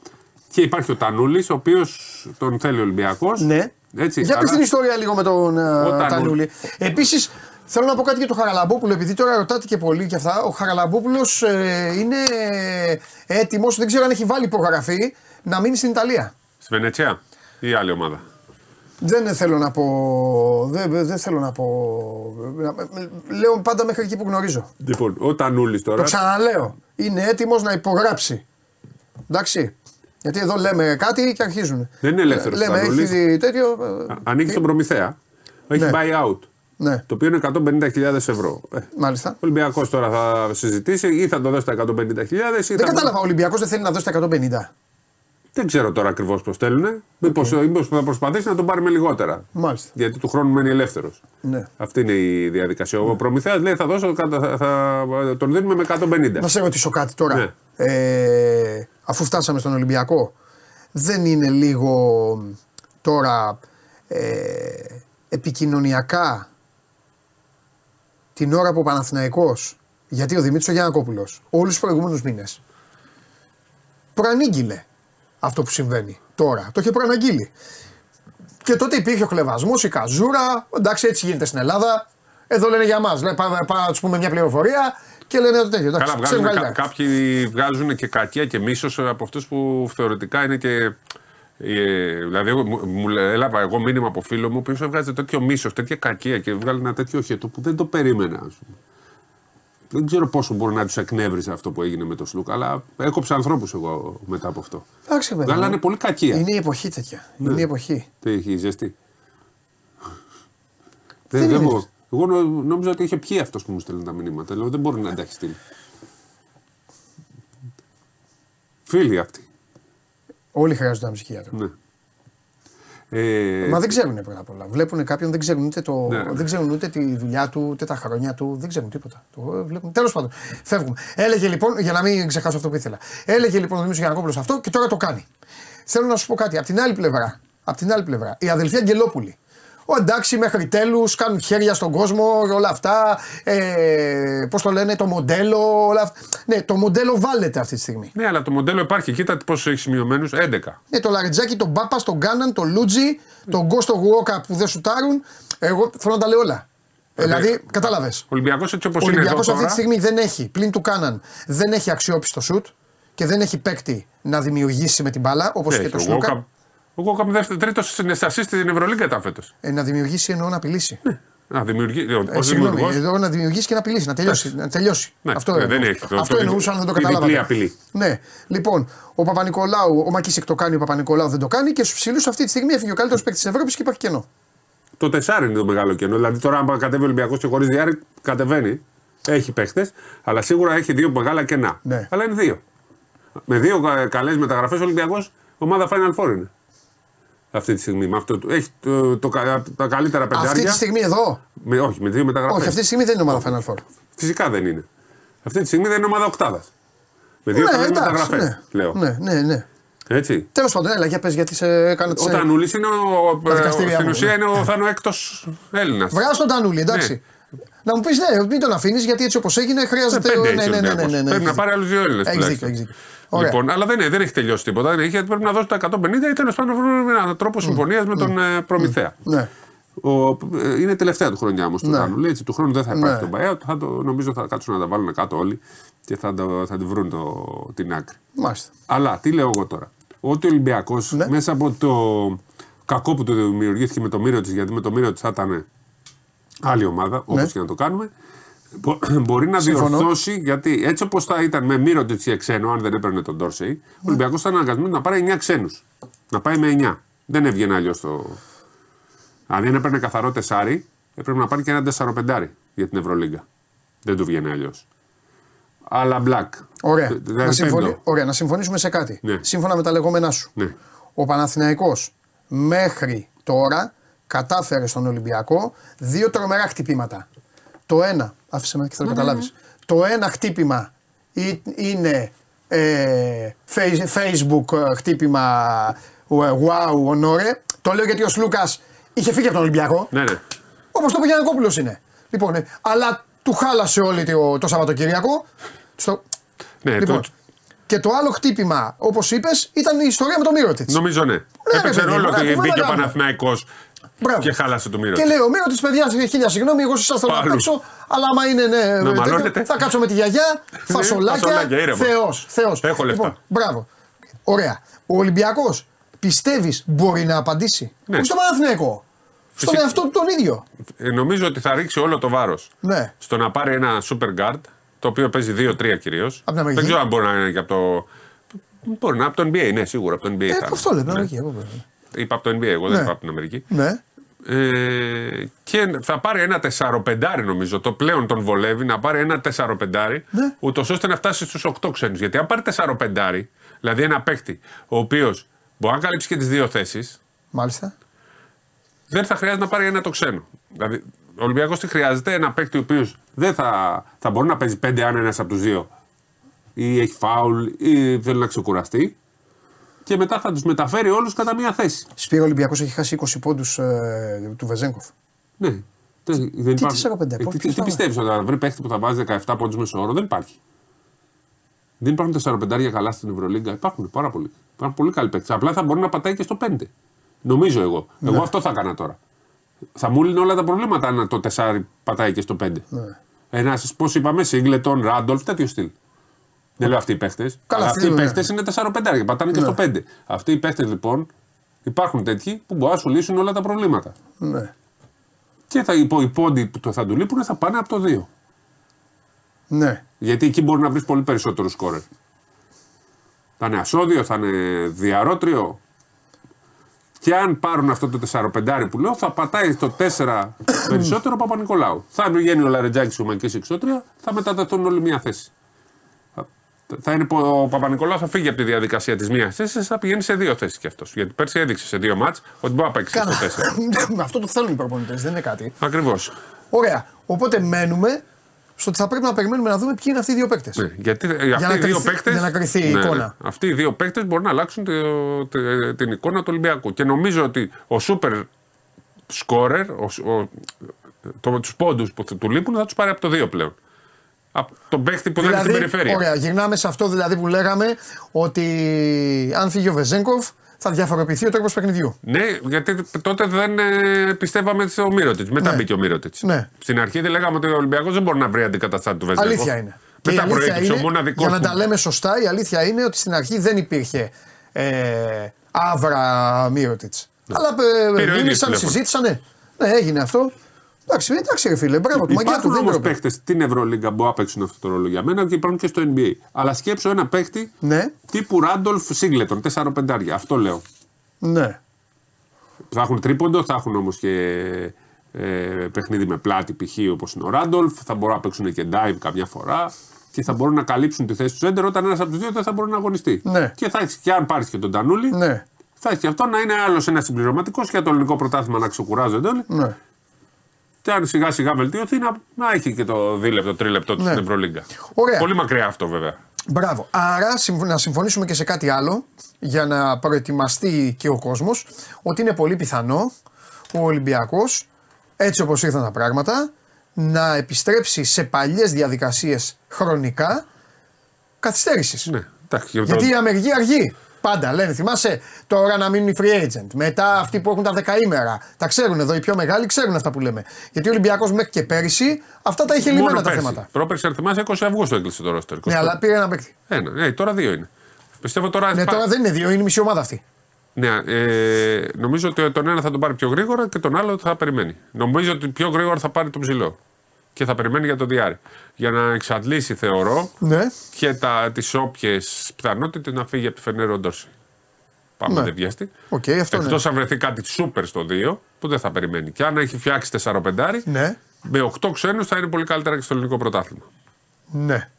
και υπάρχει ο Τανούλης, ο οποίος τον θέλει ο Ολυμπιακός. Ναι. Έτσι, Για αλλά- πες την ιστορία λίγο με τον ε, Τανούλη. Τανούλη. Επίσης, θέλω να πω κάτι για τον Χαραλαμπόπουλο, επειδή τώρα ρωτάτε και πολύ και αυτά. Ο Χαραλαμπόπουλος είναι έτοιμος, δεν ξέρω αν έχει βάλει υπογραφή, να μείνει στην Ιταλία. Στη Βενετσιά ή άλλη ομάδα; Δεν θέλω να πω. Δεν, δεν θέλω να πω. Λέω πάντα μέχρι εκεί που γνωρίζω. Λοιπόν, ο Τανούλης τώρα. Το ξαναλέω. Είναι έτοιμος να υπογράψει. Εντάξει. Γιατί εδώ λέμε κάτι και αρχίζουν. Δεν είναι ελεύθερος Λέμε, Τανούλης. έχεις τέτοιο. ε, Α- Ανοίγει τον Προμηθέα. Έχει Ναι. buy out. Ναι, Το οποίο είναι 150.000 ευρώ. Ε, μάλιστα. ο Ολυμπιακός τώρα θα συζητήσει ή θα το δώσει τα 150.000 ή Δεν θα. κατάλαβα, ο Ολυμπιακός δεν θέλει να δώσει τα 150. Δεν ξέρω τώρα ακριβώς πώς θέλουν. Μήπως θα προσπαθήσει να τον πάρει με λιγότερα. Μάλιστα. Γιατί του χρόνου μένει ελεύθερος. Ναι. Αυτή είναι η διαδικασία. Ο Προμηθέας λέει θα, δώσω, θα, θα, θα τον δίνουμε με 150. Να σε ρωτήσω κάτι τώρα. Ναι. Ε, αφού φτάσαμε στον Ολυμπιακό, δεν είναι λίγο τώρα ε, επικοινωνιακά την ώρα που ο Παναθηναϊκός, γιατί ο Δημήτρης ο Γιανακόπουλος, όλους τους προηγούμενους μήνες, προανήγγειλε αυτό που συμβαίνει τώρα. Το είχε προαναγγείλει. Και τότε υπήρχε ο κλεβασμό, η καζούρα. Εντάξει, έτσι γίνεται στην Ελλάδα. Εδώ λένε για μας. Πάμε, πάμε να τους πούμε μια πληροφορία και λένε το τέτοιο. Εντάξει, Καλά, ξέρουν βγάζουν, κα, καλύτερα. κάποιοι βγάζουν και κακία και μίσος από αυτούς που θεωρητικά είναι και. Ε, δηλαδή, εγώ- μου, μου λέ- έλαβα εγώ μήνυμα από φίλο μου, ο οποίος έβγαζε τέτοιο μίσος, τέτοια κακία και βγάλει ένα τέτοιο χέτο που δεν το περίμενα. ας πούμε. Δεν ξέρω πόσο μπορεί να τους εκνεύρισε αυτό που έγινε με τον Σλούκα, αλλά έκοψα ανθρώπους εγώ μετά από αυτό. Εντάξει, παιδί μου. Βγάλανε πολύ κακία. Είναι η εποχή τέτοια. Ναι. Είναι η εποχή. Τι έχει ζεστή. Δεν Δεν, δεν είναι μου- εγώ νο- νόμιζα ότι είχε πιει αυτός που μου στέλνει τα μηνύματα. Λέω δεν μπορεί να τα έχει στείλει. Φίλοι αυτοί. Όλοι χρειάζονται ένα ψυχίατρο. Ναι. Ε, Μα δεν ξέρουν πρώτα απ' όλα. Βλέπουν κάποιον, δεν ξέρουν ούτε, το, Ναι. δεν ξέρουν ούτε τη δουλειά του, ούτε τα χρόνια του, δεν ξέρουν τίποτα. Το βλέπουν. Τέλος πάντων, φεύγουμε. Έλεγε λοιπόν, για να μην ξεχάσω αυτό που ήθελα. Έλεγε λοιπόν ο Δημήτρης Γιανακόπουλος αυτό και τώρα το κάνει. Θέλω να σου πω κάτι. Απ' την άλλη πλευρά, απ την άλλη πλευρά η αδελφή Αγγελόπουλη. Ο εντάξει, μέχρι τέλους κάνουν χέρια στον κόσμο, όλα αυτά. Ε, Πώς το λένε, το μοντέλο, όλα αυτά. Ναι, το μοντέλο βάλετε αυτή τη στιγμή. ναι, αλλά το μοντέλο υπάρχει. Κοίτα πόσου έχει σημειωμένους. 11. Ναι, το Λαριτζάκι, τον Πάπα, τον Γκάναν, τον Λούτζι, τον Γκόστο Γουόκα που δεν σουτάρουν. Εγώ θέλω να τα λέω όλα. Ε, δηλαδή, κατάλαβες. Ο Ολυμπιακός έτσι όπως Ο είναι εδώ Ολυμπιακό αυτή τώρα. τη στιγμή δεν έχει, πλην του Κάναν, δεν έχει αξιόπιστο σουτ και δεν έχει παίκτη να δημιουργήσει με την μπάλα όπως Έχει, και το ο Σλούκα. Γκόκαμ- Ο Γκόκαμ δεύτερο, τρίτο στην εστασή στην Ευρωλίγκα ήταν φέτος. Ε, να δημιουργήσει εννοώ να απειλήσει. Να δημιουργεί. Ε, ως συγγνώμη, δημιουργός, εδώ να δημιουργήσει και να απειλήσει, να τελειώσει. Να τελειώσει. Ναι, αυτό ναι, δεν εννοούσα. έχει. Το- αυτό το- εννοούσα, αν δεν το η διπλή καταλάβατε. απειλή. Ναι, λοιπόν, ο Παπα-Νικολάου, ο Μακίσικ το κάνει, ο Παπα-Νικολάου δεν το κάνει και στους ψηλούς αυτή τη στιγμή έφυγε ο καλύτερος παίκτης της Ευρώπης και υπάρχει κενό. Το τεσάρι είναι το μεγάλο κενό. Δηλαδή τώρα, αν κατέβει ο Ολυμπιακός και χωρίς διάρρη, κατεβαίνει. Έχει παίχτε, αλλά σίγουρα έχει δύο μεγάλα κενά. Ναι. Αλλά είναι δύο. Με δύο καλές μεταγραφές ο Ολυμπιακός ομάδα Final Four είναι. Αυτή τη στιγμή. Με αυτό, το- έχει το, το, κα- τα καλύτερα πεντάρια. Αυτή τη στιγμή εδώ; Με, όχι, με δύο μεταγραφές. Όχι, αυτή τη στιγμή δεν είναι ομάδα Final Four. Φυσικά δεν είναι. Αυτή τη στιγμή δεν είναι ομάδα οκτάδας. Με δύο Ναι, καλέ εντάξει, μεταγραφές. ναι. Λέω. Ναι, ναι, ναι. Έτσι. Τέλος πάντων, έλα, για πες γιατί σε έκανα τις. Ο Τανούλης είναι ο. Τα δικαστήρια Στην μου, ουσία ναι. είναι ο, θα είναι ο έκτος Έλληνας. Βγάζω τον Τανούλη, εντάξει. Να μου πεις ναι, μην τον αφήνεις γιατί έτσι όπως έγινε χρειάζεται. Πέντε ναι, έχει ναι, ο ναι, ναι, ναι, Ολυμπιακός. ναι, Πρέπει να έχεις πάρει άλλους δύο Έλληνες. Έχεις δίκιο, έχεις δίκιο. Ωραία. Λοιπόν, αλλά δεν, δεν έχει τελειώσει τίποτα. Δεν έχει, γιατί πρέπει να δώσει τα 150 ή τέλος πάντων να βρούμε έναν τρόπο συμφωνίας με τον ε, προμηθέα. Ναι. Ο, ε, είναι τελευταία του χρονιά όμως του Ναι. Τάνου. Έτσι, του χρόνου δεν θα υπάρχει Ναι. το buyout. Θα το, νομίζω θα κάτσουν να τα βάλουν κάτω όλοι και θα, το, θα τη βρουν το, την άκρη. Μάλιστα. Αλλά τι λέω εγώ τώρα. Ότι ο Ολυμπιακός Ναι. μέσα από το κακό που του δημιουργήθηκε με το μύρο της, γιατί με το μύρο της θα ήταν άλλη ομάδα, όπως Ναι. και να το κάνουμε, μπο- μπορεί να Συμφωνώ. διορθώσει, γιατί έτσι όπως θα ήταν με μύρο τη για ξένο, αν δεν έπαιρνε τον Ντόρσεϊ, ο Ολυμπιακός ήταν αναγκασμένος να πάρει 9 ξένους. Να πάει με 9. Δεν έβγαινε αλλιώς το. Αν δεν έπαιρνε καθαρό τεσάρι, έπρεπε να πάρει και ένα 4-5 για την Ευρωλίγκα. Δεν του βγαίνει αλλιώς. Αλλά black. Ωραία. Δηλαδή να, συμφωνη... πέμπτο. Ωραία, να συμφωνήσουμε σε κάτι. Ναι. Σύμφωνα με τα λεγόμενά σου. Ναι. Ο Παναθηναϊκός μέχρι τώρα κατάφερε στον Ολυμπιακό δύο τρομερά χτυπήματα. Το ένα, άφησε με και Ναι, θέλω να καταλάβει. Το ένα χτύπημα ή- είναι ε, face- Facebook ε, χτύπημα ε, wow, ονόρε. Το λέω γιατί ο Σλούκας είχε φύγει από τον Ολυμπιακό. Ναι, ναι. Όπως το είπε ο Γιανακόπουλο είναι. Λοιπόν, ε, αλλά του χάλασε όλη το, το Σαββατοκύριακο. Στο... ναι Λοιπόν, το- και το άλλο χτύπημα, όπως είπες, ήταν η ιστορία με τον Μύρωτιτς. Νομίζω ναι. Έπαιξε ρε παιδί ρόλο μου, ότι κουβέντα μπήκε ο κάνουμε. Παναθηναϊκός Μπράβο. και χάλασε το μύρο. Και του. λέει ο Μύρωτιτ, παιδιά, χίλια συγγνώμη, εγώ σας θέλω να Πάλι. παίξω, αλλά άμα είναι ναι, τέτοιο, μαλώνετε. θα κάτσω με τη γιαγιά, φασολάκια. φασολάκια, ήρεμα. Θεός. Θεός. Έχω λεφτά. Λοιπόν, μπράβο. Ωραία. Ο Ολυμπιακός πιστεύεις μπορεί να απαντήσει; Ναι. Όχι στο Παναθηναϊκό. Στον Φυσικά. εαυτό του τον ίδιο. Ε, Νομίζω ότι θα ρίξει όλο το βάρος Ναι. στο να πάρει ένα super guard, το οποίο παίζει 2-3 κυρίως. Απ' την Αμερική. Δεν ξέρω αν μπορεί να είναι και από το. Μπορεί να είναι από το NBA, ναι, σίγουρα από το NBA. Ε, θα είναι. αυτό λέει. Ναι. Παναγική, εγώ βέβαια. Είπα από το NBA, εγώ δεν Ναι. είπα από την Αμερική. Ναι. Ε, και θα πάρει ένα 4-5 νομίζω. Το πλέον τον βολεύει να πάρει ένα 4-5 Ναι. ούτως ώστε να φτάσει στους 8 ξένους. Γιατί αν πάρει 4-5, δηλαδή ένα παίκτη ο οποίος μπορεί να καλύψει και τις δύο θέσεις, Μάλιστα. δεν θα χρειάζεται να πάρει ένα το ξένο. Δηλαδή, ο Ολυμπιακός τι χρειάζεται, ένα παίκτη ο οποίος δεν θα, θα μπορεί να παίζει πέντε αν ένα από τους δύο ή έχει φάουλ ή θέλει να ξεκουραστεί. Και μετά θα τους μεταφέρει όλους κατά μία θέση. Σπύρο Ολυμπιακός έχει χάσει 20 πόντους ε, του Βεζέγκοφ. Ναι. Δεν, δεν Τι υπάρχει- 4-5, Ε, πώς- τι- ποιος Τι θα- πιστεύεις, ότι θα βρει παίκτη που θα βάζει 17 πόντους μέσω όρο, δεν υπάρχει. Δεν υπάρχουν 4-5 καλά στην Ευρωλίγκα. Υπάρχουν πάρα πολλοί. Υπάρχουν πολύ καλοί παίκτες. Απλά θα μπορεί να πατάει και στο 5. Νομίζω εγώ. Ναι. Εγώ αυτό θα έκανα τώρα. Θα μου λύνει όλα τα προβλήματα αν το 4 πατάει και στο 5. Ναι. Ένας, πώς είπαμε, Σίγκλετον, Ράντολφ, τέτοιο στυλ. Δεν λέω αυτοί οι παίχτες. Καλά, Αλλά αυτοί αυτοί οι είναι. Ναι. παίχτες είναι 4-5 και πατάνε και στο 5. Αυτοί οι παίχτες λοιπόν υπάρχουν τέτοιοι που μπορούν να σου λύσουν όλα τα προβλήματα. Ναι. Και θα, οι πο- οι πόντοι που το θα του λείπουν θα πάνε από το 2. Ναι. Γιατί εκεί μπορεί να βρεις πολύ περισσότερο σκόρερ. Θα είναι ασώδιο, θα είναι διαρρότριο. Και αν πάρουν αυτό το 4-5 που λέω, θα πατάει το 4 περισσότερο ο Παπα-Νικολάου. Θα βγαίνει ο Λαρετζάκης ο Μαϊκή εξώτρια, θα μετατεθούν όλοι μία θέση. Θα- Θα είναι, που ο Παπα-Νικολάου θα φύγει από τη διαδικασία της μίας θέσης, θα πηγαίνει σε δύο θέσεις κι αυτός. Γιατί πέρσι έδειξε σε δύο μάτς ότι μπορεί να παίξει Κάνα. στο 4. Αυτό το θέλουν οι προπονητές, δεν είναι κάτι. Ακριβώς. Ωραία. Οπότε μένουμε στο ότι θα πρέπει να περιμένουμε να δούμε ποιοι είναι αυτοί οι δύο παίκτες. Ναι, γιατί ε, αυτοί να οι δύο κρυθεί- παίκτες, για να κρυθεί η εικόνα. Αυτοί οι δύο παίκτες μπορούν να αλλάξουν το- τε- την εικόνα του Ολυμπιακού. Και νομίζω ότι ο σούπερ σκόρερ, ο, ο, το, τους πόντους που θα του λείπουν θα τους πάρει από το 2 πλέον. Από τον παίκτη που δεν είναι στην περιφέρεια. ωραία, γυρνάμε σε αυτό δηλαδή που λέγαμε ότι αν φύγει ο Βεζέγκοφ θα διαφοροποιηθεί ο τρόπος παιχνιδιού. Ναι, γιατί τότε δεν ε, πιστεύαμε στο Μύρωτιτς. Μετά Ναι. μπήκε ο Μύρωτιτς. Ναι. Στην αρχή δεν λέγαμε ότι ο Ολυμπιακός δεν μπορεί να βρει αντικαταστάτη του Βεζέγκοφ. Αλήθεια είναι. Και η Μετά αλήθεια προέκυψε ο είναι, μοναδικό. Για να τα λέμε σωστά, η αλήθεια είναι ότι στην αρχή δεν υπήρχε ε, άβρα Μύρωτιτς. Αλλά ε, Πήρε ο ίδιος μίλησαν, τηλέφωνο. συζήτησαν. Ναι, ναι, έγινε αυτό. Εντάξει, εντάξει, ρε φίλε, μπράβο του. Μαγιά του Υπάρχουν δεν όμως πρέπει. παίχτε στην Ευρωλίγκα που μπορούν να παίξουν αυτό το ρόλο για μένα και υπάρχουν και στο NBA. Αλλά σκέψω ένα παίχτη Ναι, τύπου Ράντολφ Σίγκλετον, 4-5. Αυτό λέω. ναι. Θα έχουν τρίποντο, θα έχουν όμως και ε, παιχνίδι με πλάτη π.χ. όπως είναι ο Ράντολφ. Θα μπορούν να παίξουν και dive καμιά φορά και θα μπορούν να καλύψουν τη θέση τους Έντερ όταν ένας από τους δύο δεν θα μπορεί να αγωνιστεί. Ναι. Και θα έχει και αν πάρεις και τον Τανούλη, Ναι, θα έχει και αυτό να είναι άλλος ένας συμπληρωματικός και για το ελληνικό πρωτάθλημα να ξεκουράζονται όλοι. ναι. Και αν σιγά σιγά βελτιωθεί να, να έχει και το δίλεπτο, τρίλεπτο του Ναι. στην Ευρωλίγκα. Ωραία. Πολύ μακριά αυτό βέβαια. Μπράβο. Άρα συμφ- να συμφωνήσουμε και σε κάτι άλλο για να προετοιμαστεί και ο κόσμος ότι είναι πολύ πιθανό ο Ολυμπιακός, έτσι όπως ήρθαν τα πράγματα, να επιστρέψει σε παλιές διαδικασίες χρονικά καθυστέρησης. Ναι, εντάξει. και Γιατί το- η αμεργία αργεί. Πάντα λένε, θυμάσαι τώρα να μείνουν οι free agent. Μετά αυτοί που έχουν τα δεκαήμερα. Τα ξέρουν εδώ, οι πιο μεγάλοι ξέρουν αυτά που λέμε. Γιατί ο Ολυμπιακός μέχρι και πέρυσι αυτά τα είχε Μόνο λυμμένα τα πέρσι. θέματα. Πρόπερσι, αν θυμάσαι, 20 Αυγούστου έκλεισε το ρόστερ. Ναι, αλλά πήρε ένα παίκτη. Ένα, ναι, τώρα δύο είναι. Πιστεύω τώρα. Ναι, πα- τώρα δεν είναι δύο, είναι μισή ομάδα αυτή. Ναι, ε, νομίζω ότι τον ένα θα τον πάρει πιο γρήγορα και τον άλλο θα περιμένει. Νομίζω ότι πιο γρήγορα θα πάρει τον ψηλό. Και θα περιμένει για τον δυάρι. Για να εξαντλήσει, θεωρώ, Ναι. και τις όποιες πιθανότητες να φύγει από τη Φενέρ ο Ντόρσεϊ. Πάμε, Ναι. δεν βιαστεί. Οκ, αυτό Εκτός ναι. αν βρεθεί κάτι σούπερ στο 2 που δεν θα περιμένει. Και αν έχει φτιάξει 4-5, Ναι. με 8 ξένους θα είναι πολύ καλύτερα και στο ελληνικό πρωτάθλημα. Ναι.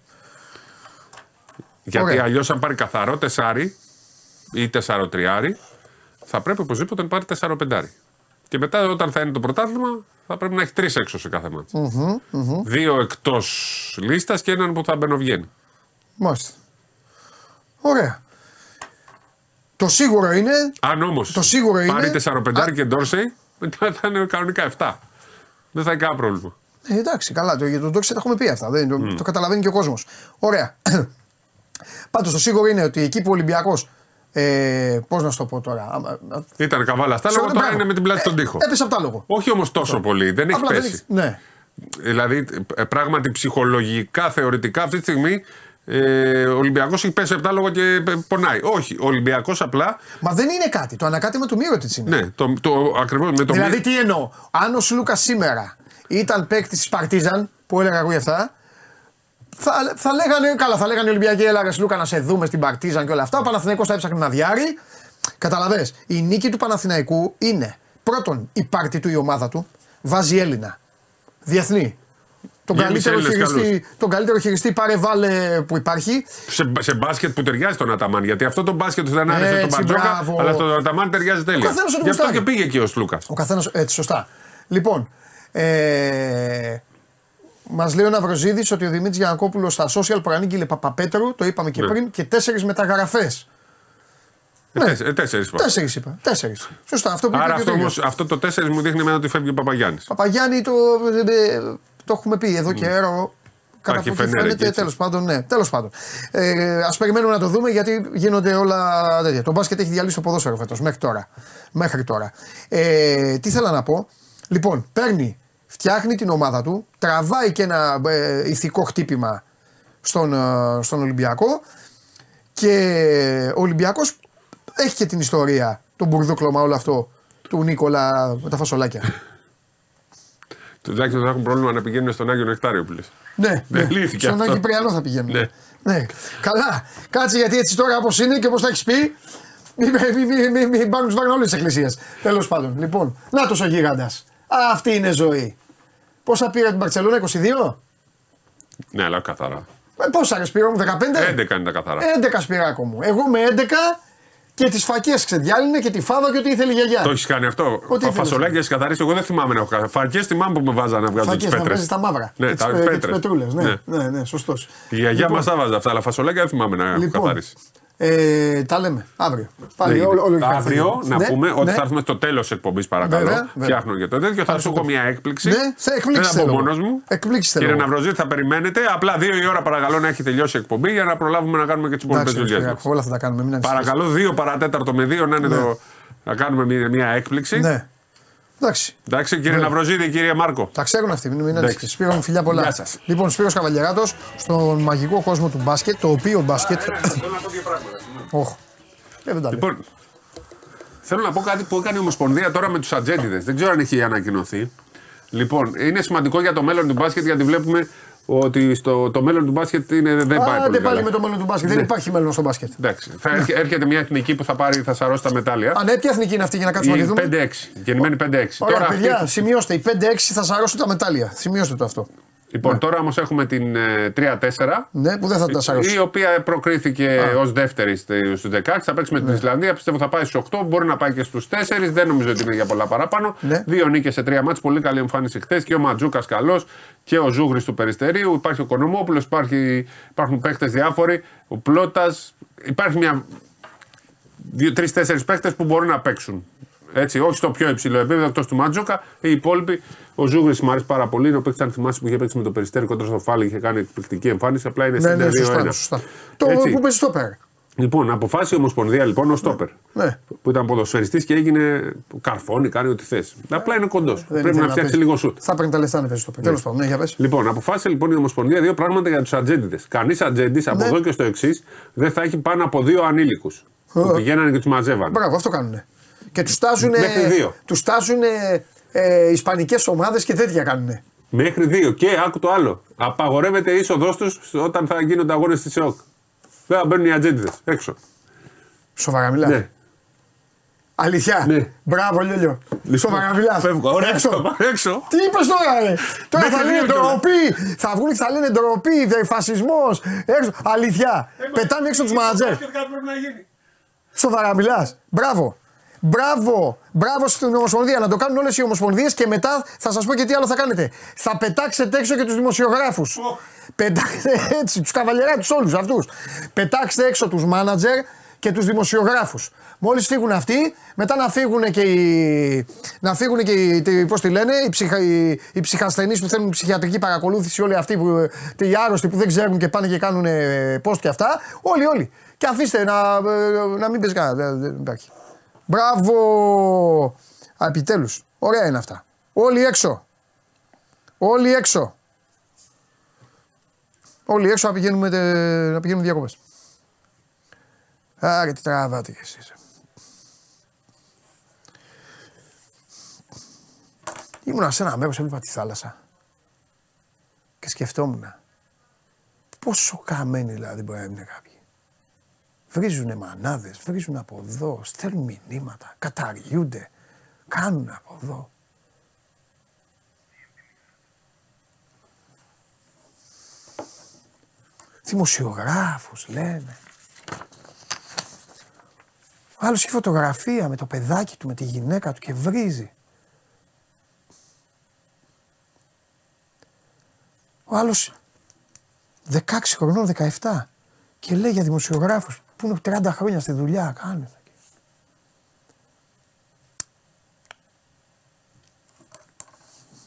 Γιατί Ωραία. αλλιώς, αν πάρει καθαρό τεσάρι ή τεσσαροτριάρι, θα πρέπει οπωσδήποτε να πάρει τεσσαροπεντάρι. Και μετά, όταν θα είναι το πρωτάθλημα, θα πρέπει να έχει τρεις έξω σε κάθε μάτς. Δύο εκτός λίστας και έναν που θα μπαινοβγαίνει. Μάλιστα. Ωραία. Το σίγουρο είναι. Αν όμως Το σίγουρο είναι- πάρει τεσσαροπεντάρι Α. και Ντόρσεϊ, μετά θα είναι κανονικά 7. Δεν θα έχει κανένα πρόβλημα. Ε, εντάξει, καλά, το, για τον Ντόξι τα έχουμε πει αυτά. Δεν, το, το καταλαβαίνει και ο κόσμος. Ωραία. Πάντως το σίγουρο είναι ότι εκεί που ο Ολυμπιακός. Ε, Πώς να σου το πω τώρα. άμα- α- Ήταν καβάλα στα λόγω, τώρα Μπράβο. είναι με την πλάτη στον Ε, τοίχο. Έπεσε από τα λόγο. Όχι όμως τόσο πολύ, δεν έχει Απλά δεν πέσει. έχει- Ναι. Δηλαδή, ε, πράγματι ψυχολογικά, θεωρητικά αυτή τη στιγμή ε, ο Ολυμπιακός έχει πέσει από τα λόγο και ε, πονάει. Όχι, ο Ολυμπιακός απλά. Μα δεν είναι κάτι. Το ανακάτεμα του Μύρωτιτς είναι. Ναι, το, το, ακριβώς με το Δηλαδή τι εννοώ; Αν ο Σλούκα σήμερα ήταν παίκτης της Παρτίζαν, που έλεγα εγώ γι' αυτά, θα, θα λέγανε, καλά, θα λέγανε οι Ολυμπιακοί, έλα ρε Σλούκα να σε δούμε στην Παρτίζαν και όλα αυτά. Ο Παναθηναϊκός θα έψαχνε να διάρει. Καταλαβες, η νίκη του Παναθηναϊκού είναι πρώτον η πάρτη του η ομάδα του, βάζει Έλληνα, διεθνή. Τον Γέμισε καλύτερο, Έλληνες χειριστή, τον καλύτερο χειριστή πάρε βάλε που υπάρχει. σε, σε μπάσκετ που ταιριάζει τον Αταμάν. Γιατί αυτό το μπάσκετ του δεν άρεσε τον Έτσι, Μπατζόκα, μπράβο. αλλά στον Αταμάν ταιριάζει τέλεια. καθένας ό,τι Γι' αυτό γουστάρει. και πήγε εκεί ο Σλούκας. Ο καθένας. Έτσι, σωστά. Λοιπόν, ε, μας λέει ο Ναυροζίδη ότι ο Δημήτρης Γιανακόπουλο στα social προανήγγειλε Παπαπέτρου, το είπαμε και Ναι. πριν, και τέσσερις μεταγραφές. Ναι. Ε, Τέσσερις είπα. Τέσσερις είπα. Τέσσερις. Σωστά, αυτό που είπε Άρα και ο αυτό, Τέγιος. όμως, αυτό το 4 μου δείχνει εμένα ότι φεύγει ο Παπαγιάννης. Παπαγιάννη το, ε, ε, το έχουμε πει εδώ καιρό. Κατά Υπάρχει από ό,τι φενέρ εκεί, φαίνεται, έτσι. τέλος πάντων, ναι, τέλος πάντων. Ε, Α περιμένουμε να το δούμε γιατί γίνονται όλα τέτοια. Το μπάσκετ έχει διαλύσει το ποδόσφαιρο φέτος μέχρι τώρα. Μέχρι τώρα. Ε, τι θέλω να πω. Λοιπόν, παίρνει, φτιάχνει την ομάδα του, τραβάει και ένα ε, ηθικό χτύπημα στον, ε, στον Ολυμπιακό και ο Ολυμπιακός έχει και την ιστορία, τον μπουρδούκλωμα όλο αυτό του Νίκολα με τα φασολάκια. Τουλάχιστον θα έχουν πρόβλημα να πηγαίνουν στον Άγιο Νεκτάριο που λες. Ναι, Δεν ναι. λύθηκε Στον αυτό. Άγιο Πριανό θα πηγαίνουν. Ναι. ναι. Καλά. Κάτσε γιατί έτσι τώρα όπω είναι και όπω τα έχει πει. Μην μη, μη, μη, μη, μη πάρουν σβάγνα όλε τι εκκλησίε. Τέλο πάντων. Λοιπόν, να ο γίγαντα. Αυτή είναι ζωή. Πόσα πήρε την Παρσελόνα, 22. Ναι, αλλά καθαρά. Ε, πόσα ρε Σπύρο μου, 15. 11 είναι τα καθαρά. 11 Σπυράκο μου. Εγώ με 11 και τις φακές ξεδιάλυνε και τη φάβα και ό,τι ήθελε η γιαγιά. Το έχεις κάνει αυτό; Ό,τι Ο ήθελες. φασολάκι έχει καθαρίσει. Εγώ δεν θυμάμαι να έχω καθαρίσει. Φαρκέ θυμάμαι που με βάζανε να βγάζω τις Φακές να πέτρες. βγάζει τα μαύρα. Ναι, και τα τις, ε, και τις πέτρες. πετρούλες. Ναι, Ναι. ναι, ναι, σωστός. Η γιαγιά μας τα βάζα αυτά, αλλά φασολάκια δεν θυμάμαι να έχω Λοιπόν, καθαρίσει. Ε, τα λέμε αύριο. Πάλι Δεν όλο, όλο γίνεται. έχει Αύριο καθαρίσει. να Ναι, πούμε ότι ναι. θα έρθουμε στο τέλος της εκπομπής, παρακαλώ. Βέβαια, βέβαια. Φτιάχνω για το τέτοιο. Θα Πάρε σου το έχω τέλος. μια έκπληξη. Ναι, θα εκπλήξεις Δεν θα πω θέλω. μόνος μου. Εκπλήξεις θέλω. Κύριε Ναυροζήτη, θα περιμένετε. Απλά δύο η ώρα παρακαλώ να έχει τελειώσει η εκπομπή για να προλάβουμε να κάνουμε και τις υπόλοιπες Εντάξει, δουλειές ρε, μας. Σπυράκο, όλα θα τα κάνουμε. Μην ανησυχείς. Παρακαλώ, δύο παρατέταρτο με δύο να είναι εδώ. Να κάνουμε μια, μια έκπληξη. Ναι. Εντάξει, Εντάξει, κύριε Ναυροζήτη, κύριε Μάρκο. τα ξέρουν αυτοί, μην, μην ανησυχείς. Σπύρο μου, φιλιά πολλά. Γεια σας. Λοιπόν, Σπύρος Καβαλιαράτος, στον μαγικό κόσμο του μπάσκετ, το οποίο μπάσκετ. Όχ. Ε, δεν τα λέω. Λοιπόν, θέλω να πω κάτι που έκανε η Ομοσπονδία τώρα με τους ατζέντιδες. Δεν ξέρω αν έχει ανακοινωθεί. Λοιπόν, είναι σημαντικό για το μέλλον του μπάσκετ γιατί βλέπουμε ότι στο, το μέλλον του μπάσκετ είναι, δεν πάει πολύ Άντε καλά. πάλι με το μέλλον του μπάσκετ. Δεν Ναι. υπάρχει μέλλον στο μπάσκετ. Εντάξει. Θα έρχε- έρχεται μια εθνική που θα, πάρει, θα σαρώσει τα μετάλλια. Αν ναι, ποια εθνική είναι αυτή για να κάτσουμε να Η τη δούμε; 5-6. Γεννημένη 5-6. Ωραία, Τώρα παιδιά, αυτή, σημειώστε. Οι 5-6 θα σαρώσουν τα μετάλλια. Σημειώστε το αυτό. Λοιπόν, τώρα όμως έχουμε την ε, 3-4. Ναι, που δεν θα τα σαρώσει. Η οποία προκρίθηκε ως δεύτερη στους 16. Θα παίξει με την Ισλανδία. Πιστεύω θα πάει στους 8. Μπορεί να πάει και στους 4. Δεν νομίζω ότι είναι για πολλά παραπάνω. Ναι. Δύο νίκες σε τρία μάτς. Πολύ καλή εμφάνιση χθες. Και ο Ματζούκας καλός. Και ο Ζούγρης του Περιστερίου. Υπάρχει ο Κονομόπουλος. Υπάρχει, υπάρχουν παίχτε διάφοροι. Ο Πλότα. Υπάρχει μια. Τρει-τέσσερι παίχτε που μπορούν να παίξουν. Έτσι, όχι στο πιο υψηλό επίπεδο εκτός του Μάτζοκα. Οι υπόλοιποι, ο Ζούγρη μου αρέσει πάρα πολύ. Είναι ο παίκτης, αν θυμάσαι, που είχε παίξει με το περιστέρι κοντά στο φάλι, είχε κάνει εκπληκτική εμφάνιση. Απλά είναι Ναι, στην ναι, σωστά, 2-1. ναι, σωστά. Το Έτσι. που παίζει στο πέρα. Λοιπόν, αποφάσισε η Ομοσπονδία λοιπόν ο Στόπερ. Ναι. Που ήταν ποδοσφαιριστής και έγινε καρφώνει, κάνει ό,τι θες. Απλά είναι κοντός. Δεν Πρέπει ήθελε να φτιάξει παίζει. λίγο σουτ. Θα παίρνει τα λεφτά να παίζει στο πέρα. Τέλος πάντων, ναι, για πες. Λοιπόν, αποφάσισε λοιπόν η Ομοσπονδία δύο πράγματα για τους ατζέντιδε. Κανείς ατζέντης από Ναι. εδώ και στο εξής δεν θα έχει πάνω από δύο ανήλικους. Που πηγαίνανε και τους μαζεύανε. Μπράβο, αυτό κάνουν. Και τους τάζουν. Μέχρι δύο. Τους τάζουν ε, Ισπανικές ομάδες και τέτοια κάνουν. Μέχρι δύο. Και άκου το άλλο. Απαγορεύεται η είσοδός τους όταν θα γίνονται αγώνες της ΕΟΚ. Δεν θα μπαίνουν οι ατζέντιδες έξω. Σοβαρά μιλάς. Ναι. Αλήθεια. Ναι. Μπράβο, Λιόλιο. Σοβαρά μιλάς. Φεύγω. Ωραία, Έξω. έξω. Τι είπες τώρα, ρε; Τώρα Μέχρι θα λένε δύο κιόλας. ντροπή. Θα βγουν και θα λένε ντροπή, φασισμός. Έξω. Αλήθεια. Πετάνε έξω τους μανατζέρ. Σοβαρά μιλάς. Μπράβο. Μπράβο, μπράβο στην Ομοσπονδία. Να το κάνουν όλες οι Ομοσπονδίες και μετά θα σας πω και τι άλλο θα κάνετε. Θα πετάξετε έξω και τους δημοσιογράφους. Πετάξτε έτσι, τους καβαλιεράτου όλους αυτούς. Πετάξτε έξω τους μάνατζερ και τους δημοσιογράφους. Μόλις φύγουν αυτοί, μετά να φύγουν και οι. Να φύγουν και οι. τι- Πώς τη λένε, οι, ψυχα, οι, οι ψυχασθενείς που θέλουν ψυχιατρική παρακολούθηση, όλοι αυτοί που. οι άρρωστοι που δεν ξέρουν και πάνε και κάνουν πώ και αυτά. Όλοι, όλοι. Και αφήστε να, ε, να μην παίζει κανένα. Δεν, δεν υπάρχει. Μπράβο! Α, επιτέλους. Ωραία είναι αυτά. Όλοι έξω. Όλοι έξω. Όλοι έξω να πηγαίνουμε, τε- να πηγαίνουμε διακοπές. Άρε τι τραβάτε κι εσείς. Ήμουνα σε ένα μέρος, έβλεπα τη θάλασσα. Και σκεφτόμουν. Πόσο καμένοι δηλαδή μπορεί να είναι κάποιοι. Βρίζουνε μανάδες, βρίζουν από εδώ, στέλνουν μηνύματα, καταργιούνται, κάνουν από εδώ. Δημοσιογράφους λένε. Ο άλλος έχει φωτογραφία με το παιδάκι του, με τη γυναίκα του και βρίζει. Ο άλλος 16 χρονών, 17 και λέει για δημοσιογράφους που είναι 30 χρόνια στη δουλειά, κάνουν.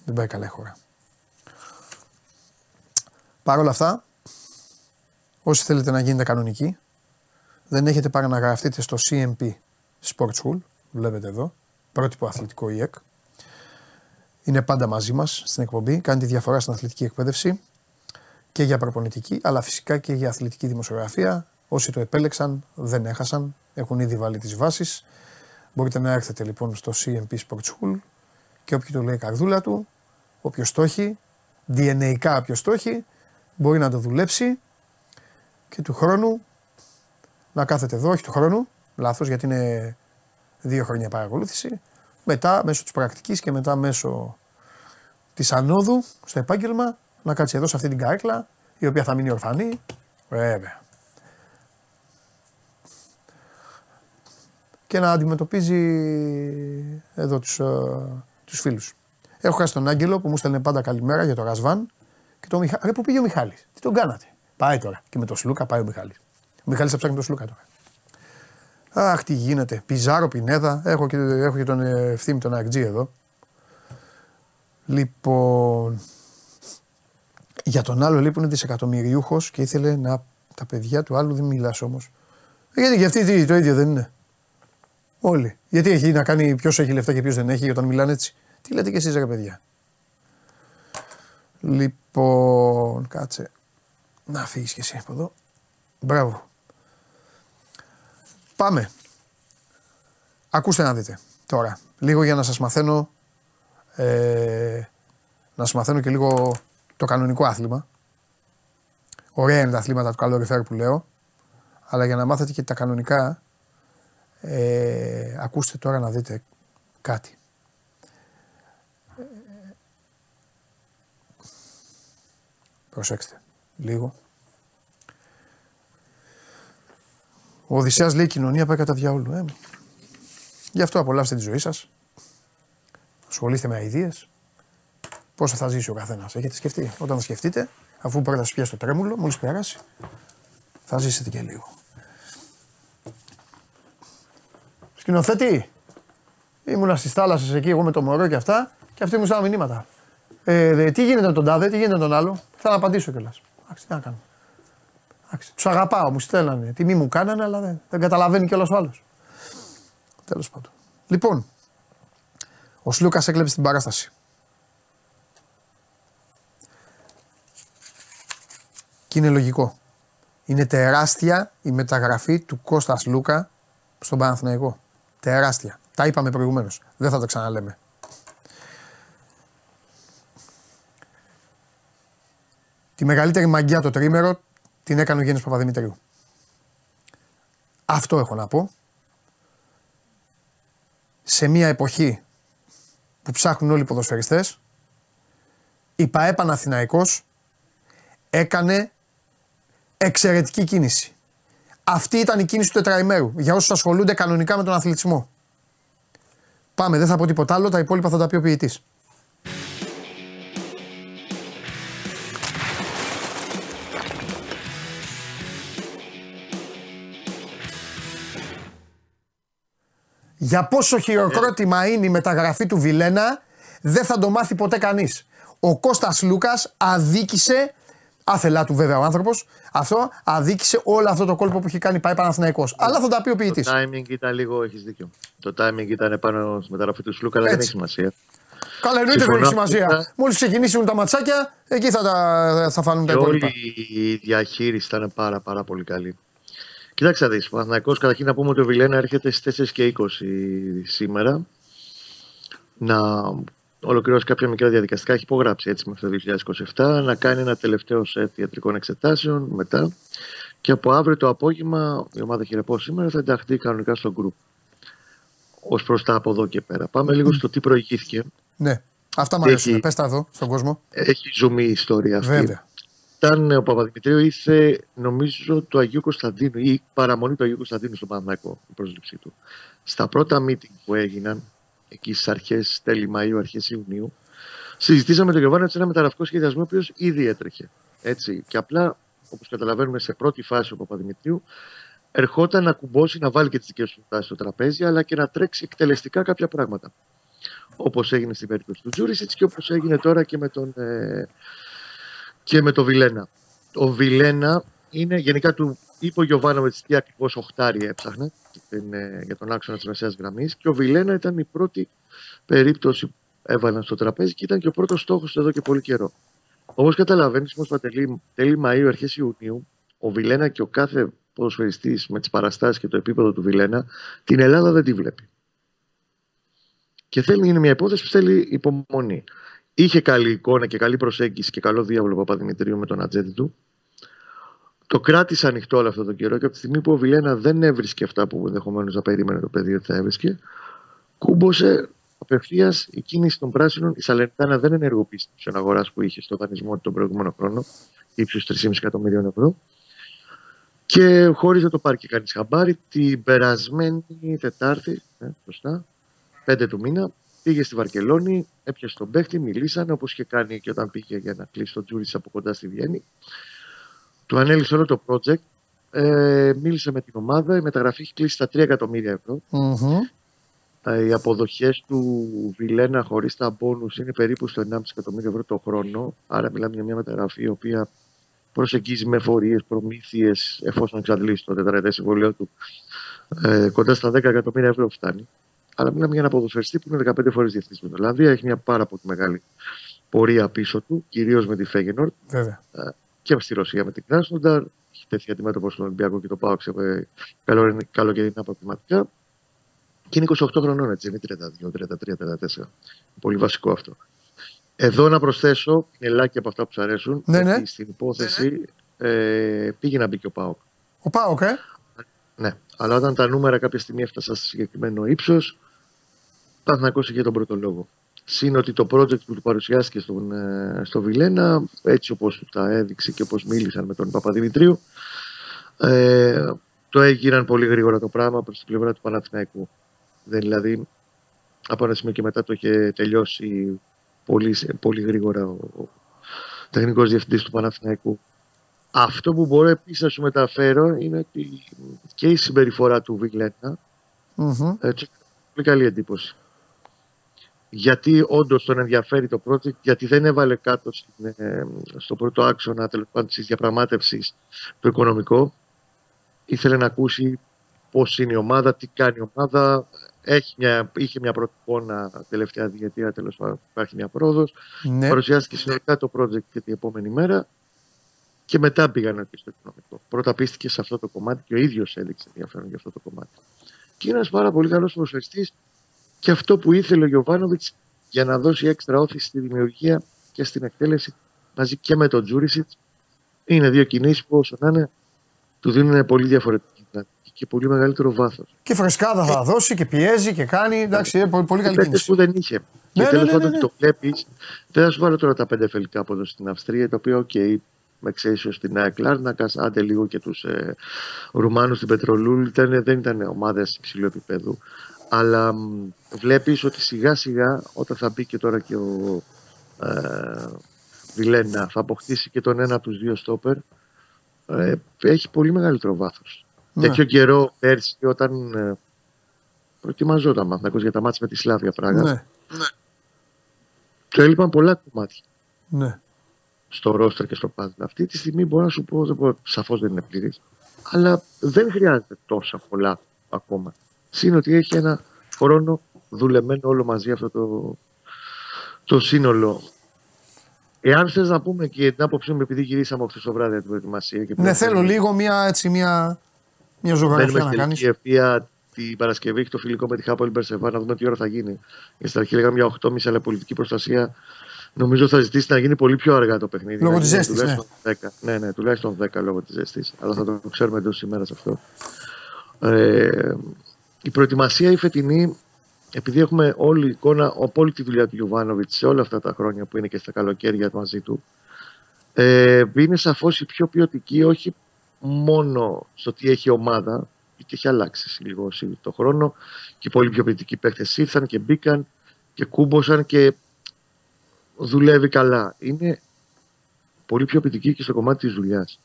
Δεν πάει καλά η χώρα. Παρ' όλα αυτά, όσοι θέλετε να γίνετε κανονικοί, δεν έχετε παρά να γραφτείτε στο CMP Sport School, βλέπετε εδώ, πρότυπο αθλητικό ΙΕΚ. Είναι πάντα μαζί μας στην εκπομπή, κάνει τη διαφορά στην αθλητική εκπαίδευση και για προπονητική, αλλά φυσικά και για αθλητική δημοσιογραφία. Όσοι το επέλεξαν δεν έχασαν, έχουν ήδη βάλει τις βάσεις. Μπορείτε να έρθετε λοιπόν στο CMP Sport School και όποιο το λέει η καρδούλα του, όποιος το έχει, DNA όποιος το έχει, μπορεί να το δουλέψει και του χρόνου να κάθεται εδώ, όχι του χρόνου, λάθος γιατί είναι δύο χρόνια παρακολούθηση, μετά μέσω της πρακτικής και μετά μέσω της ανόδου στο επάγγελμα να κάτσει εδώ σε αυτή την καρέκλα η οποία θα μείνει ορφανή. Βέβαια. Και να αντιμετωπίζει εδώ τους, ε, τους φίλους. Έχω χάσει τον Άγγελο που μου στέλνε πάντα καλημέρα για το Ρασβάν και τον Μιχάλη. Ρε που πήγε ο Μιχάλης, τι τον κάνατε; Πάει τώρα. Και με τον Σλούκα πάει ο Μιχάλης. Ο Μιχάλης θα ψάχνει τον Σλούκα τώρα. Αχ, τι γίνεται. Πιζάρο, Πινέδα. Έχω και, έχω και τον ε, ευθύμη τον Αγτζή εδώ. Λοιπόν, για τον άλλο λέει που είναι δισεκατομμυριούχος και ήθελε να. Τα παιδιά του άλλου δεν μιλάς όμως. Γιατί και αυτοί τι, το ίδιο δεν είναι. Όλοι. Γιατί έχει να κάνει ποιος έχει λεφτά και ποιος δεν έχει όταν μιλάνε έτσι. Τι λέτε κι εσείς, ρε παιδιά; Λοιπόν, κάτσε. Να φύγεις κι εσύ από εδώ. Μπράβο. Πάμε. Ακούστε να δείτε τώρα. Λίγο για να σας μαθαίνω ε, να σας μαθαίνω και λίγο το κανονικό άθλημα. Ωραία είναι τα αθλήματα του καλόριφερ που λέω. Αλλά για να μάθετε και τα κανονικά ε, ακούστε τώρα να δείτε κάτι. Προσέξτε. Λίγο. Ο Οδυσσέας λέει κοινωνία πάει κατά διάολου. Ε. Γι' αυτό απολαύστε τη ζωή σας. Ασχολείστε με αηδίες. Πόσο θα ζήσει ο καθένας. Έχετε σκεφτεί; Όταν θα σκεφτείτε, αφού πρώτα σας πιάσει το τρέμουλο, μόλις περάσει, θα ζήσετε και λίγο. Σκηνοθέτη, ήμουνα στις θάλασσες εκεί, εγώ με το μωρό και αυτά, και αυτοί μου στέλνουν μηνύματα. Ε, τι γίνεται με τον τάδε, τι γίνεται με τον άλλο; Θα να απαντήσω κιόλας. Εντάξει, τι να κάνω. Τους αγαπάω, μου στέλνανε. Τι μη μου κάνανε, αλλά δεν, δεν καταλαβαίνει κιόλας ο άλλος. Τέλος πάντων. Λοιπόν, ο Σλούκας έκλεψε την παράσταση. Και είναι λογικό. Είναι τεράστια η μεταγραφή του Κώστα Λούκα στον Παναθηναϊκό. Τεράστια. Τα είπαμε προηγουμένως. Δεν θα το ξαναλέμε. Τη μεγαλύτερη μαγκιά το τρίμερο την έκανε ο Γέννης Παπαδημητρίου. Αυτό έχω να πω. Σε μια εποχή που ψάχνουν όλοι οι ποδοσφαιριστές, η ΠαΕ Παναθηναϊκός έκανε εξαιρετική κίνηση. Αυτή ήταν η κίνηση του τετραημέρου για όσους ασχολούνται κανονικά με τον αθλητισμό. Πάμε, δεν θα πω τίποτα άλλο, τα υπόλοιπα θα τα πει ο ποιητής. Για πόσο χειροκρότημα είναι η μεταγραφή του Βιλένα, δεν θα το μάθει ποτέ κανείς. Ο Κώστας Λούκας αδίκησε Άθελά του βέβαια ο άνθρωπος. Αυτό αδίκησε όλο αυτό το κόλπο που έχει κάνει πάει Παναθηναϊκός. Αλλά θα τα πει ο ποιητής. Το timing ήταν λίγο, έχεις δίκιο. Το timing ήταν πάνω στη μεταγραφή του Σλούκα, αλλά δεν έχει σημασία. Καλά, εννοείται δεν έχει σημασία. Μόλις ξεκινήσουν τα ματσάκια, εκεί θα, τα, θα φανούν τα υπόλοιπα. Όλη η διαχείριση ήταν πάρα, πάρα πολύ καλή. Κοιτάξτε, δεις. Ο Παναθηναϊκός καταρχήν να πούμε ότι ο Βιλένα έρχεται στις 4 και 20 σήμερα να ολοκληρώσει κάποια μικρά διαδικαστικά. Έχει υπογράψει έτσι μέχρι το 2027 να κάνει ένα τελευταίο σετ ιατρικών εξετάσεων μετά. Και από αύριο το απόγευμα, η ομάδα χειρεπό σήμερα θα ενταχθεί κανονικά στο γκρουπ. Ω προς τα από εδώ και πέρα. Πάμε λίγο στο τι προηγήθηκε. Ναι. Αυτά μου αρέσουν. Πες τα εδώ στον κόσμο. Έχει ζουμί η ιστορία αυτή. Βέβαια. Ήταν ο Παπαδημητρίου ήρθε, νομίζω, του Αγίου Κωνσταντίνου ή παραμονή του Αγίου Κωνσταντίνου στον Παναγάκο, η πρόσληψή του. Στα πρώτα meeting που έγιναν, εκεί στις αρχές τέλη Μαΐου, αρχές Ιουνίου, συζητήσαμε με τον Γιωβάνο ένα μεταγραφικό σχεδιασμό, ο οποίος ήδη έτρεχε. Έτσι. Και απλά, όπως καταλαβαίνουμε, σε πρώτη φάση ο Παπαδημητρίου, ερχόταν να κουμπώσει, να βάλει και τις δικές του τάσεις στο τραπέζι, αλλά και να τρέξει εκτελεστικά κάποια πράγματα. Όπως έγινε στην περίπτωση του Τζούρισιτς και όπως έγινε τώρα και με τον, ε, και με τον Βιλένα. Ο Βιλένα είναι γενικά του είπε ο Γιωβάνοβιτς τι ακριβώς οχτάρι έψαχνε για τον άξονα της μεσαίας γραμμής και ο Βιλένα ήταν η πρώτη περίπτωση που έβαλαν στο τραπέζι και ήταν και ο πρώτος στόχος εδώ και πολύ καιρό. Όπως καταλαβαίνεις, όμω τέλη, τέλη Μαΐου, αρχές Ιουνίου, ο Βιλένα και ο κάθε ποδοσφαιριστής με τις παραστάσεις και το επίπεδο του Βιλένα, την Ελλάδα δεν τη βλέπει. Και θέλει, είναι μια υπόθεση που θέλει υπομονή. Είχε καλή εικόνα και καλή προσέγγιση και καλό διάβολο Παπαδημητρίου με τον ατζέντη του. Το κράτησε ανοιχτό όλο αυτό το καιρό και από τη στιγμή που ο Βιλένα δεν έβρισκε αυτά που ενδεχομένως να περίμενε το παιδί ότι θα έβρισκε, κούμποσε απευθείας η κίνηση των πράσινων. Η Σαλεντάνα δεν ενεργοποίησε την αγορά που είχε στο δανεισμό τον προηγούμενο χρόνο, ύψους 3,5 εκατομμυρίων ευρώ. Και χωρί να το πάρει και κανείς χαμπάρι, την περασμένη Τετάρτη, ε, σωστά, 5 του μήνα, πήγε στη Βαρκελόνη, έπιασε τον παίχτη, μιλήσανε όπως είχε κάνει και όταν πήγε για να κλείσει το Τζούρι από κοντά στη Βιέννη. Του ανέλησε όλο το project. Ε, μίλησε με την ομάδα. Η μεταγραφή έχει κλείσει στα 3 εκατομμύρια ευρώ. Ε, οι αποδοχές του Βιλένα χωρίς τα μπόνους είναι περίπου στο 1,5 εκατομμύριο ευρώ το χρόνο. Άρα, μιλάμε για μια μεταγραφή η οποία προσεγγίζει με εφορίες, προμήθειες, εφόσον εξαντλήσει το τετραετέ συμβολίο του, ε, κοντά στα 10 εκατομμύρια ευρώ φτάνει. Αλλά μιλάμε για ένα ποδοσφαιριστή που είναι 15 φορές διεθνής με την Ολλανδία. Έχει μια πάρα πολύ μεγάλη πορεία πίσω του, κυρίως με τη Φέγενορτ. Βέβαια. Ε, και στη Ρωσία με την Κράσνονταρ. Έχει τέθει αντιμέτωπο στον Ολυμπιακό και το Πάο σε καλοκαιρινά προβληματικά. Και είναι 28 χρονών, έτσι, είναι 32, 33, 34. Πολύ βασικό αυτό. Εδώ να προσθέσω ελάχιστα από αυτά που σου αρέσουν. Ναι, ναι. Στην υπόθεση ε, πήγε να μπει και ο Πάοκ. Ο Πάοκ, ε; Ναι, αλλά όταν τα νούμερα κάποια στιγμή έφτασαν σε συγκεκριμένο ύψος, Παναθυνακό είχε τον πρώτο λόγο. Συν ότι το project που του παρουσιάστηκε στον, ε, στο Βιλένα, έτσι όπως τα έδειξε και όπως μίλησαν με τον Παπαδημητρίου, ε, το έγιναν πολύ γρήγορα το πράγμα προς την πλευρά του Παναθηναϊκού. Δεν, δηλαδή, από ένα σημείο και μετά το είχε τελειώσει πολύ, πολύ γρήγορα ο, ο τεχνικός διευθυντής του Παναθηναϊκού. Αυτό που μπορώ επίσης να σου μεταφέρω είναι ότι και η συμπεριφορά του Βιλένα Μμμ. έτσι, πολύ καλή εντύπωση. Γιατί όντως τον ενδιαφέρει το project, γιατί δεν έβαλε κάτω στην, ε, στο πρώτο άξονα τέλος πάντων της διαπραγμάτευσης το οικονομικό. Ήθελε να ακούσει πώς είναι η ομάδα, τι κάνει η ομάδα. Έχει μια, είχε μια πρώτη εικόνα τελευταία διετία, τέλος πάντων υπάρχει μια πρόοδος. Ναι. Παρουσιάστηκε συνολικά το project και την επόμενη μέρα και μετά πήγαν και στο οικονομικό. Πρώτα πίστηκε σε αυτό το κομμάτι και ο ίδιος έδειξε ενδιαφέρον για αυτό το κομμάτι. Και είναι ένας πάρα πολύ καλός προσφερστή και αυτό που ήθελε ο Γιωβάνοβιτς για να δώσει έξτρα όθηση στη δημιουργία και στην εκτέλεση μαζί και με τον Τζούρισιτς. Είναι δύο κινήσεις που όσο να είναι του δίνουν πολύ διαφορετική δυναμική και πολύ μεγαλύτερο βάθος. Και φρεσκάδα θα δώσει και πιέζει και κάνει. Εντάξει, είναι πολύ, πολύ καλή Παίκτες κίνηση. που δεν είχε. Ναι, και τέλος ναι, ναι, πάντων ναι, ναι. το βλέπεις. Δεν θα σου βάλω τώρα τα πέντε φελικά από εδώ στην Αυστρία, τα οποία, οκ, με εξαίσιο στην ΑΕΚ Λάρνακας, άντε λίγο και τους ε, Ρουμάνους στην Πετρολούλη, ήταν, δεν ήταν ομάδες υψηλού επίπεδου. Αλλά βλέπεις ότι σιγά σιγά όταν θα μπει και τώρα και ο ε, Βιλένα θα αποκτήσει και τον ένα από τους δύο στόπερ, ε, έχει πολύ μεγαλύτερο βάθος. Ναι. Τέτοιο καιρό πέρσι όταν ε, προετοιμαζόταν Μαθηνακός για τα μάτια με τη Σλάβια Πράγας, Ναι, του έλειπαν πολλά κομμάτια ναι. στο ρόστρο και στο πάζλ. Αυτή τη στιγμή μπορώ να σου πω, δεν μπορώ, σαφώς δεν είναι πλήρης, αλλά δεν χρειάζεται τόσα πολλά ακόμα. Συν ότι έχει ένα χρόνο δουλεμένο όλο μαζί αυτό το, το σύνολο. Εάν θες να πούμε και την άποψή μου, επειδή γυρίσαμε χθες το βράδυ από την προετοιμασία. Και Ναι, πλέον θέλω θέλουμε- λίγο μια, έτσι, μια, μια Μπαίνουμε ζωγραφιά να στην κάνεις. τελική ευθεία την Παρασκευή έχει το φιλικό με τη Χάπολη Μπερσεβά να δούμε τι ώρα θα γίνει. Γιατί στην αρχή λέγαμε για 8.30 αλλά πολιτική προστασία. Νομίζω θα ζητήσει να γίνει πολύ πιο αργά το παιχνίδι. Λόγω Να της γίνει ζέστης, τουλάχιστον 10. Ναι, ναι, τουλάχιστον 10 λόγω της ζέστης. Αλλά θα το ξέρουμε εντός ημέρας αυτό. Ε, η προετοιμασία η φετινή, επειδή έχουμε όλη εικόνα από όλη τη δουλειά του Γιωβάνοβιτς σε όλα αυτά τα χρόνια που είναι και στα καλοκαίρια μαζί του, ε, είναι σαφώς η πιο ποιοτική, όχι μόνο στο τι έχει η ομάδα, γιατί έχει αλλάξει λίγο το χρόνο και οι πολύ πιο ποιοτικοί παίχτε ήρθαν και μπήκαν και κούμποσαν και δουλεύει καλά. Είναι πολύ πιο ποιοτική και στο κομμάτι της δουλειάς.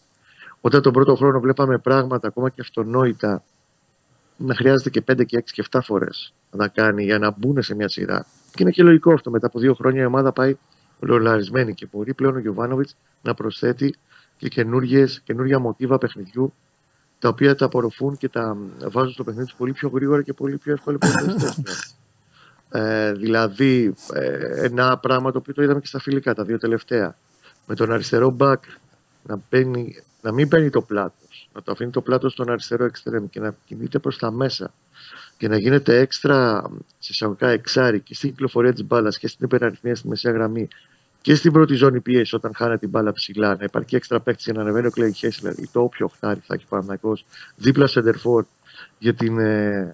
Όταν τον πρώτο χρόνο βλέπαμε πράγματα ακόμα και αυτονόητα να χρειάζεται και 5 και 6 και 7 φορές να τα κάνει για να μπουν σε μια σειρά. Και είναι και λογικό αυτό. Μετά από δύο χρόνια η ομάδα πάει ρολαρισμένη και μπορεί πλέον ο Γιωβάνοβιτς να προσθέτει και καινούργιες, καινούργια μοτίβα παιχνιδιού τα οποία τα απορροφούν και τα βάζουν στο παιχνίδι τους πολύ πιο γρήγορα και πολύ πιο εύκολα ποδοσφαιριστές. ε, δηλαδή, ε, ένα πράγμα το οποίο το είδαμε και στα φιλικά, τα δύο τελευταία. Με τον αριστερό μπακ να, παίρνει, να μην παίρνει το πλάτο, να το αφήνει το πλάτος στον αριστερό εξτρέμ και να κινείται προς τα μέσα και να γίνεται έξτρα σε εισαγωγικά εξάρι και στην κυκλοφορία της μπάλας και στην υπεραριθμία στη μεσαία γραμμή και στην πρώτη ζώνη πίεση όταν χάνει την μπάλα ψηλά, να υπάρχει έξτρα παίκτης για να ανεβαίνει ο Κλέι Χέσλερ ή το όποιο χτάρι θα έχει Παναγικό δίπλα στο Εντερφόρ για, την, ε,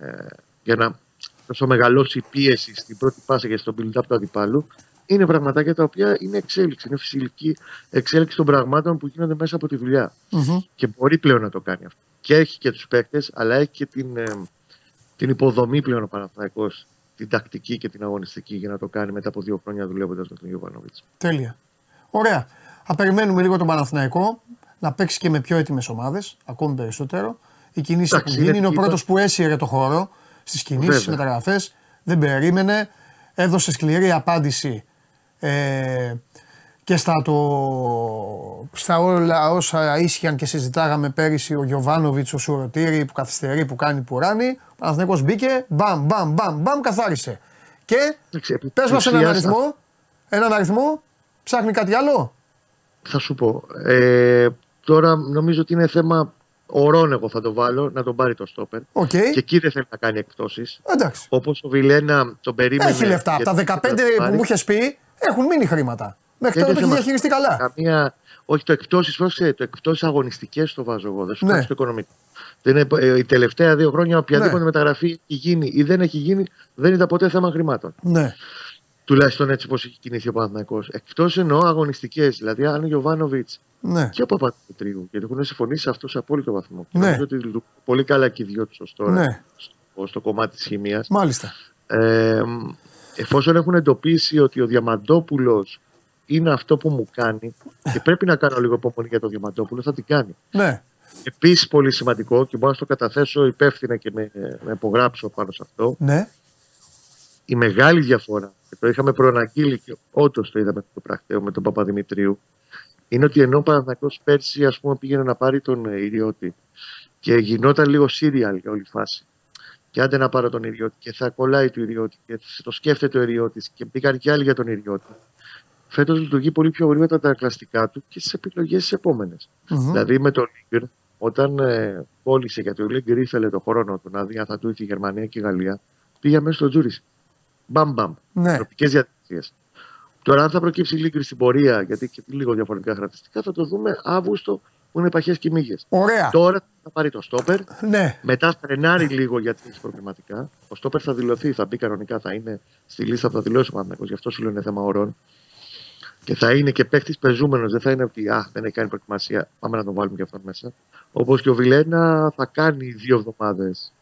για να όσο μεγαλώσει η πίεση στην πρώτη πάσα και στον build-up του αντιπάλου. Είναι πραγματάκια τα οποία είναι εξέλιξη, είναι φυσική εξέλιξη των πραγμάτων που γίνονται μέσα από τη δουλειά. Μμμ. Και μπορεί πλέον να το κάνει αυτό. Και έχει και τους παίκτες, αλλά έχει και την, ε, την υποδομή πλέον ο Παναθηναϊκός την τακτική και την αγωνιστική για να το κάνει μετά από δύο χρόνια δουλεύοντας με τον Γιωβάνοβιτς. Τέλεια. Ωραία. Θα περιμένουμε λίγο τον Παναθηναϊκό να παίξει και με πιο έτοιμες ομάδες, ακόμη περισσότερο. Οι κινήσει που Εντάξει, γίνει είναι είναι ο είπα- πρώτος που έσυρε το χώρο στις κινήσεις, στις Βέβαια. μεταγραφές. Δεν περίμενε. Έδωσε σκληρή απάντηση ε, και στα, το, στα όλα όσα ίσχυαν και συζητάγαμε πέρυσι ο Γιωβάνοβιτς, ο Σουρωτήρη που καθυστερεί, που κάνει πουράνι. Ο Παναθηναϊκός μπήκε, μπαμ, μπαμ, μπαμ, μπαμ, καθάρισε. Και πες μας έναν αριθμό, έναν αριθμό, ψάχνει κάτι άλλο; Θα σου πω. Ε, τώρα νομίζω ότι είναι θέμα ωρών εγώ θα το βάλω να τον πάρει το στόπερ. Οκ. Και εκεί δεν θέλει να κάνει εκπτώσεις. Εντάξει. Όπως ο Βιλένα τον περίμενε. Έχει λεφτά. και Από τα 15 δεν που πάρει. μου είχες πει έχουν μείνει χρήματα. Μέχρι Δεν τώρα το έχει θέμα. διαχειριστεί καλά. Καμία... Όχι, το εκπτώσεις, πρόσεχε, το εκπτώσεις αγωνιστικές το βάζω εγώ. Δεν σου Ναι. κάνω στο οικονομικό. Δεν είναι, ε, οι τελευταία δύο χρόνια οποιαδήποτε Ναι. μεταγραφή έχει γίνει ή δεν έχει γίνει δεν ήταν ποτέ θέμα χρημάτων. Ναι. Τουλάχιστον έτσι όπως έχει κινηθεί ο Παναθηναϊκός. Εκτός εννοώ αγωνιστικές. Δηλαδή, αν ο Γιοβάνοβιτς Ναι. και ο Παπαδημητρίου, γιατί έχουν συμφωνήσει σε αυτό σε απόλυτο βαθμό. Και Ναι. Νομίζω ότι λειτουργούν πολύ καλά και οι δυο τους τώρα Ναι. στο, στο κομμάτι της χημείας. Μάλιστα. Ε, εφόσον έχουν εντοπίσει ότι ο Διαμαντόπουλος είναι αυτό που μου κάνει και πρέπει να κάνω λίγο υπομονή για τον Διαμαντόπουλο, θα την κάνει. Ναι. Επίσης, πολύ σημαντικό και μπορώ να στο καταθέσω υπεύθυνα και με, με υπογράψω πάνω σε αυτό. Ναι. Η μεγάλη διαφορά, και το είχαμε προαναγγείλει και όντως το είδαμε το πρακτέο με τον Παπαδημητρίου, είναι ότι ενώ ο Παναθηναϊκός πέρσι ας πούμε, πήγαινε να πάρει τον ε, Ιριώτη και γινόταν λίγο serial για όλη η φάση. Και άντε να πάρω τον Ιριώτη και θα κολλάει το Ιριώτη και το σκέφτεται ο Ιριώτη και πήγαν και άλλοι για τον Ιριώτη. Φέτος λειτουργεί πολύ πιο γρήγορα τα αντανακλαστικά του και στις επιλογές τις επόμενες. Μμμ. Δηλαδή με τον Λίγκρ, όταν ε, πώλησε γιατί ο Λίγκρ ήθελε το χρόνο του να δει αν θα του ήρθε η Γερμανία και η Γαλλία, πήγε μέσα στο Τζούρις. Μπαμ μπαμ. Ναι. Τροπικέ διαδικασίες. Τώρα, αν θα προκύψει Λίγκρ στην πορεία, γιατί έχει λίγο διαφορετικά χαρακτηριστικά, θα το δούμε Αύγουστο που είναι παχέ και μύγε. Ωραία. Τώρα θα πάρει το στόπερ, Ναι. μετά φρενάρει λίγο γιατί έχει προβληματικά. Ο στόπερ θα δηλωθεί, θα μπει κανονικά, θα είναι στη λίστα που θα δηλώσει ο Παναθηναϊκός, γι' αυτό σου λέω είναι θέμα ωρών. Και θα είναι και παίχτη πεζούμενος, δεν θα είναι ότι α, δεν έχει κάνει προετοιμασία, πάμε να τον βάλουμε και αυτόν μέσα. Όπως και ο Βιλένα θα κάνει δύο εβδομάδες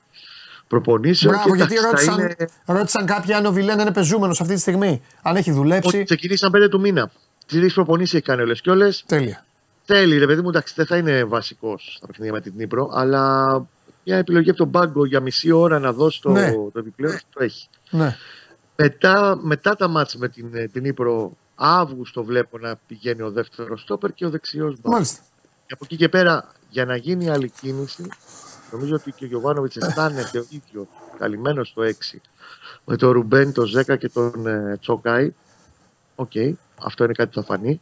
προπονήσεων. Μπράβο, και γιατί εντάξει, θα ρώτησαν, είναι ρώτησαν κάποιοι αν ο Βιλέν είναι πεζούμενος αυτή τη στιγμή. Αν έχει ότι δουλέψει. ξεκινήσαν πέντε του μήνα. Τι προπονήσεις έχει κάνει όλε και όλε. Τέλεια. Θέλει, ρε παιδί μου, εντάξει, δεν θα είναι βασικός στα παιχνίδια με την Νύπρο, αλλά μια επιλογή από τον πάγκο για μισή ώρα να δώσει το, Ναι. το επιπλέον το έχει. Ναι. Μετά, μετά τα μάτς με την, ε, την Νύπρο, Αύγουστο βλέπω να πηγαίνει ο δεύτερος στόπερ και ο δεξιός μπακ. Μάλιστα. Και από εκεί και πέρα, για να γίνει άλλη κίνηση, νομίζω ότι και ο Γιωβάνοβιτς αισθάνεται ο ίδιος καλυμμένος στο 6 με τον Ρουμπέν, τον Ζέκα και τον ε, Τσόκαη. Οκ, αυτό είναι κάτι που θα φανεί.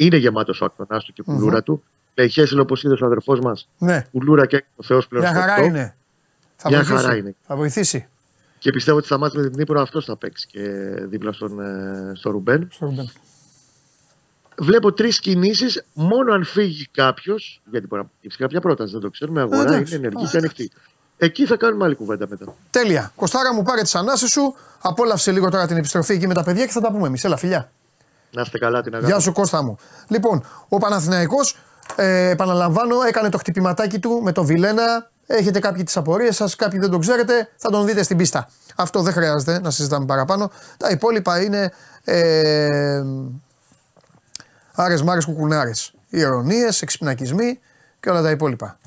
Είναι γεμάτος ο ακτονά του και η κουλούρα του. Λέει Χέσελ, όπως είδες ο αδερφός μας, Ναι. κουλούρα και ο Θεός πλέον Μια στο χαρά οκτώ. είναι. Θα Μια βοηθήσει. χαρά είναι. Θα βοηθήσει. Και πιστεύω ότι στα μάτια με την Νύπρο αυτός θα παίξει και δίπλα στον, ε, στο Ρουμπέν. Στο Ρουμπέν. Βλέπω τρεις κινήσεις. Μόνο αν φύγει κάποιος, γιατί μπορεί να υπάρξει κάποια πρόταση, δεν το ξέρουμε. Η αγορά είναι εντάξει. ενεργή Α, και ανοιχτή. Εκεί θα κάνουμε άλλη κουβέντα μετά. Τέλεια. Κοστάρα μου πάρε τις ανάσει σου. Απόλαυσε λίγο τώρα την επιστροφή εκεί με τα παιδιά και θα τα πούμε εμείς. Έλα, φιλιά. Να είστε καλά την αγάπη. Γεια σου Κώστα μου. Λοιπόν, ο Παναθηναϊκός, ε, επαναλαμβάνω, έκανε το χτυπηματάκι του με τον Βιλένα. Έχετε κάποιοι τις απορίες σας, κάποιοι δεν τον ξέρετε, θα τον δείτε στην πίστα. Αυτό δεν χρειάζεται να συζητάμε παραπάνω. Τα υπόλοιπα είναι ε, άρες μάρες κουκουνάρες. Ηρωνίες, εξυπνακισμοί και όλα τα υπόλοιπα.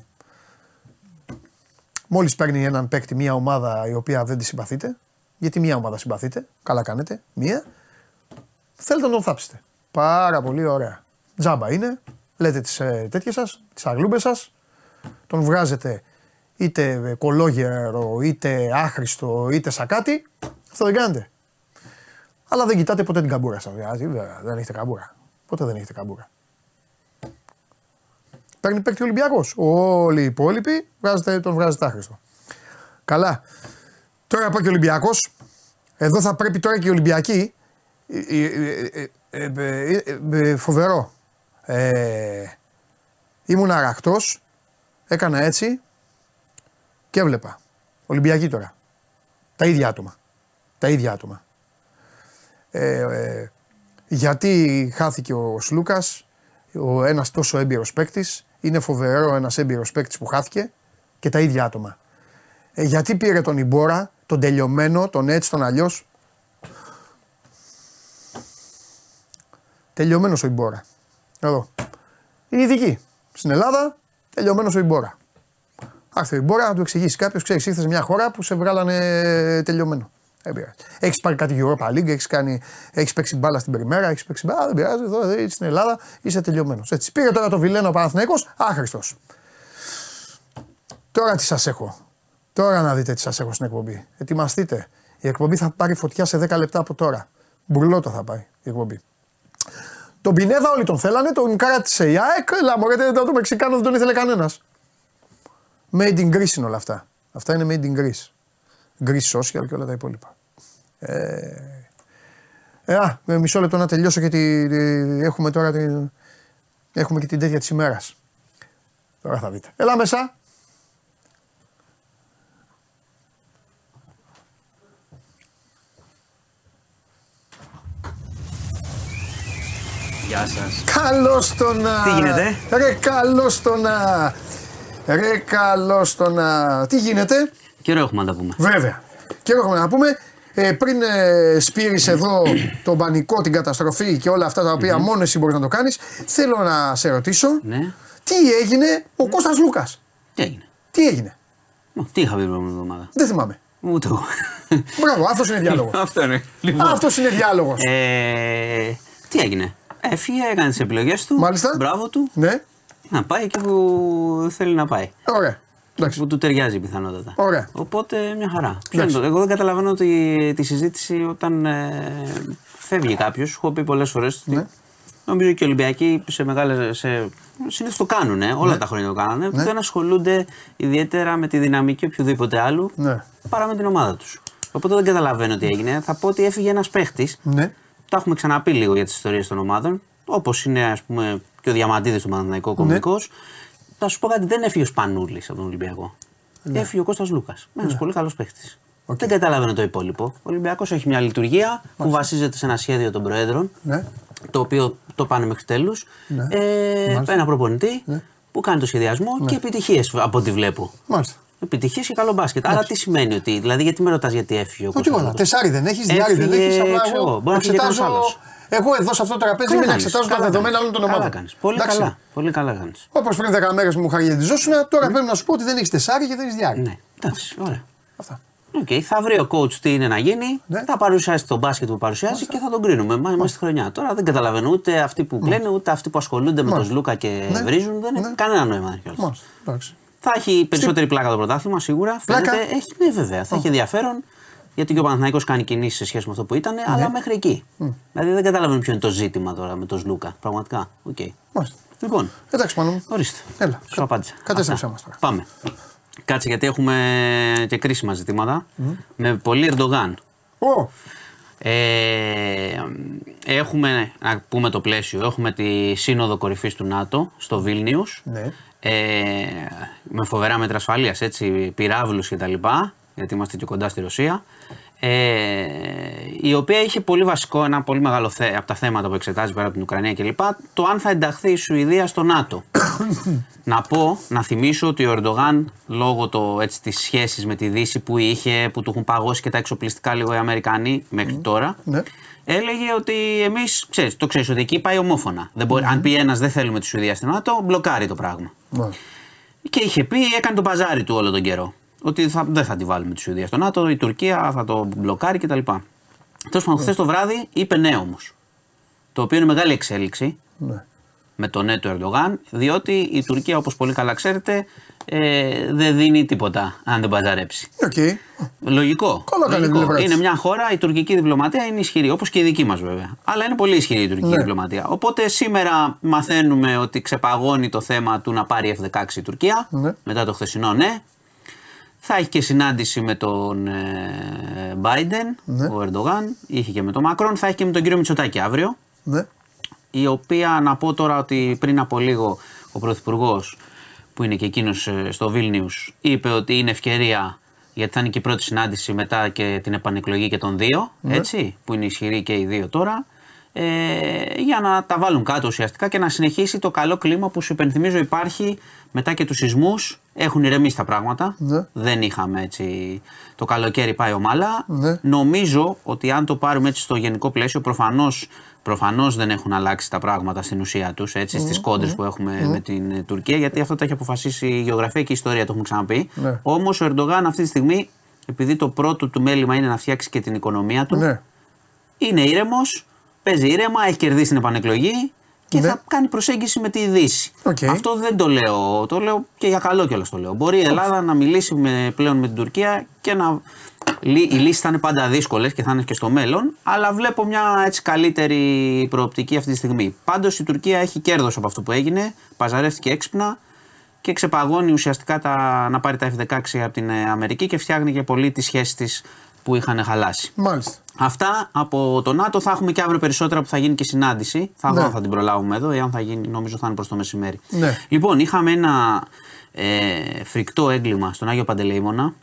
Μόλις παίρνει έναν παίκτη μια ομάδα η οποία δεν τη συμπαθείτε, γιατί μια ομάδα συμπαθείτε, καλά κάνετε, μία, θέλετε να τον θάψετε. Πάρα πολύ ωραία. Τζάμπα είναι, λέτε τις ε, τέτοιες σας, τις αγλούμπες σας, τον βγάζετε είτε ε, κολόγερο, είτε άχρηστο, είτε σακάτι, αυτό δεν κάνετε. Αλλά δεν κοιτάτε ποτέ την καμπούρα σας. Δηλαδή, βέβαια, δεν έχετε καμπούρα. Ποτέ δεν έχετε καμπούρα. Παίρνει παίκτη ο Ολυμπιακός. Όλοι οι υπόλοιποι βγάζετε, τον βγάζετε άχρηστο. Καλά. Τώρα πάει και ο Ολυμπιακός. Εδώ θα πρέπει τώρα και οι Ολυμπιακοί. Ε, ε, ε, ε, ε, ε, ε, Φοβερό. Ε, ήμουν αρακτός. Έκανα έτσι και έβλεπα. Ολυμπιακοί τώρα. Τα ίδια άτομα. Τα ίδια άτομα. Ε, ε, γιατί χάθηκε ο Σλούκας, ο ένας τόσο έμπειρος παίκτης, είναι φοβερό ένας έμπειρος παίκτης που χάθηκε και τα ίδια άτομα. Ε, γιατί πήρε τον Ιμπόρα, τον τελειωμένο, τον έτσι, τον αλλιώς. Τελειωμένος ο Ιμπόρα. Εδώ. Είναι ειδική. Στην Ελλάδα, τελειωμένος ο Ιμπόρα. Άχθε ο Ιμπόρα να του εξηγήσει κάποιος, ξέρεις, ήρθες σε μια χώρα που σε βγάλανε τελειωμένο. Δεν πειράζει. Έχεις πάρει κάτι Europa League, έχεις έχεις παίξει μπάλα στην περιμέρα, έχεις παίξει μπάλα. Δεν πειράζει. Εδώ εδώ, στην Ελλάδα είσαι τελειωμένος. Έτσι. Πήρε τώρα το Βιλένο ο Παναθηναϊκός, άχρηστος. Τώρα τι σας έχω. Τώρα να δείτε τι σας έχω στην εκπομπή. Ετοιμαστείτε. Η εκπομπή θα πάρει φωτιά σε 10 λεπτά από τώρα. Μπουρλότο θα πάει η εκπομπή. Τον Πινέδα όλοι τον θέλανε, τον κράτησε η ΑΕΚ. Ελά, μωρέ, το, το Μεξικάνο δεν τον ήθελε κανένας. Made in Greece είναι όλα αυτά. Αυτά είναι made in Greece. Greece social και όλα τα υπόλοιπα. Ε, ε, α, με μισό λεπτό να τελειώσω γιατί έχουμε τώρα την, έχουμε και την τέτοια της ημέρας. Τώρα θα δείτε. Έλα μέσα. Γεια σας. Καλώς το να. Τι γίνεται; Ρε, καλώς το να. Ρε, καλώς το να. Τι γίνεται, Καιρό έχουμε να τα πούμε. βέβαια. Και έχουμε να πούμε, ε, πριν ε, σπείρεις εδώ τον πανικό, την καταστροφή και όλα αυτά τα οποία μόνος εσύ μπορείς να το κάνεις, θέλω να σε ρωτήσω, Ναι. τι έγινε ο Κώστας Λούκας; Τι έγινε; Τι έγινε; Ω, Τι είχα πει την προηγούμενη εβδομάδα; Δεν θυμάμαι. Ούτε εγώ. Μπράβο, αυτός είναι διάλογος. Αυτό είναι. Λοιπόν. αυτός είναι διάλογος. Ε, τι έγινε; Έφυγε, έκανε τις επιλογές του. Μάλιστα. Μπράβο του. Ναι, Να πάει εκεί που θέλει να πάει. ωραία. Εντάξει. Που του ταιριάζει πιθανότατα. Ωραία. Οπότε μια χαρά. Ποιο Εντάξει. είναι το- Εγώ δεν καταλαβαίνω τη, τη συζήτηση όταν ε, φεύγει κάποιος. Σου έχω πει πολλές φορές. Ναι. Νομίζω και οι Ολυμπιακοί σε μεγάλες. Σε, Συνήθως το κάνουν, όλα τα χρόνια το κάνανε. Ναι. Δεν ασχολούνται ιδιαίτερα με τη δυναμική οποιοδήποτε άλλου Ναι. παρά με την ομάδα τους. Οπότε δεν καταλαβαίνω τι έγινε. Θα πω ότι έφυγε ένας παίχτης. Ναι. Τα έχουμε ξαναπεί λίγο για τις ιστορίες των ομάδων. Όπως είναι, ας πούμε, και ο Διαμαντίδης του Παναθηναϊκού κομβικός. Θα σου πω κάτι, δεν έφυγε ο Σπανούλης από τον Ολυμπιακό. Έφυγε ο Κώστας Λούκας. Ένας πολύ καλός παίχτης. Δεν καταλαβαίνω το υπόλοιπο. Ο Ολυμπιακός έχει μια λειτουργία που βασίζεται σε ένα σχέδιο των Προέδρων. Ναι. Το οποίο το πάνε μέχρι τέλους. Ναι. Ε, Μάλιστα. ένα προπονητή Ναι. που κάνει το σχεδιασμό και επιτυχίες από ό,τι βλέπω. Μάλιστα. Επιτυχίες και καλό μπάσκετ. Άρα τι σημαίνει ότι. Δηλαδή, γιατί με ρωτάς γιατί έφυγε ο Το Κώστας τίποτα. Λούκας. Τεσάρι δεν έχεις, διάρκεια δεν Έφυγε, έχεις. Απλά ξέρω εγώ, εγώ μπορεί να φύγει εξετάζω. κανένας άλλος. Εγώ εδώ σε αυτό το τραπέζι Καλά μην κάνεις, εξετάζω τα καλά δεδομένα κάνεις. όλων των Καλά ομάδων. κάνεις. Πολύ Εντάξει. καλά. Πολύ καλά κάνεις. Όπως πριν 10 μέρες μου χαριεντιζόσουν, τώρα πρέπει να σου πω ότι δεν έχεις τεσάρι και δεν έχεις διάρκεια. Ναι, εντάξει, ωραία. Αυτά. Οκ, θα βρει ο coach τι είναι να γίνει, Ναι. θα παρουσιάσει τον μπάσκετ που παρουσιάζει και θα τον κρίνουμε. Μα είμαστε στη χρονιά. Τώρα δεν καταλαβαίνω ούτε αυτοί που κλαίνε, ούτε αυτοί που ασχολούνται με τον Μάλιστα. Λούκα και Ναι. βρίζουν. Δεν έχει Ναι. κανένα νόημα. δεν έχει όλο. Μάλιστα. Εντάξει. Θα έχει περισσότερη πλάκα το πρωτάθλημα σίγουρα. Πλάκα; Φαίνεται, έχει, ναι, βέβαια. Θα έχει ενδιαφέρον γιατί και ο Παναθηναϊκός κάνει κινήσεις σε σχέση με αυτό που ήταν, Ναι. αλλά μέχρι εκεί. Δηλαδή δεν καταλαβαίνω ποιο είναι το ζήτημα τώρα με τον Σλούκα. Πραγματικά. Οκ. Μάλιστα. Λοιπόν, Εντάξει πάνω μου. ορίστε. Έλα. Σου απάντησα. Κατέστρεψέ Αυτά. μας τώρα. Πάμε. Κάτσε γιατί έχουμε και κρίσιμα ζητήματα. Με πολύ Ερντογάν. Ω, Ε, έχουμε, να πούμε το πλαίσιο, έχουμε τη σύνοδο κορυφής του ΝΑΤΟ στο Βίλνιους. Ναι. Ε, με φοβερά μέτρα ασφαλείας, έτσι, πυράβλους και τα λοιπά, γιατί είμαστε και κοντά στη Ρωσία. Ε, η οποία είχε πολύ βασικό, ένα πολύ μεγάλο θε, από τα θέματα που εξετάζει πέρα από την Ουκρανία κλπ. Το αν θα ενταχθεί η Σουηδία στο ΝΑΤΟ. να πω, να θυμίσω ότι ο Ερντογάν λόγω το, έτσι, της σχέσης με τη Δύση που είχε, που του έχουν παγώσει και τα εξοπλιστικά λίγο οι Αμερικανοί μέχρι τώρα, Ναι. Έλεγε ότι εμείς, ξέρεις, το ξέρεις ότι εκεί πάει ομόφωνα. Δεν μπορεί, Αν πει ένας δεν θέλουμε τη Σουηδία στην ΝΑΤΟ, μπλοκάρει το πράγμα. μάλιστα. Και είχε πει, έκανε το παζάρι του όλο τον καιρό. Ότι θα, δεν θα τη βάλουμε τη Σουηδία στο ΝΑΤΟ, η Τουρκία θα το μπλοκάρει κτλ. Τέλος πάντων, χθες το βράδυ είπε ναι όμως. Το οποίο είναι μεγάλη εξέλιξη Ναι. με το ναι του Ερντογάν, διότι η Τουρκία, όπως πολύ καλά ξέρετε, ε, δεν δίνει τίποτα αν δεν παζαρέψει. Οκ. Λογικό. Καλά κάνει Λογικό. την πλευρά της. Είναι μια χώρα, η τουρκική διπλωματία είναι ισχυρή, όπως και η δική μας βέβαια. Αλλά είναι πολύ ισχυρή η τουρκική Ναι. διπλωματία. Οπότε σήμερα μαθαίνουμε ότι ξεπαγώνει το θέμα του να πάρει F-16 η Τουρκία. Ναι. Μετά το χθεσινό, ναι. Θα έχει και συνάντηση με τον ε, Biden, Ναι. ο Ερντογάν. Είχε και με τον Μακρόν. Θα έχει και με τον κύριο Μητσοτάκη αύριο Ναι. η οποία να πω τώρα ότι πριν από λίγο ο Πρωθυπουργός που είναι και εκείνος στο Βίλνιους είπε ότι είναι ευκαιρία γιατί θα είναι και η πρώτη συνάντηση μετά και την επανεκλογή και των δύο, έτσι, που είναι ισχυροί και οι δύο τώρα, ε, για να τα βάλουν κάτω ουσιαστικά και να συνεχίσει το καλό κλίμα που σου υπενθυμίζω υπάρχει μετά και τους σεισμούς, έχουν ηρεμήσει τα πράγματα, Ναι. δεν είχαμε έτσι, το καλοκαίρι πάει ομάλα, Ναι. Νομίζω ότι αν το πάρουμε έτσι στο γενικό πλαίσιο, προφανώς προφανώς δεν έχουν αλλάξει τα πράγματα στην ουσία τους, έτσι, στις κόντρες που έχουμε με την ε, Τουρκία, γιατί αυτό το έχει αποφασίσει η γεωγραφία και η ιστορία, το έχουμε ξαναπεί. Ναι. Όμως ο Ερντογάν αυτή τη στιγμή, επειδή το πρώτο του μέλημα είναι να φτιάξει και την οικονομία του, Ναι. είναι ήρεμος, παίζει ήρεμα, έχει κερδίσει την επανεκλογή και Ναι. θα κάνει προσέγγιση με τη Δύση. Οκ. Αυτό δεν το λέω, το λέω και για καλό κιόλας το λέω. Μπορεί η Ελλάδα να μιλήσει με, πλέον με την Τουρκία και να. Λύ- Οι λύσεις θα είναι πάντα δύσκολες και θα είναι και στο μέλλον, αλλά βλέπω μια έτσι καλύτερη προοπτική αυτή τη στιγμή. Πάντως η Τουρκία έχει κέρδος από αυτό που έγινε, παζαρεύτηκε έξυπνα και ξεπαγώνει ουσιαστικά τα, να πάρει τα F-16 από την ε, Αμερική και φτιάχνει και πολύ τις σχέσεις της που είχαν χαλάσει. Μάλιστα. Αυτά από το ΝΑΤΟ θα έχουμε και αύριο περισσότερα που θα γίνει και συνάντηση. Θα Ναι. δω αν θα την προλάβουμε εδώ ή αν θα γίνει, νομίζω θα είναι προς το μεσημέρι. Ναι. Λοιπόν, είχαμε ένα ε, φρικτό έγκλημα στον Άγιο Παντελεήμονα.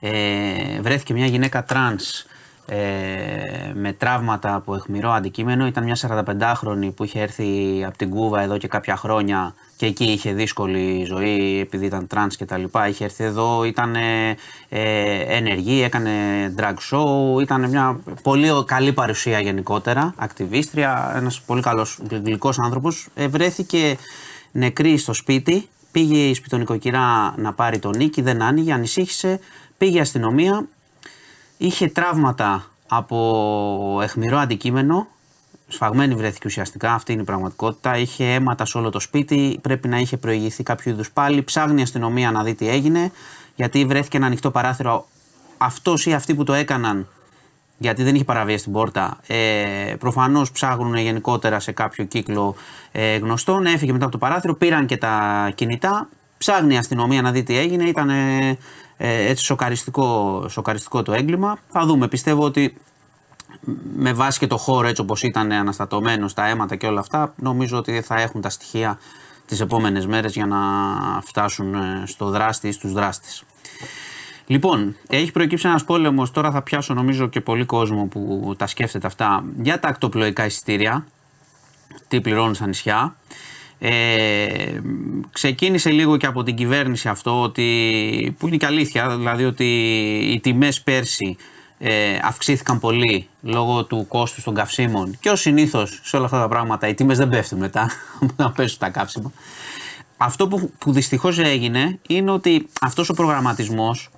Ε, βρέθηκε μια γυναίκα τρανς ε, με τραύματα από αιχμηρό αντικείμενο. Ήταν μια 45χρονη που είχε έρθει από την Κούβα εδώ και κάποια χρόνια και εκεί είχε δύσκολη ζωή επειδή ήταν τρανς και τα λοιπά. Είχε έρθει εδώ, ήταν ε, ε, ενεργή, έκανε drag show, ήταν μια πολύ καλή παρουσία γενικότερα, ακτιβίστρια, ένας πολύ καλός γλυκός άνθρωπος. Ε, βρέθηκε νεκρή στο σπίτι, πήγε η σπιτονικοκυρά να πάρει τον νίκη, δεν άνοιγε, ανησύχησε, πήγε η αστυνομία, είχε τραύματα από αιχμηρό αντικείμενο, σφαγμένη βρέθηκε ουσιαστικά, αυτή είναι η πραγματικότητα. Είχε αίματα σε όλο το σπίτι, πρέπει να είχε προηγηθεί κάποιο είδους πάλι. Ψάχνει η αστυνομία να δει τι έγινε, γιατί βρέθηκε ένα ανοιχτό παράθυρο. Αυτός ή αυτοί που το έκαναν, γιατί δεν είχε παραβίαση την πόρτα, ε, προφανώς ψάχνουν γενικότερα σε κάποιο κύκλο ε, γνωστών. Έφυγε μετά από το παράθυρο, πήραν και τα κινητά. Ψάχνει η αστυνομία να δει τι έγινε. Ήταν ε, ε, έτσι σοκαριστικό, σοκαριστικό το έγκλημα. Θα δούμε. Πιστεύω ότι με βάση και το χώρο έτσι όπως ήταν αναστατωμένο στα αίματα και όλα αυτά νομίζω ότι θα έχουν τα στοιχεία τις επόμενες μέρες για να φτάσουν ε, στο δράστη ή στους δράστες. Λοιπόν, έχει προκύψει ένας πόλεμος. Τώρα θα πιάσω νομίζω και πολύ κόσμο που τα σκέφτεται αυτά για τα ακτοπλοϊκά εισιτήρια. Τι πληρώνουν στα νησιά. Ε, ξεκίνησε λίγο και από την κυβέρνηση αυτό ότι, που είναι και αλήθεια, δηλαδή ότι οι τιμές πέρσι ε, αυξήθηκαν πολύ λόγω του κόστους των καυσίμων και ως συνήθως σε όλα αυτά τα πράγματα οι τιμές δεν πέφτουν μετά να πέσουν τα καύσιμα. Αυτό που, που δυστυχώς έγινε είναι ότι αυτός ο προγραμματισμός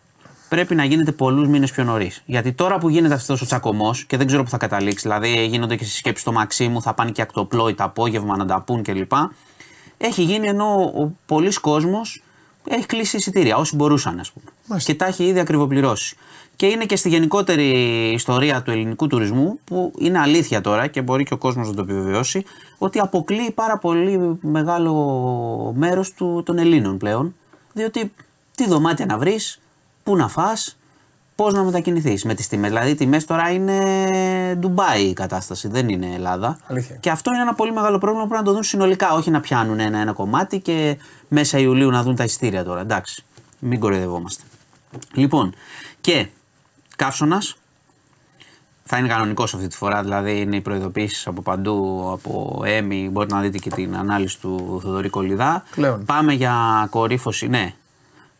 πρέπει να γίνεται πολλούς μήνες πιο νωρίς. Γιατί τώρα που γίνεται αυτός ο τσακωμός και δεν ξέρω που θα καταλήξει, δηλαδή γίνονται και συσκέψεις στο Μαξίμου, θα πάνε και ακτοπλόι το απόγευμα να τα πούν κλπ. Έχει γίνει ενώ ο πολλής κόσμος έχει κλείσει εισιτήρια, όσοι μπορούσαν, ας πούμε. Και τα έχει ήδη ακριβοπληρώσει. Και είναι και στη γενικότερη ιστορία του ελληνικού τουρισμού, που είναι αλήθεια τώρα και μπορεί και ο κόσμος να το επιβεβαιώσει, ότι αποκλείει πάρα πολύ μεγάλο μέρος των Ελλήνων πλέον. Διότι τι δωμάτια να βρεις, πού να φας, πώς να μετακινηθείς με τις τιμές. Δηλαδή, οι τιμές τώρα είναι Ντουμπάι η κατάσταση, δεν είναι Ελλάδα. Αλήθεια. Και αυτό είναι ένα πολύ μεγάλο πρόβλημα που πρέπει να το δουν συνολικά. Όχι να πιάνουν ένα-ένα κομμάτι και μέσα Ιουλίου να δουν τα ειστήρια τώρα. Εντάξει, μην κοροϊδευόμαστε. Λοιπόν, και καύσωνας. Θα είναι κανονικός αυτή τη φορά, δηλαδή είναι οι προειδοποίησεις από παντού, από έμι. Μπορείτε να δείτε και την ανάλυση του Θοδωρή Κολυδά. Κλέον. Πάμε για κορύφωση, ναι,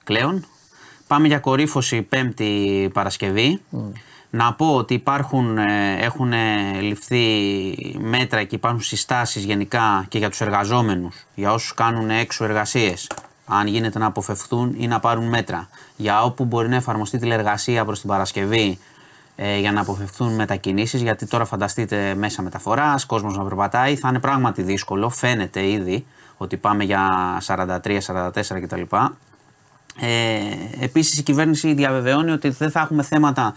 κλέον. Πάμε για κορύφωση Πέμπτη Παρασκευή. Να πω ότι υπάρχουν, ε, έχουν ληφθεί μέτρα και υπάρχουν συστάσεις γενικά και για τους εργαζόμενους, για όσους κάνουν έξω εργασίες, αν γίνεται να αποφευθούν ή να πάρουν μέτρα. Για όπου μπορεί να εφαρμοστεί τηλεργασία προς την Παρασκευή ε, για να αποφευθούν μετακινήσεις, γιατί τώρα φανταστείτε μέσα μεταφοράς, κόσμος να περπατάει, θα είναι πράγματι δύσκολο, φαίνεται ήδη ότι πάμε για 43-44 κτλ. Ε, επίσης η κυβέρνηση διαβεβαιώνει ότι δεν θα έχουμε θέματα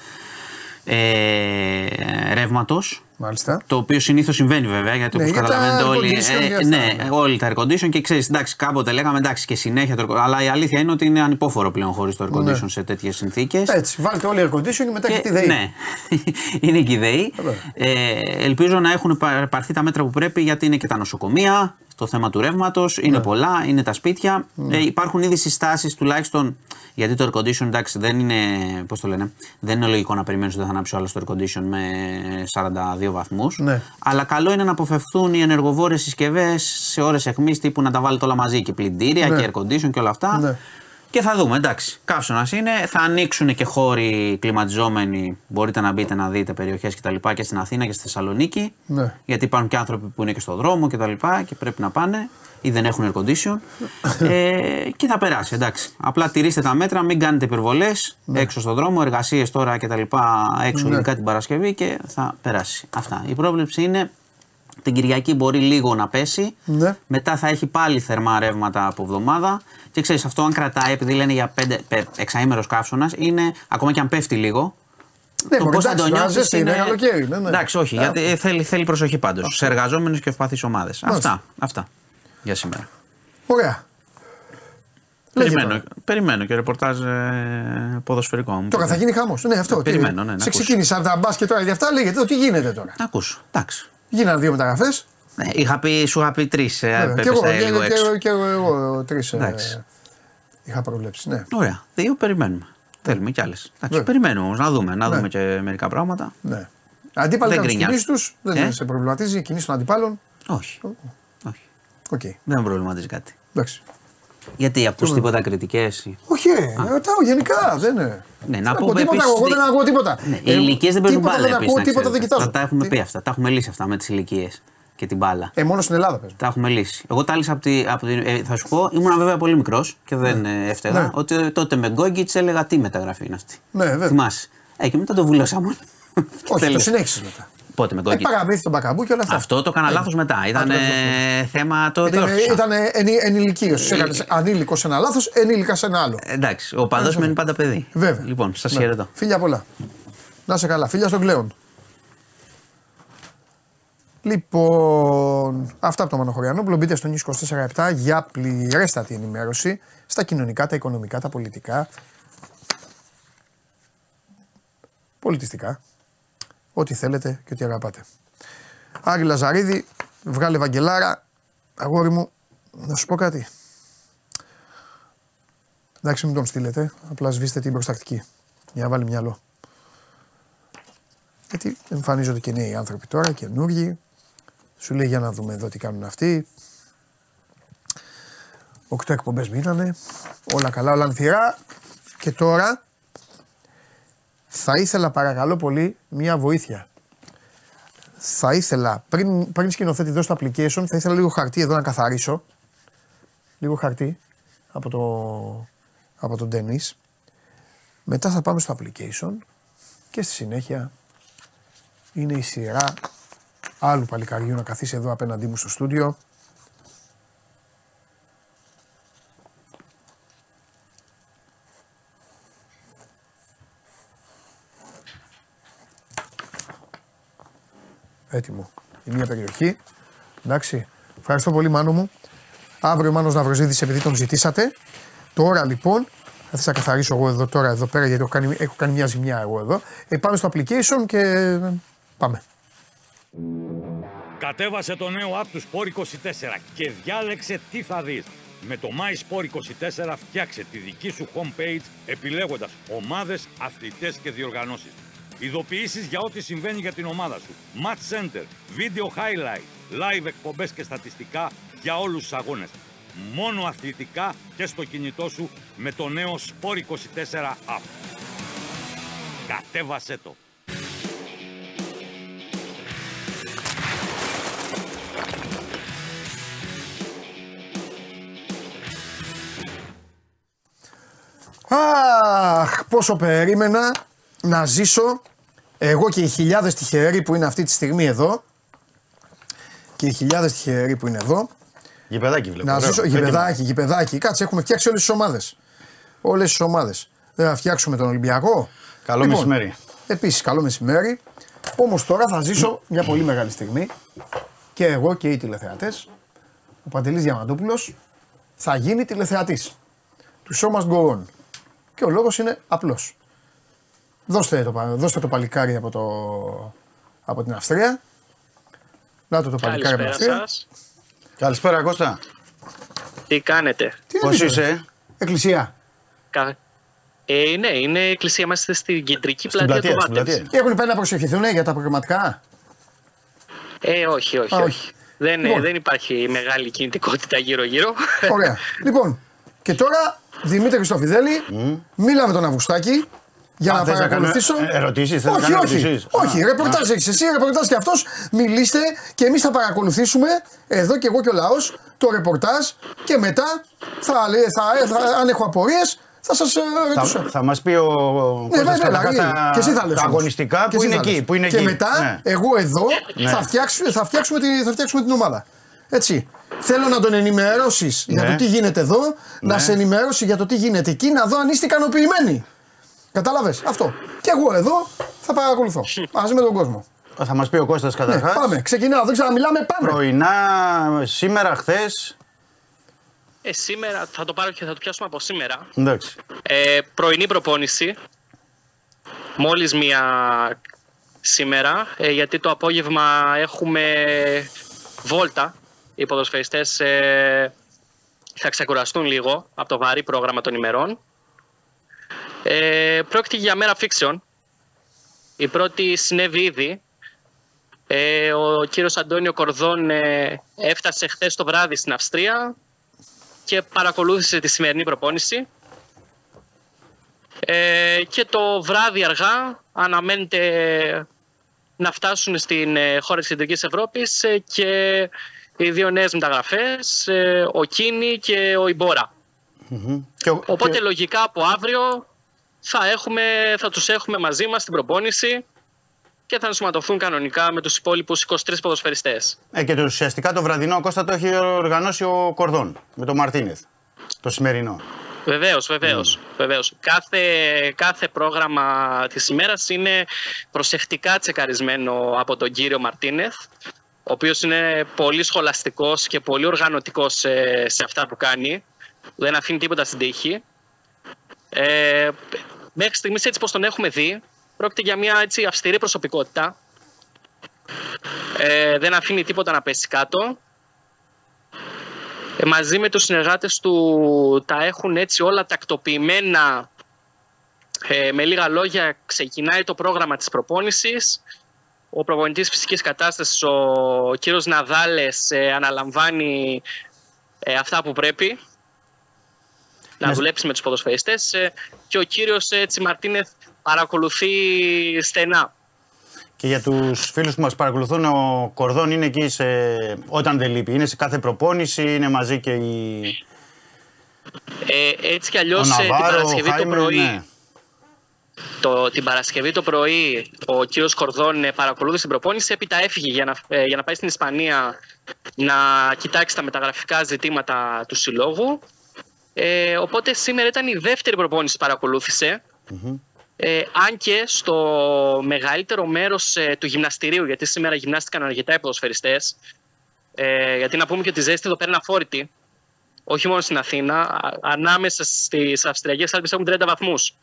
ε, ρεύματος. Μάλιστα. Το οποίο συνήθως συμβαίνει βέβαια γιατί Ναι, όπω για τα καταλαβαίνετε air όλοι. condition και αυτά, ναι, ναι. όλοι τα air condition και ξέρεις, εντάξει, κάποτε λέγαμε εντάξει και συνέχεια το air condition. Αλλά η αλήθεια είναι ότι είναι ανυπόφορο πλέον χωρίς το air condition Ναι. σε τέτοιες συνθήκες. Έτσι, βάλτε όλοι air condition και μετά και, τη ΔΕΗ. Ναι, είναι και η ΔΕΗ. Ε, ελπίζω να έχουν πα- πάρθει τα μέτρα που πρέπει γιατί είναι και τα νοσοκομεία, το θέμα του ρεύματος, είναι Ναι. πολλά, είναι τα σπίτια. Ε, υπάρχουν ήδη συστάσεις τουλάχιστον γιατί το air condition εντάξει δεν είναι, πώς το λένε, δεν είναι λογικό να περιμένεις ότι δεν θα ανάψει ο άλλος το air condition με 42 βαθμούς. Ναι. Αλλά καλό είναι να αποφευθούν οι ενεργοβόρες συσκευές σε ώρες αιχμής τύπου να τα βάλετε όλα μαζί και πλυντήρια Ναι. και air condition και όλα αυτά. Ναι. Και θα δούμε, εντάξει. Καύσωνας είναι. Θα ανοίξουν και χώροι κλιματιζόμενοι. Μπορείτε να μπείτε να δείτε περιοχές κτλ. Και, και στην Αθήνα και στη Θεσσαλονίκη. Ναι. Γιατί υπάρχουν και άνθρωποι που είναι και στο δρόμο κτλ. Και, και πρέπει να πάνε ή δεν έχουν air condition. ε, και θα περάσει, εντάξει. Απλά τηρήστε τα μέτρα, μην κάνετε υπερβολές έξω στον δρόμο, εργασίες τώρα κτλ. Έξω, Ναι. ειδικά την Παρασκευή και θα περάσει. Αυτά. Η πρόβλεψη είναι την Κυριακή μπορεί λίγο να πέσει. Ναι. Μετά θα έχει πάλι θερμά ρεύματα από εβδομάδα. Και ξέρεις, αυτό αν κρατάει, επειδή λένε για πέντε, πε, εξαήμερος καύσωνας, είναι ακόμα και αν πέφτει λίγο. Ναι, το μωρέ, πώς θα εντάξει, το τώρα νιώσει. ζέστη είναι καλοκαίρι. Ναι, ναι. Εντάξει, όχι, Ε, γιατί θέλει, θέλει προσοχή πάντως. Σε εργαζόμενους και ευπαθείς ομάδες. Αυτά, αυτά για σήμερα. Ωραία. Λέγε Περιμένω, τώρα. περιμένω και ρεπορτάζ ε, ποδοσφαιρικό μου. Τώρα θα γίνει χαμός. Ναι, αυτό. τι- Περιμένω, ναι, να Σε ακούσω. ξεκίνησα από τα μπάσκετ τώρα για αυτά, λέγεται εδώ τι γίνεται τώρα. Να ακούσω. Εντάξει. Γίνανε δύο μεταγραφές. Ναι, είχα πει, σου είχα πει τρεις. Ε, Και εγώ, έπεσα και, λίγο και, έξω. και, και εγώ τρεις Εντάξει. είχα προβλέψει. Ναι. Ωραία. Δύο περιμένουμε. Θέλουμε κι άλλες. Ναι. Περιμένουμε όμως να δούμε, να Ναι. δούμε και μερικά πράγματα. ναι. Αντίπαλοι δεν κάνουν τι γκρινιάζουν. κινήσεις τους, δεν Ε; σε προβληματίζει η κινήσει των αντιπάλων. Όχι. Όχι. Οκ. Δεν με προβληματίζει κάτι. Εντάξει. Γιατί ακούς τίποτα κριτικές. Όχι, ρε, ρωτάω γενικά. Δεν είναι. Ναι, Δεν να ακούω πούμε τίποτα, επίσης εγώ δεν ότι- ακούω τίποτα. Ναι, οι Ε, ηλικίες δεν παίζουν τίποτα μπάλα Δεν επίσης, ακούω, να τίποτα δεν ξέρετε. κοιτάζω. Τα, τα έχουμε Τι- πει αυτά. Τα έχουμε λύσει αυτά με τις ηλικίες και την μπάλα. Ε, μόνο στην Ελλάδα παίζουν. Τα έχουμε λύσει. Εγώ τα λύσα από τη. Από τη ε, θα σου πω, ήμουν βέβαια πολύ μικρός και δεν ε, έφταιγα. Ναι. Ότι τότε με Γκόγκιτς έλεγα τι μεταγραφή είναι αυτή. Ναι, βέβαια. Θυμάσαι. Ε, και μετά το βουλώσα μόνο. Και Όχι, το τέλος. συνέχισες μετά. Πότε με Ε, Γκόγκιτ. παραμύθι τον Μπακαμπού και όλα αυτά. Αυτό το έκανα λάθος μετά. Ήταν το ε, λάθος θέμα το Ήταν, διόρθωσα. ήταν ενη, ενηλικίωση. Έκανε ανήλικο σε ένα λάθος, ενήλικα σε ένα άλλο. Ε, Εντάξει, ο παδός μένει πάντα παιδί. Βέβαια. Λοιπόν, σας Ναι. χαιρετώ. Φίλια πολλά. Να σε καλά. Φίλια στον Κλέον. Λοιπόν, αυτά από το Μανοχωριανόπουλο. Μπείτε στο News 24-7 για πληρέστατη ενημέρωση στα κοινωνικά, τα οικονομικά, τα πολιτικά, πολιτιστικά, ό,τι θέλετε και ό,τι αγαπάτε. Άρη Λαζαρίδη, βγάλε Βαγγελάρα, αγόρι μου, να σου πω κάτι. Εντάξει, μην τον στείλετε, απλά σβήστε την προστακτική για να βάλει μυαλό. Γιατί εμφανίζονται και νέοι άνθρωποι τώρα, καινούργοι. Σου λέει για να δούμε εδώ τι κάνουν αυτοί. Οκτώ εκπομπές μείνανε. Όλα καλά, όλα ανθυρά. Και τώρα θα ήθελα παρακαλώ πολύ μία βοήθεια. Θα ήθελα, πριν, πριν σκηνοθέτη δω στο application, θα ήθελα λίγο χαρτί εδώ να καθαρίσω. Λίγο χαρτί από το, από τον Dennis. Μετά θα πάμε στο application και στη συνέχεια είναι η σειρά άλλου παλικαριού να καθίσει εδώ απέναντί μου στο στούντιο. Έτοιμο. Η μία περιοχή. Εντάξει. Ευχαριστώ πολύ Μάνο μου. Αύριο ο Μάνος Ναυροζίδης επειδή τον ζητήσατε. Τώρα λοιπόν, θα θες να καθαρίσω εγώ εδώ τώρα εδώ πέρα γιατί έχω κάνει, έχω κάνει μια ζημιά εγώ εδώ. Ε, πάμε στο application και πάμε. Κατέβασε το νέο app τους Sport 24 και διάλεξε τι θα δεις. Με το My Sport 24 φτιάξε τη δική σου homepage επιλέγοντας ομάδες, αθλητές και διοργανώσεις. Ειδοποιήσεις για ό,τι συμβαίνει για την ομάδα σου. Match Center, Video Highlight, Live εκπομπές και στατιστικά για όλους τους αγώνες. Μόνο αθλητικά και στο κινητό σου με το νέο Sport 24 app. Κατέβασέ το. Αχ, πόσο περίμενα να ζήσω εγώ και οι χιλιάδες τυχεροί που είναι αυτή τη στιγμή εδώ και οι χιλιάδες τυχεροί που είναι εδώ Γηπεδάκι βλέπω. να ωραίο. ζήσω Έτοιμο. γηπεδάκι, γηπεδάκι. Κάτσε, έχουμε φτιάξει όλες τις ομάδες. Όλες τις ομάδες. Δεν θα φτιάξουμε τον Ολυμπιακό. Καλό μεσημέρι. Επίσης, καλό μεσημέρι. Όμως τώρα θα ζήσω μια πολύ μεγάλη στιγμή και εγώ και οι τηλεθεατές. Ο Παντελής Διαμαντούπουλος θα γίνει τηλεθεατής του Show Must Go On. Και ο λόγος είναι απλός. Δώστε το, πα- δώστε το παλικάρι από, το, από την Αυστρία. Να το το παλικάρι από την Καλησπέρα Αυστρία. σας. Καλησπέρα Κώστα. Τι κάνετε; Τι Πώς είναι, είσαι, Εκκλησία. Κα... Ε, ναι, είναι η εκκλησία μας στην κεντρική στην πλατεία, πλατεία, του στην Μάτεμς. πλατεία. Και έχουν πάει να προσευχηθούν για τα προγραμματικά; Ε, όχι, όχι, Α, όχι. όχι. Δεν, Λοιπόν. δεν υπάρχει μεγάλη κινητικότητα γύρω-γύρω. Ωραία. λοιπόν, και τώρα Δημήτρη Χριστοφιδέλη, μίλα με τον Αυγουστάκη για Α, να θες να παρακολουθήσω. κάνω, ε, ερωτήσεις, θες να όχι, κάνω όχι, ερωτήσεις; όχι. Α, ρεπορτάζ έχεις εσύ, ρεπορτάζ και αυτός. Μιλήστε και εμείς θα παρακολουθήσουμε εδώ και εγώ και ο λαός το ρεπορτάζ και μετά θα, λέ- θα, θα, αν έχω απορίες θα σας ρωτήσω. Θα, θα μας πει ο Ναι, Κώστας βέβαια, καταρχάς δηλαδή, τα, και εσύ θα λες τα όμως. αγωνιστικά Και που εσύ είναι θα εκεί. λες. Που είναι και εκεί. μετά Ναι. εγώ εδώ Ναι. θα, φτιάξουμε, θα, φτιάξουμε τη, θα φτιάξουμε την ομάδα. Έτσι. Θέλω να τον ενημερώσεις για Ναι. το τι γίνεται εδώ, να Ναι. σε ενημερώσει για το τι γίνεται εκεί, να δω αν είστε ικανοποιημένοι. Κατάλαβες; Αυτό. Και εγώ εδώ θα παρακολουθώ μαζί με τον κόσμο. Θα μας πει ο Κώστας Ναι, καταρχάς. πάμε, ξεκινάω. Δεν ξαναμιλάμε, πάμε. Πρωινά, σήμερα, χθες. Ε, σήμερα θα το πάρω και θα το πιάσουμε από σήμερα. Εντάξει. Ε, πρωινή προπόνηση. Μόλις μία σήμερα, ε, γιατί το απόγευμα έχουμε βόλτα. Οι ποδοσφαιριστές ε, θα ξεκουραστούν λίγο από το βαρύ πρόγραμμα των ημερών. Ε, πρόκειται για μέρα fiction. Η πρώτη συνέβη ήδη Ε, ο κύριος Αντώνιο Κορδόν ε, έφτασε χθες το βράδυ στην Αυστρία και παρακολούθησε τη σημερινή προπόνηση. Ε, και το βράδυ αργά αναμένεται να φτάσουν στην ε, χώρα της Κεντρικής Ευρώπης ε, και οι δύο νέες μεταγραφές, ε, ο Κίνη και ο Ιμπόρα. Και ο- Οπότε και- λογικά από αύριο θα, έχουμε, θα τους έχουμε μαζί μας στην προπόνηση και θα ενσωματωθούν κανονικά με τους υπόλοιπους 23 ποδοσφαιριστές. Ε, και το, ουσιαστικά το βραδινό Κώστα το έχει οργανώσει ο Κορδόν με τον Μαρτίνεθ. Το σημερινό. Βεβαίως, βεβαίως, βεβαίως. Κάθε, κάθε πρόγραμμα της ημέρας είναι προσεκτικά τσεκαρισμένο από τον κύριο Μαρτίνεθ, ο οποίος είναι πολύ σχολαστικός και πολύ οργανωτικός σε, σε αυτά που κάνει. Δεν αφήνει τίποτα στην τύχη. Ε, μέχρι στιγμής έτσι πως τον έχουμε δει, πρόκειται για μια έτσι, αυστηρή προσωπικότητα. Ε, δεν αφήνει τίποτα να πέσει κάτω. Ε, μαζί με τους συνεργάτες του τα έχουν έτσι όλα τακτοποιημένα. Ε, με λίγα λόγια ξεκινάει το πρόγραμμα της προπόνησης. Ο προπονητής φυσικής κατάστασης, ο κύριος Ναδάλες, ε, αναλαμβάνει ε, αυτά που πρέπει να Ναι. δουλέψει με τους ποδοσφαιριστές ε, και ο κύριος έτσι, Μαρτίνεθ παρακολουθεί στενά. Και για τους φίλους που μας παρακολουθούν, ο Κορδόν είναι εκεί σε... όταν δεν λείπει. Είναι σε κάθε προπόνηση, είναι μαζί και η. Ε, έτσι κι ο αλλιώς ε, την Ναβάρο, ο Παρασκευή το Χάιμερ. πρωί Ναι. Το, την Παρασκευή το πρωί ο κύριος Κορδόν ε, παρακολούθησε την προπόνηση, έπειτα έφυγε για να, ε, για να πάει στην Ισπανία να κοιτάξει τα μεταγραφικά ζητήματα του συλλόγου. Ε, οπότε σήμερα ήταν η δεύτερη προπόνηση που παρακολούθησε. Ε, αν και στο μεγαλύτερο μέρος ε, του γυμναστηρίου, γιατί σήμερα γυμνάστηκαν αρκετά οι ποδοσφαιριστές, ε, γιατί να πούμε και ότι η ζέστη εδώ πέρα είναι αφόρητη, όχι μόνο στην Αθήνα, α- ανάμεσα στις Αυστριακές Άλπες έχουν 30 βαθμούς.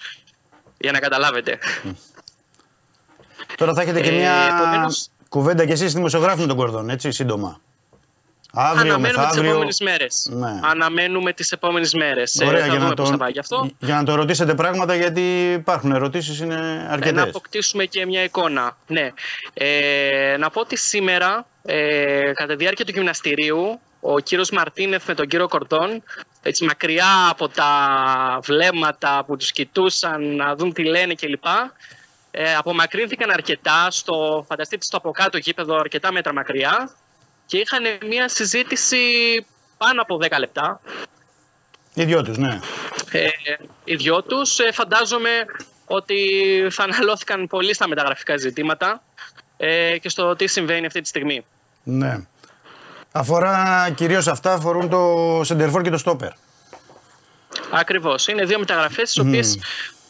Για να καταλάβετε. Τώρα θα έχετε και Ε, μια επομένως- κουβέντα κι εσείς δημοσιογράφοι με τον Κορδόν, έτσι, σύντομα. Αύριο, Αναμένουμε τις μεθαύριο. επόμενες μέρες. Ναι. Αναμένουμε τις επόμενες μέρες. Ε, Ωραία, θα για δούμε να, πώς το, θα πάει γι' αυτό. για να το ρωτήσετε πράγματα, γιατί υπάρχουν ερωτήσεις, είναι Ε, να αρκετέ. αποκτήσουμε και μια εικόνα. Ναι. Ε, να πω ότι σήμερα, ε, κατά τη διάρκεια του γυμναστηρίου, ο κύριος Μαρτίνεθ με τον κύριο Κορδόν, έτσι μακριά από τα βλέμματα που τους κοιτούσαν να δουν τι λένε κλπ. Ε, απομακρύνθηκαν αρκετά στο, φανταστείτε, στο από κάτω γήπεδο αρκετά μέτρα μακριά και είχαν μια συζήτηση πάνω από 10 λεπτά Οι δυο τους, ναι. ε, οι δυο τους. Ε, φαντάζομαι ότι θα αναλώθηκαν πολύ στα μεταγραφικά ζητήματα ε, και στο τι συμβαίνει αυτή τη στιγμή. ναι. Αφορά κυρίως αυτά, αφορούν το Σεντερφόρ και το Στόπερ. Ακριβώς. Είναι δύο μεταγραφές τις οποίες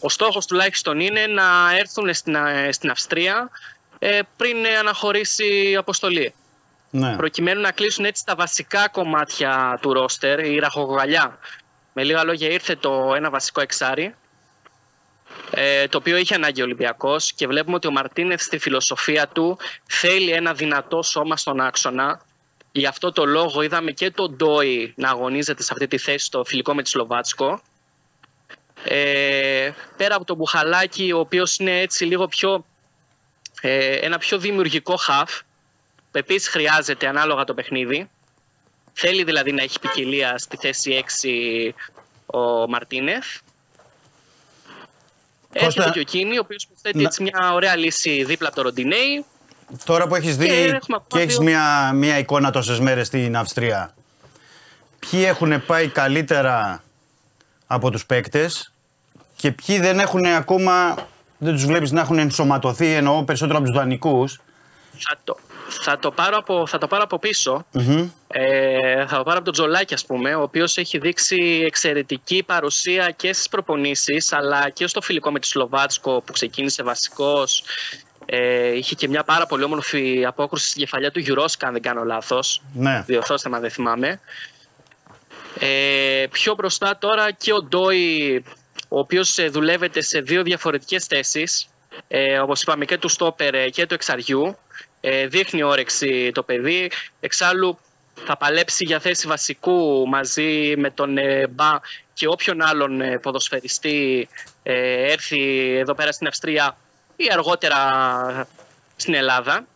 ο στόχος τουλάχιστον είναι να έρθουν στην, ε, στην Αυστρία ε, πριν ε, αναχωρήσει η αποστολή. Ναι. Προκειμένου να κλείσουν έτσι τα βασικά κομμάτια του ρόστερ, η ραχογαλιά. Με λίγα λόγια ήρθε το ένα βασικό εξάρι, ε, το οποίο είχε ανάγκη ο Ολυμπιακός και βλέπουμε ότι ο Μαρτίνεθ στη φιλοσοφία του θέλει ένα δυνατό σώμα στον άξονα. Γι' αυτό το λόγο είδαμε και τον Ντόι να αγωνίζεται σε αυτή τη θέση στο φιλικό με τη Σλοβάτσκο. Ε, πέρα από τον Μπουχαλάκη, ο οποίος είναι έτσι λίγο πιο, ε, ένα πιο δημιουργικό χαφ, που επίσης χρειάζεται ανάλογα το παιχνίδι. Θέλει δηλαδή να έχει ποικιλία στη θέση 6 ο Μαρτίνεθ. Κώστα, Έρχεται και ο Κίνη, ο οποίος προσθέτει να- έτσι μια ωραία λύση δίπλα από το Ροντινέι. Τώρα που έχεις δει Και έχουμε και, ακόμα έχεις δύο- μια, μια εικόνα τόσες μέρες στην Αυστρία, ποιοι έχουν πάει καλύτερα από τους παίκτες και ποιοι δεν έχουν ακόμα, δεν τους βλέπεις να έχουν ενσωματωθεί, εννοώ περισσότερο από τους δανεικούς. Θα το, θα το, πάρω, από, θα το πάρω από πίσω. Μμμ. Ε, θα το πάρω από τον Τζολάκη, ας πούμε, ο οποίος έχει δείξει εξαιρετική παρουσία και στις προπονήσεις, αλλά και στο φιλικό με τη Σλοβάτσκο που ξεκίνησε βασικός. Ε, είχε και μια πάρα πολύ όμορφη απόκρουση στη κεφαλιά του Γιουρόσκα, αν δεν κάνω λάθος. Ναι. Διορθώστε με αν δεν θυμάμαι. Ε, πιο μπροστά τώρα και ο Ντόι, ο οποίος ε, δουλεύεται σε δύο διαφορετικές θέσεις, ε, όπως είπαμε και του στόπερ ε, και του εξαριού. Ε, δείχνει όρεξη το παιδί. Εξάλλου θα παλέψει για θέση βασικού μαζί με τον ε, Μπα και όποιον άλλον ε, ποδοσφαιριστή ε, έρθει εδώ πέρα στην Αυστρία ή αργότερα στην Ελλάδα.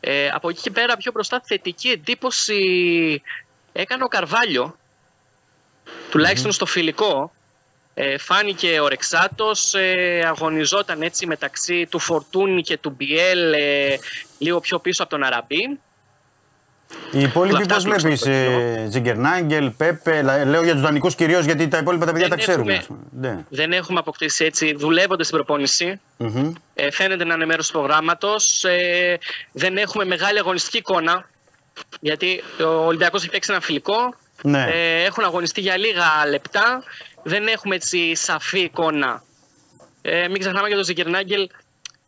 Ε, από εκεί και πέρα πιο μπροστά θετική εντύπωση έκανε ο Καρβάλιο, τουλάχιστον στο φιλικό. Ε, φάνηκε ο Ρεξάτος, ε, αγωνιζόταν έτσι μεταξύ του Φορτούνη και του Μπιέλ ε, λίγο πιο πίσω από τον Αραμπί. Οι υπόλοιποι Αυτά πώς τουλάχιστον βλέπεις, στο φιλικό. ε, Τζιγκερνάγκελ, Πέπε, λα- λέω για τους δανεικούς κυρίως γιατί τα υπόλοιπα τα παιδιά Δεν τα ξέρουμε. έχουμε- ας πούμε. Ναι. Δεν έχουμε αποκτήσει έτσι, δουλεύονται στην προπόνηση. Μμμ. Ε, φαίνεται να είναι μέρος του προγράμματος. Ε, δεν έχουμε μεγάλη αγωνιστική εικόνα. Γιατί ο Ολυμπιακός έχει παίξει ένα φιλικό. Ναι. Ε, έχουν αγωνιστεί για λίγα λεπτά. Δεν έχουμε έτσι σαφή εικόνα. Ε, μην ξεχνάμε για τον Ζικερνάγκελ.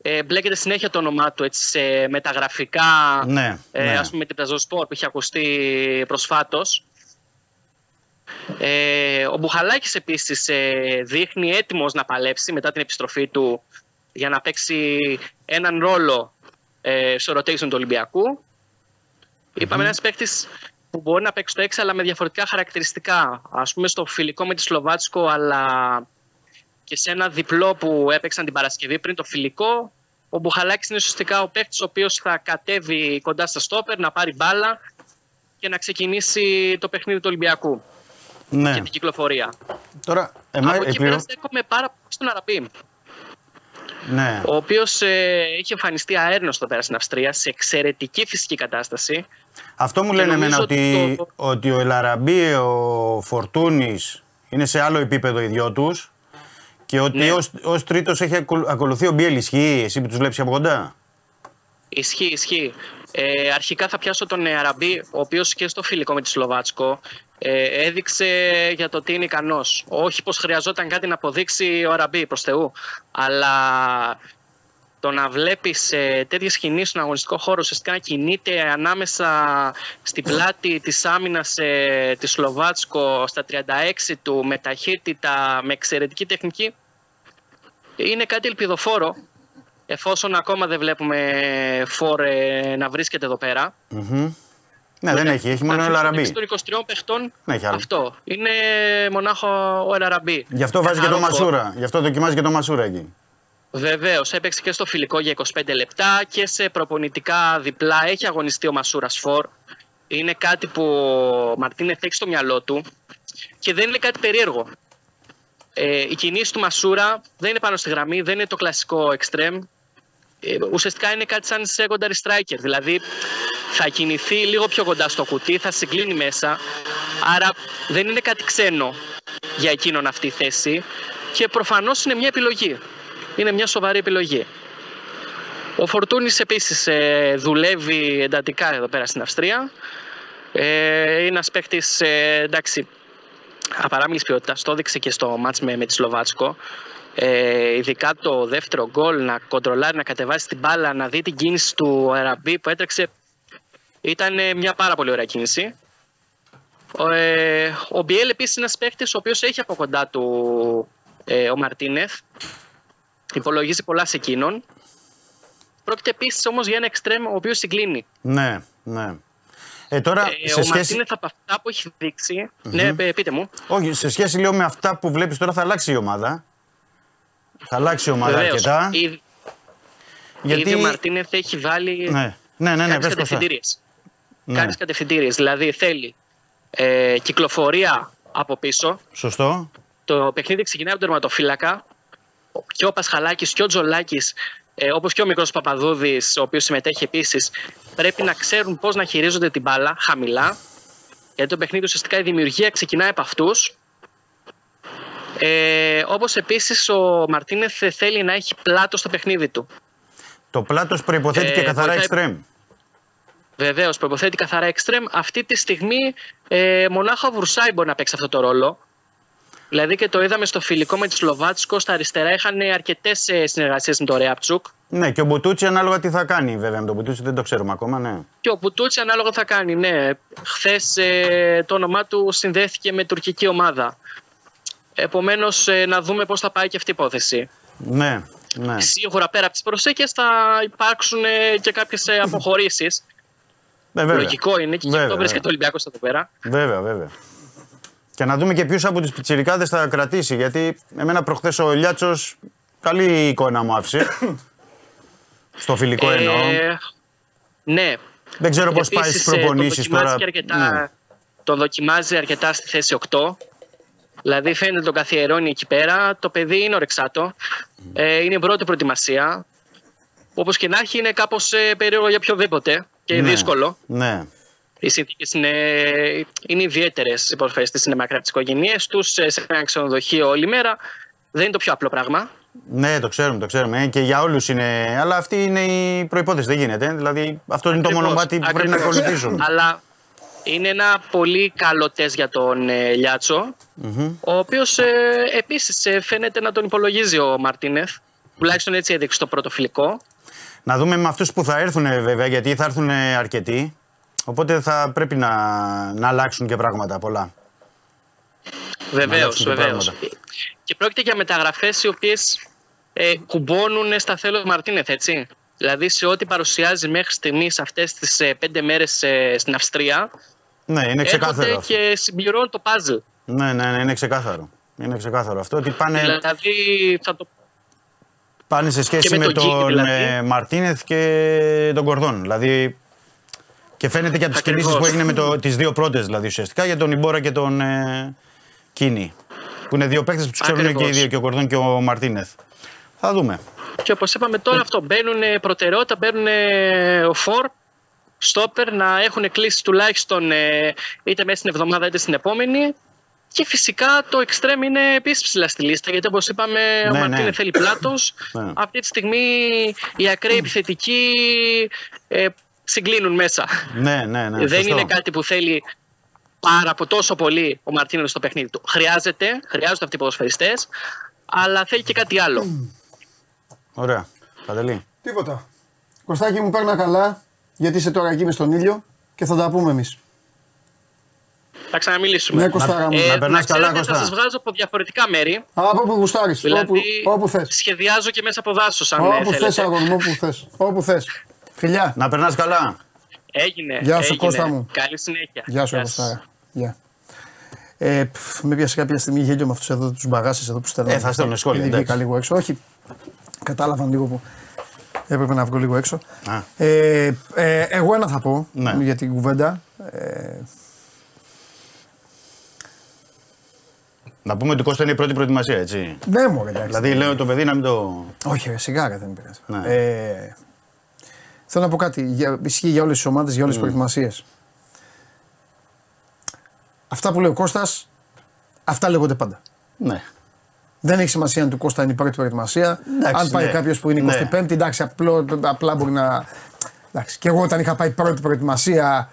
Ε, μπλέκεται συνέχεια το όνομά του έτσι, σε μεταγραφικά. Ναι, ε, ναι. Ας πούμε την Πραζοσπορ που είχε ακουστεί προσφάτως. Ε, ο Μπουχαλάκης επίσης ε, δείχνει έτοιμος να παλέψει μετά την επιστροφή του για να παίξει έναν ρόλο ε, στο rotation του Ολυμπιακού. Είπαμε ένας παίκτης που μπορεί να παίξει το 6 αλλά με διαφορετικά χαρακτηριστικά. Ας πούμε στο φιλικό με τη Σλοβάτσκο αλλά και σε ένα διπλό που έπαιξαν την Παρασκευή πριν το φιλικό. Ο Μπουχαλάκης είναι ουσιαστικά ο παίκτης ο οποίος θα κατέβει κοντά στα στόπερ, να πάρει μπάλα και να ξεκινήσει το παιχνίδι του Ολυμπιακού ναι. και την κυκλοφορία. Τώρα, εμά, Από εκεί επιρρό- πέρας στέκομαι πάρα πολύ στον Αραμπί, ναι. ο οποίος ε, έχει εμφανιστεί αέρνωστο πέρας στην Αυστρία σε εξαιρετική φυσική κατάσταση. Αυτό μου λένε εμένα νομίζω ότι, το- ότι ο Ελαραμπή, ο Φορτούνης είναι σε άλλο επίπεδο οι δυο τους και ότι Ναι. ως, ως τρίτος έχει ακολου- ακολουθεί ο Μπιέλ. Ισχύει, εσύ που τους βλέπεις από κοντά; Ισχύει, ισχύει. Ε, αρχικά θα πιάσω τον ε, Αραμπί, ο οποίος και στο φιλικό με τη Σλοβάτσκο ε, έδειξε για το τι είναι ικανός. Όχι πως χρειαζόταν κάτι να αποδείξει ο Αραμπί προς Θεού, αλλά το να βλέπεις ε, τέτοιες κινήσεις στον αγωνιστικό χώρο, ουσιαστικά να κινείται ανάμεσα στην πλάτη της άμυνας ε, της Σλοβάτσκο στα 36 του με ταχύτητα, με εξαιρετική τεχνική, είναι κάτι ελπιδοφόρο εφόσον ακόμα δεν βλέπουμε φόρ ε, να βρίσκεται εδώ πέρα. Μμμ. Ναι, δεν έχει, έχει μόνο ο Μεταξύ Ελαραμπή. των 23 παιχτών Δεν έχει άλλο. αυτό. Είναι μονάχο ο Ελαραμπή. Γι' αυτό βάζει και το Καθαρό φόρ. Μασούρα. Γι' αυτό δοκιμάζει και το Μασούρα εκεί. Βεβαίως, έπαιξε και στο φιλικό για 25 λεπτά και σε προπονητικά διπλά έχει αγωνιστεί ο Μασούρα Φορ. Είναι κάτι που ο Μαρτίνεθ έχει στο μυαλό του και δεν είναι κάτι περίεργο. Ε, η κινήση του Μασούρα δεν είναι πάνω στη γραμμή, δεν είναι το κλασικό extreme. Ε, ουσιαστικά είναι κάτι σαν secondary striker. Δηλαδή θα κινηθεί λίγο πιο κοντά στο κουτί, θα συγκλίνει μέσα. Άρα δεν είναι κάτι ξένο για εκείνον αυτή η θέση και προφανώς είναι μια επιλογή. Είναι μια σοβαρή επιλογή. Ο Φορτούνης επίσης ε, δουλεύει εντατικά εδώ πέρα στην Αυστρία. Ε, είναι ένας παίκτης, ε, εντάξει, απαράμιλης ποιότητας. Το έδειξε και στο μάτς με, με τη Σλοβάτσκο. Ε, ειδικά το δεύτερο γκολ, να κοντρολάρει, να κατεβάσει την μπάλα, να δει την κίνηση του Αραμπί που έτρεξε. Ήταν ε, μια πάρα πολύ ωραία κίνηση. Ο, ε, ο Μπιέλ επίσης είναι ένας παίκτης ο οποίος έχει από κοντά του ε, ο Μαρτίνεθ. Υπολογίζει πολλά σε εκείνον. Πρόκειται επίσης όμως για ένα εξτρέμ ο οποίος συγκλίνει. Ναι, ναι. Ε, τώρα, Ε, σε ο σχέση... Μαρτίνεθ από αυτά που έχει δείξει. Ναι, ε, πείτε μου. Όχι, σε σχέση λέω με αυτά που βλέπεις τώρα θα αλλάξει η ομάδα. Θα αλλάξει η ομάδα Βεβαίως. αρκετά. Ήδη, Γιατί... ήδη ο Μαρτίνεθ έχει βάλει Ναι, ναι, ναι, ναι, κάποιες πες το κατευθυντήριες. Ναι. Κάποιες κατευθυντήριες. Δηλαδή θέλει ε, κυκλοφορία από πίσω. Σωστό. Το παιχνίδι ξεκινάει από τον τερματοφύλακα. Και ο Πασχαλάκης και ο Τζολάκης, ε, όπως και ο μικρός Παπαδούδης, ο οποίος συμμετέχει επίσης, πρέπει να ξέρουν πώς να χειρίζονται την μπάλα χαμηλά. Γιατί το παιχνίδι ουσιαστικά η δημιουργία ξεκινάει από αυτούς. Ε, όπως επίσης ο Μαρτίνεθ θέλει να έχει πλάτος στο παιχνίδι του. Το πλάτος προϋποθέτει Ε, και καθαρά βοηθάει- εξτρέμ. Βεβαίως, προποθέτει καθαρά extreme. Αυτή τη στιγμή ε, μονάχα ο Βρουσάη μπορεί να παίξει αυτό το ρόλο. Δηλαδή και το είδαμε στο φιλικό με τη Σλοβάτσκο. Στα αριστερά είχαν αρκετές συνεργασίες με τον Ρέαπτσουκ. Ναι, και ο Μπουτούτσι ανάλογα τι θα κάνει βέβαια με τον Μπουτούτσι δεν το ξέρουμε ακόμα, ναι. Και ο Μπουτούτσι ανάλογα θα κάνει. Ναι, χθες το όνομά του συνδέθηκε με τουρκική ομάδα. Επομένως, να δούμε πώς θα πάει και αυτή η υπόθεση. Ναι, ναι. Σίγουρα πέρα από τις προσέκε θα υπάρξουν ε, και κάποιες αποχωρήσεις. Ε, βέβαια. Λογικό είναι και γι' Βέβαια, αυτό βρίσκεται ο βέβαια. Ολυμπιακός εδώ πέρα. Βέβαια, βέβαια. Και να δούμε και ποιους από τους πιτσιρικάδες θα κρατήσει. Γιατί εμένα προχθές ο Λιάτσο καλή εικόνα μου άφησε. Στο φιλικό εννοώ. Ε, Ναι. Δεν ξέρω πώς πάει Επίσης, στι ε, τον προπονήσεις δοκιμάζει τώρα. και αρκετά, Ναι. Τον δοκιμάζει αρκετά στη θέση 8. Δηλαδή φαίνεται τον καθιερώνει εκεί πέρα. Το παιδί είναι ορεξάτο. Ε, είναι η πρώτη προετοιμασία. Όπως και να έχει, είναι κάπως ε, περίεργο για οποιοδήποτε και Ναι. δύσκολο. Ναι. Οι συνθήκες είναι, είναι ιδιαίτερες. Οι προσφέρετε είναι μακριά από τι οικογένειές τους, σε ένα ξενοδοχείο όλη μέρα. Δεν είναι το πιο απλό πράγμα. Ναι, το ξέρουμε, το ξέρουμε. ε, Και για όλους είναι. Αλλά αυτή είναι η προπόθεση. Δεν γίνεται. ε. Δηλαδή, αυτό είναι το Ακριβώς, μονοπάτι που πρέπει να ακριβώς. ακολουθήσουν. Αλλά είναι ένα πολύ καλό τεστ για τον ε, λιατσο ο οποίος ε, επίσης φαίνεται να τον υπολογίζει ο Μαρτίνεθ. Τουλάχιστον έτσι έδειξε το πρώτο φιλικό. Να δούμε με αυτούς που θα έρθουν ε, βέβαια, γιατί θα έρθουν ε, αρκετοί. Οπότε θα πρέπει να, να αλλάξουν και πράγματα πολλά. Βεβαίως, αλλάξουν και βεβαίως. πράγματα. Και πρόκειται για μεταγραφές οι οποίες ε, κουμπώνουν στα θέλω του Μαρτίνεθ, έτσι. Δηλαδή σε ό,τι παρουσιάζει μέχρι στιγμής αυτές τις ε, πέντε μέρες στην Αυστρία, Ναι, είναι ξεκάθαρο. έρχονται αυτό. και συμπληρώνουν το puzzle. Ναι, ναι, ναι, είναι ξεκάθαρο. Είναι ξεκάθαρο αυτό ότι πάνε, Δηλαδή θα το πάνε σε σχέση και με με, τον Γκίκ, τον δηλαδή. ε, Μαρτίνεθ και τον Κορδόν. Δηλαδή και φαίνεται και από τις Ακριβώς. κινήσεις που έγινε με το, τις δύο πρώτες δηλαδή ουσιαστικά για τον Ιμπόρα και τον ε, Κίνη. Που είναι δύο παίκτες που τους ξέρουν και οι Ακριβώς. δύο, και ο Κορδόν και ο Μαρτίνεθ. Θα δούμε. Και όπως είπαμε τώρα, αυτό μπαίνουν ε, προτεραιότητα, μπαίνουν ε, ο Φορ, στόπερ να έχουν κλείσει τουλάχιστον ε, είτε μέσα στην εβδομάδα είτε στην επόμενη. Και φυσικά το εξτρέμ είναι επίσης ψηλά στη λίστα γιατί όπως είπαμε, ο Ναι, Μαρτίνε ναι. θέλει πλάτος. Ναι. Αυτή τη στιγμή οι ακραίοι επιθετικοί ε, συγκλίνουν μέσα. Ναι, ναι, ναι. Δεν σωστό. είναι κάτι που θέλει πάρα από τόσο πολύ ο Μαρτίνε στο παιχνίδι του. Χρειάζεται, χρειάζονται αυτοί οι ποδοσφαιριστές, αλλά θέλει και κάτι άλλο. Ωραία. Παντελή. Τίποτα. Κωστάκι μου παίρνα καλά, γιατί είσαι τώρα εκεί μες στον ήλιο και θα τα πούμε εμείς. Θα ξαναμιλήσουμε. Ναι, Κωστάρα μου. να Ε, περνάς ξέρετε, καλά, Κώστα. Θα σας βγάζω από διαφορετικά μέρη. Από όπου γουστάρεις, Δηλαδή, όπου, όπου θες. σχεδιάζω και μέσα από δάσος, αν ε, Όπου θέλετε. θες αγόρι μου, όπου θες. Όπου θες. Φιλιά. Να περνάς καλά. Έγινε. Γεια σου, έγινε. Κώστα μου. Καλή συνέχεια. Γεια σου, Κωστάρα. Γεια. Ε, πφ, με πιάσε κάποια στιγμή γέλιο με αυτούς εδώ τους μπαγάσε εδώ που στέλνουν. Ε, θα στέλνουν σχόλια, Ήδη βγήκα εντάξει. λίγο έξω. Όχι, κατάλαβαν λίγο που έπρεπε να βγω λίγο έξω. Α. Ε, ε, εγώ ένα θα πω Ναι. για την κουβέντα. Ε, Να πούμε ότι Κώστα είναι η πρώτη προετοιμασία, έτσι. ναι, μου εντάξει. Δηλαδή λέω το παιδί να μην το. Όχι, ρε, σιγά ρε, δεν πειράζει. Ναι. Ε, θέλω να πω κάτι. Για, ισχύει για όλες τις ομάδες, για όλες τις προετοιμασίες. Αυτά που λέει ο Κώστας, αυτά λέγονται πάντα. Ναι. Δεν έχει σημασία αν του Κώστα είναι η πρώτη προετοιμασία. Εντάξει, αν πάει ναι. κάποιος που είναι Ναι. 25η, εντάξει, απλό, απλά μπορεί να. Εντάξει, και εγώ όταν είχα πάει πρώτη προετοιμασία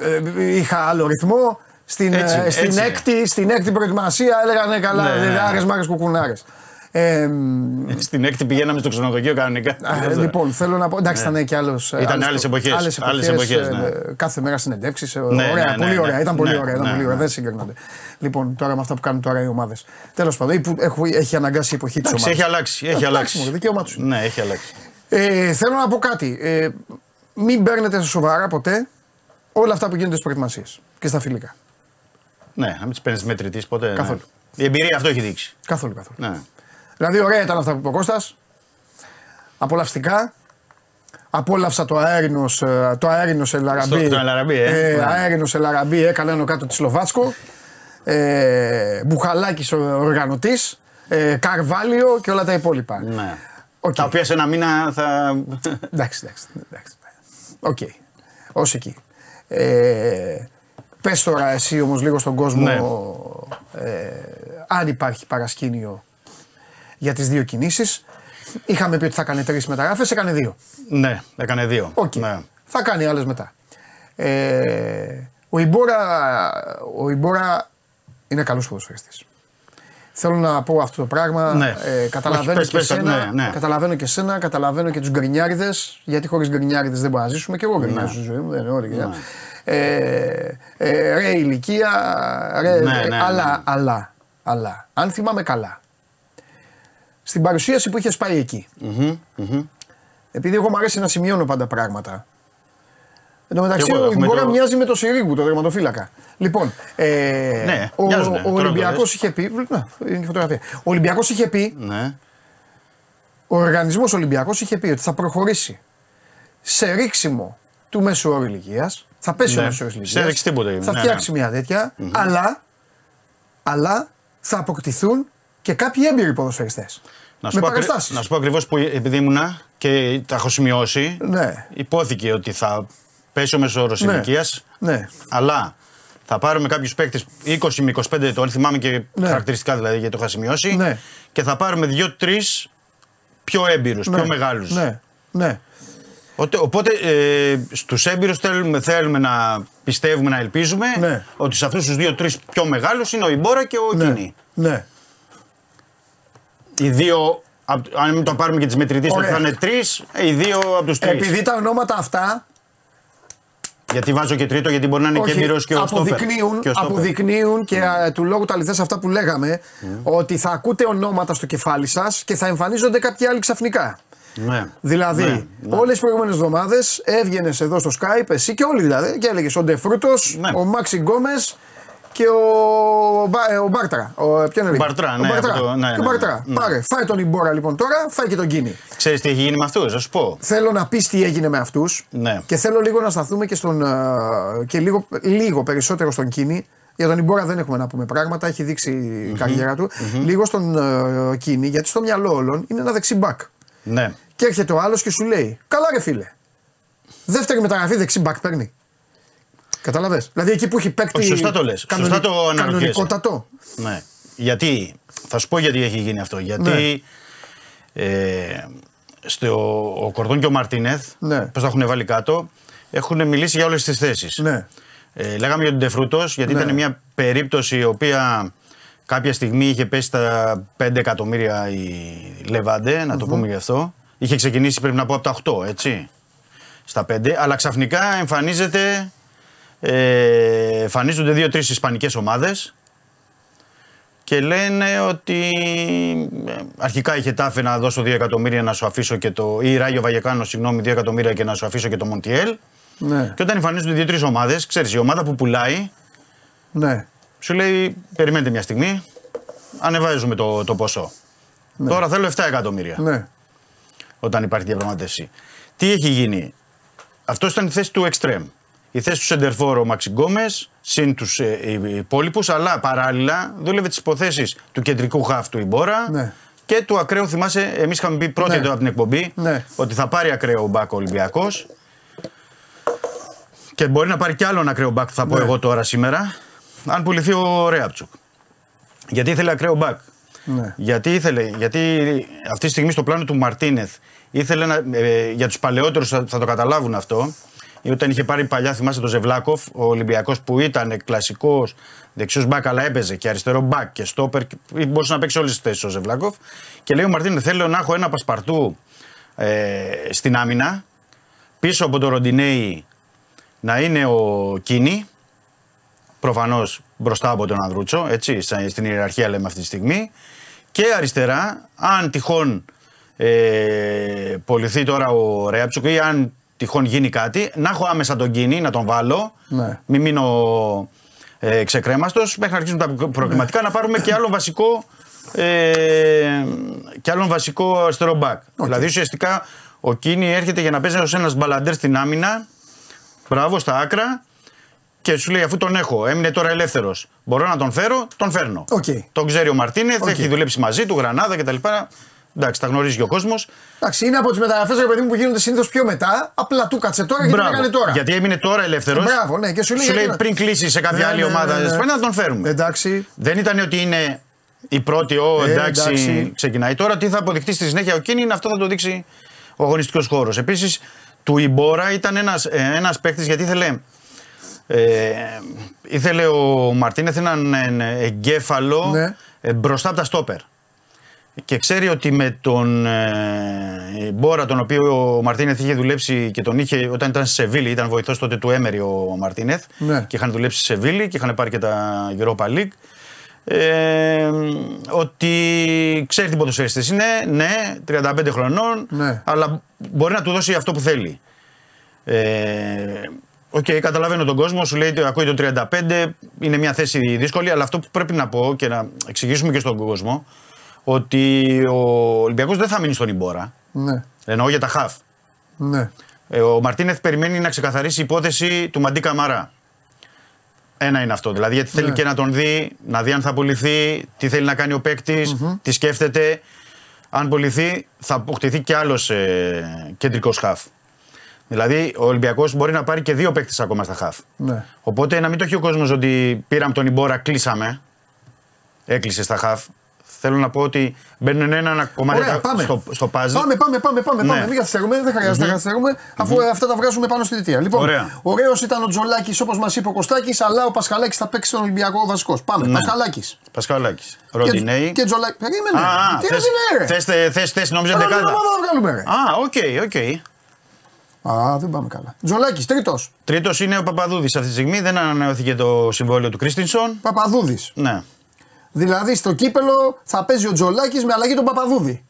ε, είχα άλλο ρυθμό. Στην, Έτσι, ε, στην, έτσι είναι. έκτη, στην έκτη προετοιμασία έλεγα ναι, καλά, Ναι, ναι, ναι. άρε μάρε κουκουνάρες. Ε, μ, Στην έκτη πηγαίναμε στο ξενοδοχείο κανονικά. Α, λοιπόν, θέλω να πω. Εντάξει, ήταν και άλλος. Ήταν άλλες εποχές, άλλες εποχές, ναι. Κάθε μέρα συνεντεύξεις. Ναι, ωραία, ναι, ναι, πολύ ναι. ωραία. Ήταν πολύ Ναι, ωραία. Ήταν ναι, πολύ ωραία. ναι. Δεν συγκρίνονται. Λοιπόν, τώρα με αυτά που κάνουν τώρα οι ομάδες. Τέλος πάντων, ή που έχω- έχει αναγκάσει η εποχή της Εντάξει, ομάδας. έχει αλλάξει. Έχει αλλάξει. μου, δικαίωμά τους. Ναι, έχει αλλάξει. Ε, θέλω να πω κάτι. Ε, μην παίρνετε σοβαρά ποτέ όλα αυτά που γίνονται στις προετοιμασίες και στα φιλικά. Ναι, να μην τις παίρνεις μετρητή ποτέ. ναι. Καθόλου. Η εμπειρία αυτό έχει δείξει. Καθόλου, καθόλου. Ναι. Δηλαδή, ωραία ήταν αυτά που είπε ο Κώστας. Απολαυστικά. Απόλαυσα το αέρινος το αέρινος Ελ Αραμπί. Στο- το Ελ Αραμπί, ε. ε Ναι. αέρινος Ελ Αραμπί έκανε άνω κάτω τη Σλοβάτσκο. Ε, Μπουχαλάκης ο οργανωτής. Ε, Καρβάλιο και όλα τα υπόλοιπα. ναι. Οκ. Τα οποία σε ένα μήνα θα. Εντάξει, εντάξει. εντάξει. Οκ. Ως εκεί. Ε, πες τώρα εσύ όμως λίγο στον κόσμο Ναι. ε, αν υπάρχει παρασκήνιο για τις δύο κινήσεις. Είχαμε πει ότι θα κάνει τρεις μεταγραφές, έκανε δύο. ναι, έκανε δύο. Οκ. Ναι. Θα κάνει άλλες μετά. Ε, ο, Ιμπόρα, ο Ιμπόρα είναι καλός ποδοσφαιριστής. Θέλω να πω αυτό το πράγμα. Ναι. Ε, καταλαβαίνω, Όχι, πες, και πες, σένα, ναι, ναι. καταλαβαίνω και σένα, καταλαβαίνω και τους γκρινιάριδες. Γιατί χωρίς γκρινιάριδες δεν μπορούμε να ζήσουμε. Και εγώ γκρινιάζω στη ζωή μου, δεν είναι όλοι. Ναι. Ε, ε, ρε ηλικία, ρε, Ναι, ναι, αλλά, ναι. αλλά, αλλά, αν θυμάμαι καλά, στην παρουσίαση που είχες πάει εκεί, Μμμ, μμμ. επειδή εγώ μου αρέσει να σημειώνω πάντα πράγματα. Εν τω μεταξύ, Και εγώ, ο έχουμε Ιμπόρα το- μοιάζει με το Σιρίγου, το τερματοφύλακα. Λοιπόν, ε, Ναι, ο, μοιάζουνε. ο Τώρα το Ολυμπιακό λες. είχε πει. Να, είναι και φωτογραφία. Ο Ολυμπιακός είχε πει, Ναι. ο οργανισμός Ολυμπιακός είχε πει ότι θα προχωρήσει σε ρίξιμο του μέσου όρου ηλικίας. Θα πέσει Ναι. ο μέσο όρο Σε ηλικία. ρίξει τίποτα, Θα ναι, φτιάξει μια τέτοια. Αλλά, αλλά θα αποκτηθούν και κάποιοι έμπειροι ποδοσφαιριστές. Να σου, Με πω ακρι- παραστάσεις. να σου πω ακριβώς που επειδή ήμουνα και τα έχω σημειώσει. Ναι. Υπόθηκε ότι θα πέσει ο μέσο όρο Ναι. ηλικίας. Ναι. Αλλά θα πάρουμε κάποιους παίκτες 20 με 25 ετών, θυμάμαι και Ναι. χαρακτηριστικά δηλαδή γιατί το είχα σημειώσει. Ναι. Και θα πάρουμε 2-3 πιο έμπειρους, Ναι. πιο μεγάλους. Ναι. Ναι. Οπότε ε, στους έμπειρους θέλουμε, θέλουμε να πιστεύουμε, να ελπίζουμε Ναι. ότι σε αυτούς τους 2-3 πιο μεγάλους είναι ο Ιμπόρα και ο Κίνη. Ναι. Οι δύο, απ- αν μην το πάρουμε και τις μετρητές, Ωραία. θα είναι τρεις, οι δύο από τους τρεις. Επειδή τα ονόματα αυτά Γιατί βάζω και τρίτο, γιατί μπορεί να είναι και όχι, έμπειρο και ο Στόπερ. αποδεικνύουν, Και ο Στόπερ. αποδεικνύουν και α, του λόγου τα αληθές αυτά που λέγαμε ότι θα ακούτε ονόματα στο κεφάλι σας και θα εμφανίζονται κάποιοι άλλοι ξαφνικά. Ναι. Δηλαδή, Ναι, ναι. όλες τις προηγούμενες εβδομάδες έβγαινες εδώ στο Skype, εσύ και όλοι δηλαδή, και έλεγες ο Ντεφρούτος, Ναι. ο Μάξι Γκόμες και ο, Μπα- ε, ο Μπάρτρα. Ο, ποιον έλεγε; Μπαρτρά, ο ναι, Μπαρτρά. από το- ναι, Και ο ναι, Μπαρτρά. ναι. Πάρε, φάει τον Ιμπόρα λοιπόν τώρα, φάει και τον Κίνη. Ξέρεις τι έχει γίνει με αυτούς, α σου πω. Θέλω να πεις τι έγινε με αυτούς Ναι. και θέλω λίγο να σταθούμε και, στον, ε, και λίγο, λίγο περισσότερο στον Κίνη. Για τον Ιμπόρα δεν έχουμε να πούμε πράγματα, έχει δείξει η καριέρα του. Λίγο στον ε, Κίνη, γιατί στο μυαλό όλων είναι ένα δεξί μπακ. Ναι. Και έρχεται ο άλλος και σου λέει: Καλά, ρε φίλε. Δεύτερη μεταγραφή δεξί μπακ παίρνει. Κατάλαβες; Δηλαδή εκεί που έχει παίκτη. Όχι, σωστά το λες. κανονι- Σωστά το αναρωτιέσαι. Κανονικότατο. ναι. Γιατί, θα σου πω γιατί έχει γίνει αυτό. Γιατί Ναι. ε, στο, ο Κορδόν και ο Μαρτίνεθ, Ναι. πώς τα έχουν βάλει κάτω, έχουν μιλήσει για όλες τις θέσεις. Ναι. Ε, λέγαμε για τον Τεφρούτο, γιατί Ναι. ήταν μια περίπτωση η οποία κάποια στιγμή είχε πέσει στα 5 εκατομμύρια η Λεβάντε, να το πούμε γι' αυτό. Είχε ξεκινήσει πρέπει να πω από τα 8, έτσι. Στα 5, αλλά ξαφνικά εμφανίζεται. Ε, εμφανίζονται δύο-τρεις ισπανικές ομάδες και λένε ότι ε, αρχικά είχε τάφε να δώσω 2 εκατομμύρια να σου αφήσω και το. ή Ράγιο Βαγεκάνο, συγγνώμη, 2 εκατομμύρια και να σου αφήσω και το Μοντιέλ. Ναι. Και όταν εμφανίζονται δύο-τρεις ομάδες, ξέρεις, η ομάδα που πουλάει Ναι. σου λέει: Περιμένετε μια στιγμή, ανεβάζουμε το, το ποσό. Τώρα θέλω 7 εκατομμύρια Ναι. όταν υπάρχει διαπραγμάτευση. Τι έχει γίνει, αυτός ήταν η θέση του Extreme. Η θέση του Σεντερφόρ ο Μαξι Γκόμες, συν τους ε, υπόλοιπους, αλλά παράλληλα δούλευε τις υποθέσεις του κεντρικού χαφ του Ιμπόρα Ναι. και του ακραίου. Θυμάσαι, εμείς είχαμε πει πρώτη Ναι. εδώ από την εκπομπή Ναι. ότι θα πάρει ακραίο μπακ ο Ολυμπιακός. Και μπορεί να πάρει κι άλλον ακραίο μπακ, θα πω Ναι. εγώ τώρα σήμερα, αν πουληθεί ο Ρέαμπτσουκ. Γιατί ήθελε ακραίο μπακ; Ναι. Γιατί ήθελε, γιατί αυτή τη στιγμή στο πλάνο του Μαρτίνεθ ήθελε να, ε, για τους παλαιότερους θα, θα το καταλάβουν αυτό. Όταν είχε πάρει παλιά, θυμάστε τον Ζεβλάκοφ, ο Ολυμπιακός που ήταν κλασικός δεξιός μπακ, αλλά έπαιζε και αριστερό μπακ και στόπερ. και Μπορούσε να παίξει όλες τις θέσεις ο Ζεβλάκοφ. Και λέει ο Μαρτίνεθ: Θέλω να έχω ένα πασπαρτού ε, στην άμυνα. Πίσω από τον Ροντινέη να είναι ο Κίνη. Προφανώς μπροστά από τον Ανδρούτσο, έτσι, στα- στην ιεραρχία λέμε αυτή τη στιγμή. Και αριστερά, αν τυχόν ε, πολιθεί τώρα ο Ρέαψουκ ή αν τυχόν γίνει κάτι, να έχω άμεσα τον Κίνη, να τον βάλω. Ναι. Μην μείνω ε, ξεκρέμαστος μέχρι να αρχίσουν τα προ- προκριματικά να πάρουμε και άλλο βασικό. Ε, και άλλον βασικό αριστερό μπακ. Δηλαδή ουσιαστικά ο Κίνι έρχεται για να παίζει ως ένας μπαλαντέρ στην άμυνα. Μπράβο στα άκρα. Και σου λέει αφού τον έχω, έμεινε τώρα ελεύθερος. Μπορώ να τον φέρω, τον φέρνω. Οκ. Τον ξέρει ο Μαρτίνεθ, Οκ. έχει δουλέψει μαζί του, Γρανάδα κτλ. Εντάξει, τα γνωρίζει και ο κόσμος. Εντάξει, είναι από τις μεταγραφές ρε παιδί μου που γίνονται συνήθως πιο μετά. Απλά του κάτσε τώρα γιατί το έκανε τώρα. Γιατί έμεινε τώρα ελεύθερος. Μπράβο, ναι, και σου λέει γιατί να- πριν κλείσει σε κάποια Ναι, άλλη ναι, ομάδα ναι, ναι. Εσπανία να τον φέρουμε. Εντάξει. Δεν ήταν ότι είναι η πρώτη, ο Ε, εντάξει, εντάξει. ξεκινάει. Τώρα τι θα αποδειχτεί στη συνέχεια ο Κίνη, αυτό θα το δείξει ο αγωνιστικός χώρος. Επίσης, του Ιμπόρα ήταν ένας ένας παίκτης γιατί ήθελε. Ε, ήθελε ο Μαρτίνεθ έναν ε, εγκέφαλο Ναι. ε, μπροστά από τα στόπερ. Και ξέρει ότι με τον ε, Μπόρα, τον οποίο ο Μαρτίνεθ είχε δουλέψει και τον είχε όταν ήταν στη Σεβίλη, ήταν βοηθός τότε του Έμερι ο Μαρτίνεθ Ναι. και είχαν δουλέψει στη Σεβίλη και είχαν πάρει και τα Europa League. Ε, ότι ξέρει τι ποδοσφαιριστής είναι, ναι, 35 χρονών, Ναι. αλλά μπορεί να του δώσει αυτό που θέλει. Ε, Οκ, καταλαβαίνω τον κόσμο, σου λέει ότι ακούει το 35, είναι μια θέση δύσκολη, αλλά αυτό που πρέπει να πω και να εξηγήσουμε και στον κόσμο, ότι ο Ολυμπιακός δεν θα μείνει στον Ιμπόρα. Ναι, Εννοώ για τα χαφ. ναι. Ε, ο Μαρτίνεθ περιμένει να ξεκαθαρίσει η υπόθεση του Μαντί Καμαρά. Ένα είναι αυτό. Δηλαδή, γιατί θέλει Ναι. και να τον δει, να δει αν θα πουληθεί, τι θέλει να κάνει ο παίκτης, τι σκέφτεται. Αν πουληθεί, θα αποκτηθεί και άλλος ε, κεντρικός χαφ. Δηλαδή, ο Ολυμπιακός μπορεί να πάρει και δύο παίκτες ακόμα στα χαφ. Ναι. Οπότε να μην το έχει ο κόσμος ότι πήραμε τον Ιμπόρα, κλείσαμε. Έκλεισε στα χαφ. Θέλω να πω ότι μπαίνουν ένα κομμάτι Ωραία, πάμε. στο, στο puzzle. Πάμε, πάμε, πάμε, πάμε. Ναι. πάμε. Μην καθυστερούμε, δεν χρειάζεται να καθυστερούμε, αφού αυτά τα βγάζουμε πάνω στη θητεία. Λοιπόν, Ωραία. ωραίος ήταν ο Τζολάκης όπως μας είπε ο Κωστάκης, αλλά ο Πασχαλάκης θα παίξει στον Ολυμπιακό βασικός. Πάμε. Ναι. Πασχαλάκης. Πασχαλάκης. Ροντινέι. Και Τζολάκη. Περίμενε. Α, Τι θες, είναι, ρε; θες, θες, θες, θες, νόμιζα Καλά, δεκάδα. την ομάδα θα βγάλουμε, ρε. Α, οκ, οκ. Α, δεν πάμε καλά. Τζολάκης, τρίτος. Τρίτος είναι ο Παπαδούδης αυτή τη στιγμή. Δεν ανανεώθηκε το συμβόλαιο του Κρίστενσον. Παπαδούδης. Ναι. Δηλαδή στο κύπελο θα παίζει ο Τζολάκης με αλλαγή τον Παπαδούδη.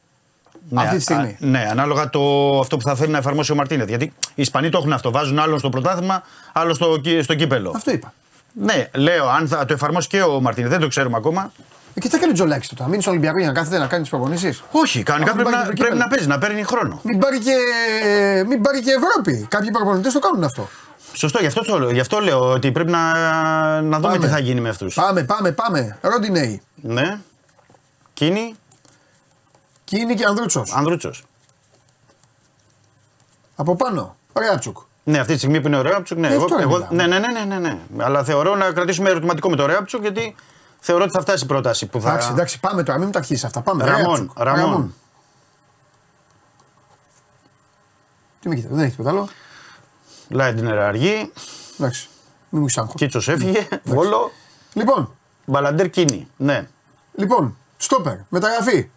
Ναι, Αυτή τη α- στιγμή. ναι, ανάλογα το, αυτό που θα θέλει να εφαρμόσει ο Μαρτίνεθ. Γιατί οι Ισπανοί το έχουν αυτό. Βάζουν άλλον στο πρωτάθλημα, άλλο στο, κύ- στο κύπελο. Αυτό είπα. Ναι, λέω, αν θα το εφαρμόσει και ο Μαρτίνεθ, δεν το ξέρουμε ακόμα. Ε, και τι θα κάνει ο Τζολάκης τότε. Θα μείνει στο Ολυμπιακό για να κάθεται να κάνει τις προπονήσεις; Όχι, κανονικά Αφού πρέπει, πάει να, και το πρέπει κύπελλο. να παίζει, να παίρνει χρόνο. Μην πάρει και, μην πάρει και Ευρώπη. Κάποιοι προπονητές το κάνουν αυτό. Σωστό, γι' αυτό, το, λέω- γι' αυτό λέω ότι πρέπει να, να δούμε Πάμε. τι θα γίνει με αυτούς. Πάμε, πάμε, πάμε. Ροντινέη. Ναι. Κίνη, Κίνη και Ανδρούτσος. Ανδρούτσος. Από πάνω. Ρέατσουκ. Ναι, αυτή τη στιγμή που είναι ο Ρέαπτσουκ, ναι. Γι' αυτό Εγώ, ρε εγώ, μιλάμε. ναι, ναι, ναι, ναι, ναι, ναι. Αλλά θεωρώ να κρατήσουμε ερωτηματικό με το Ρέαπτσουκ γιατί θεωρώ ότι θα φτάσει η πρόταση που θα. Εντάξει, εντάξει, πάμε τώρα. Μην μου τα αρχίσεις αυτά. Πάμε. Ραμόν, Ρέατσουκ. Ραμόν. Τι με κοιτάς, δεν έχεις τίποτα άλλο. Λάιντνερ αργή, Εντάξει. Μην μου ξάγχω. Κίτσος έφυγε, Βόλο, Λοιπόν, Μπαλαντέρ Κίνη. Ναι. λοιπόν, στόπερ, μεταγραφή.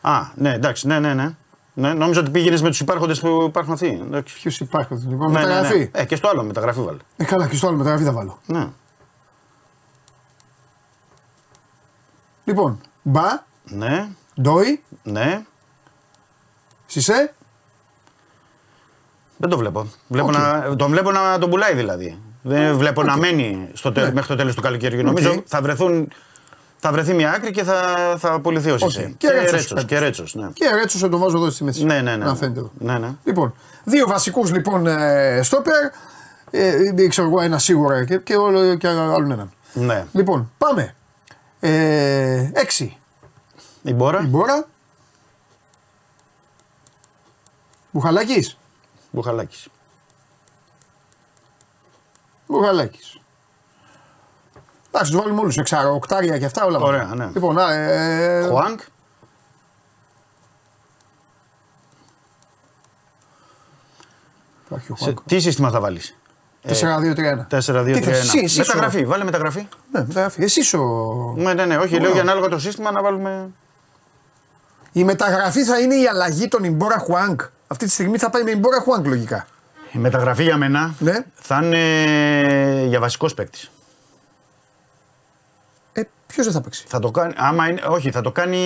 Α, ναι, εντάξει, ναι, ναι, ναι. ναι νόμιζα ότι πήγαινες με τους υπάρχοντες που υπάρχουν αυτοί. Εντάξει. Ποιος υπάρχει, λοιπόν, Ναι, ναι, μεταγραφή. ναι. Ε, και στο άλλο μεταγραφή βάλε. Ε, καλά, και στο άλλο μεταγραφή θα βάλω. Ναι. Λοιπόν, Μπα, Ναι, Ντόι, ναι. Σισέ, Δεν το βλέπω. βλέπω Οκ. να, τον βλέπω να τον πουλάει δηλαδή. Δεν βλέπω να μένει στο τέλος- Ναι. μέχρι το τέλος του καλοκαιριού. Νομίζω θα, βρεθούν, θα βρεθεί μια άκρη και θα, θα απολυθεί ο Σισε. Και Ρέτσος Ρέτσος, πέμπτος. Και Ρέτσος, ναι. και Ρέτσος θα τον βάζω εδώ στη μέση. Ναι, ναι, ναι. Να φαίνεται εδώ. Ναι, ναι. Λοιπόν, δύο βασικούς λοιπόν ε, στόπερ. Ε, ε, ξέρω εγώ ένα σίγουρα και, και, όλο, και άλλον έναν. ναι. Λοιπόν, πάμε. Ε, έξι. Η Μπόρα, Η Μπόρα. Μπουχαλάκης. Μπουχαλάκης. Μπουχαλάκης. Εντάξει, τους βάλουμε όλους εξάρα, οκτάρια και αυτά όλα. μαζί. Ωραία, ναι. Λοιπόν, α, ε, Χουάνκ. Υπάρχει ο Σε, Χουάνκ. τι σύστημα θα βάλεις; 4-2-3-1. 4-2-3-1. Τι θες, εσύ, εσύ μεταγραφή, ο- βάλε μεταγραφή. Ναι, μεταγραφή. Εσύ ο. Ναι, ναι, ναι, όχι, Ωραία. λέω για ανάλογα το σύστημα να βάλουμε. Η μεταγραφή θα είναι η αλλαγή των Ιμπόρα Χουάνκ. Αυτή τη στιγμή θα πάει με Ιμπόρα Χουάνκ λογικά. Η μεταγραφή για μένα Ναι. θα είναι για βασικός παίκτης. Ε, ποιος δεν θα παίξει; Θα το κάνει, άμα είναι, όχι, θα το κάνει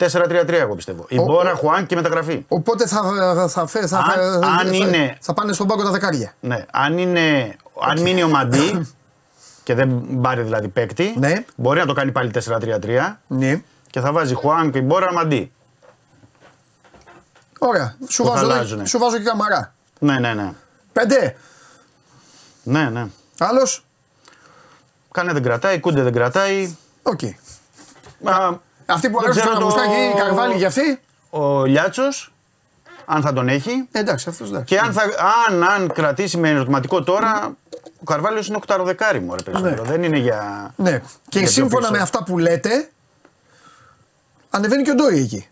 4-3-3 εγώ πιστεύω. Η Ο- Μπόρα, ο- Χουάν και η μεταγραφή. Οπότε θα, θα, θα, θα, θα, Αν- θα- αν θα- είναι- θα πάνε στον πάγκο τα δεκάρια. Ναι, αν, είναι, αν μείνει ο Μαντί και δεν πάρει δηλαδή παίκτη, Ναι. μπορεί να το κάνει πάλι 4-3-3 Ναι. και θα βάζει Χουάν και η Μπόρα Μαντί. Ωραία. Σου Που βάζω, θα εδώ- αλλάζουνε. σου βάζω και καμαρά. Ναι, ναι, ναι. Πέντε. Ναι, ναι. Άλλος; Κάνε δεν κρατάει, κούντε δεν κρατάει. Οκ. Α, Αυτή που δεν αρέσει ξέρω στον Αγουστάκη, η Καρβάλη για αυτή; Ο Λιάτσος, αν θα τον έχει. Ε, εντάξει, αυτός εντάξει. Και αν, θα, αν, αν κρατήσει με ερωτηματικό τώρα, ο Καρβάλιος είναι οκταροδεκάρι μου, ρε περισσότερο. Δεν είναι για. Ναι. Και για πιο σύμφωνα πίσω. με αυτά που λέτε, ανεβαίνει και ο Ντόι εκεί.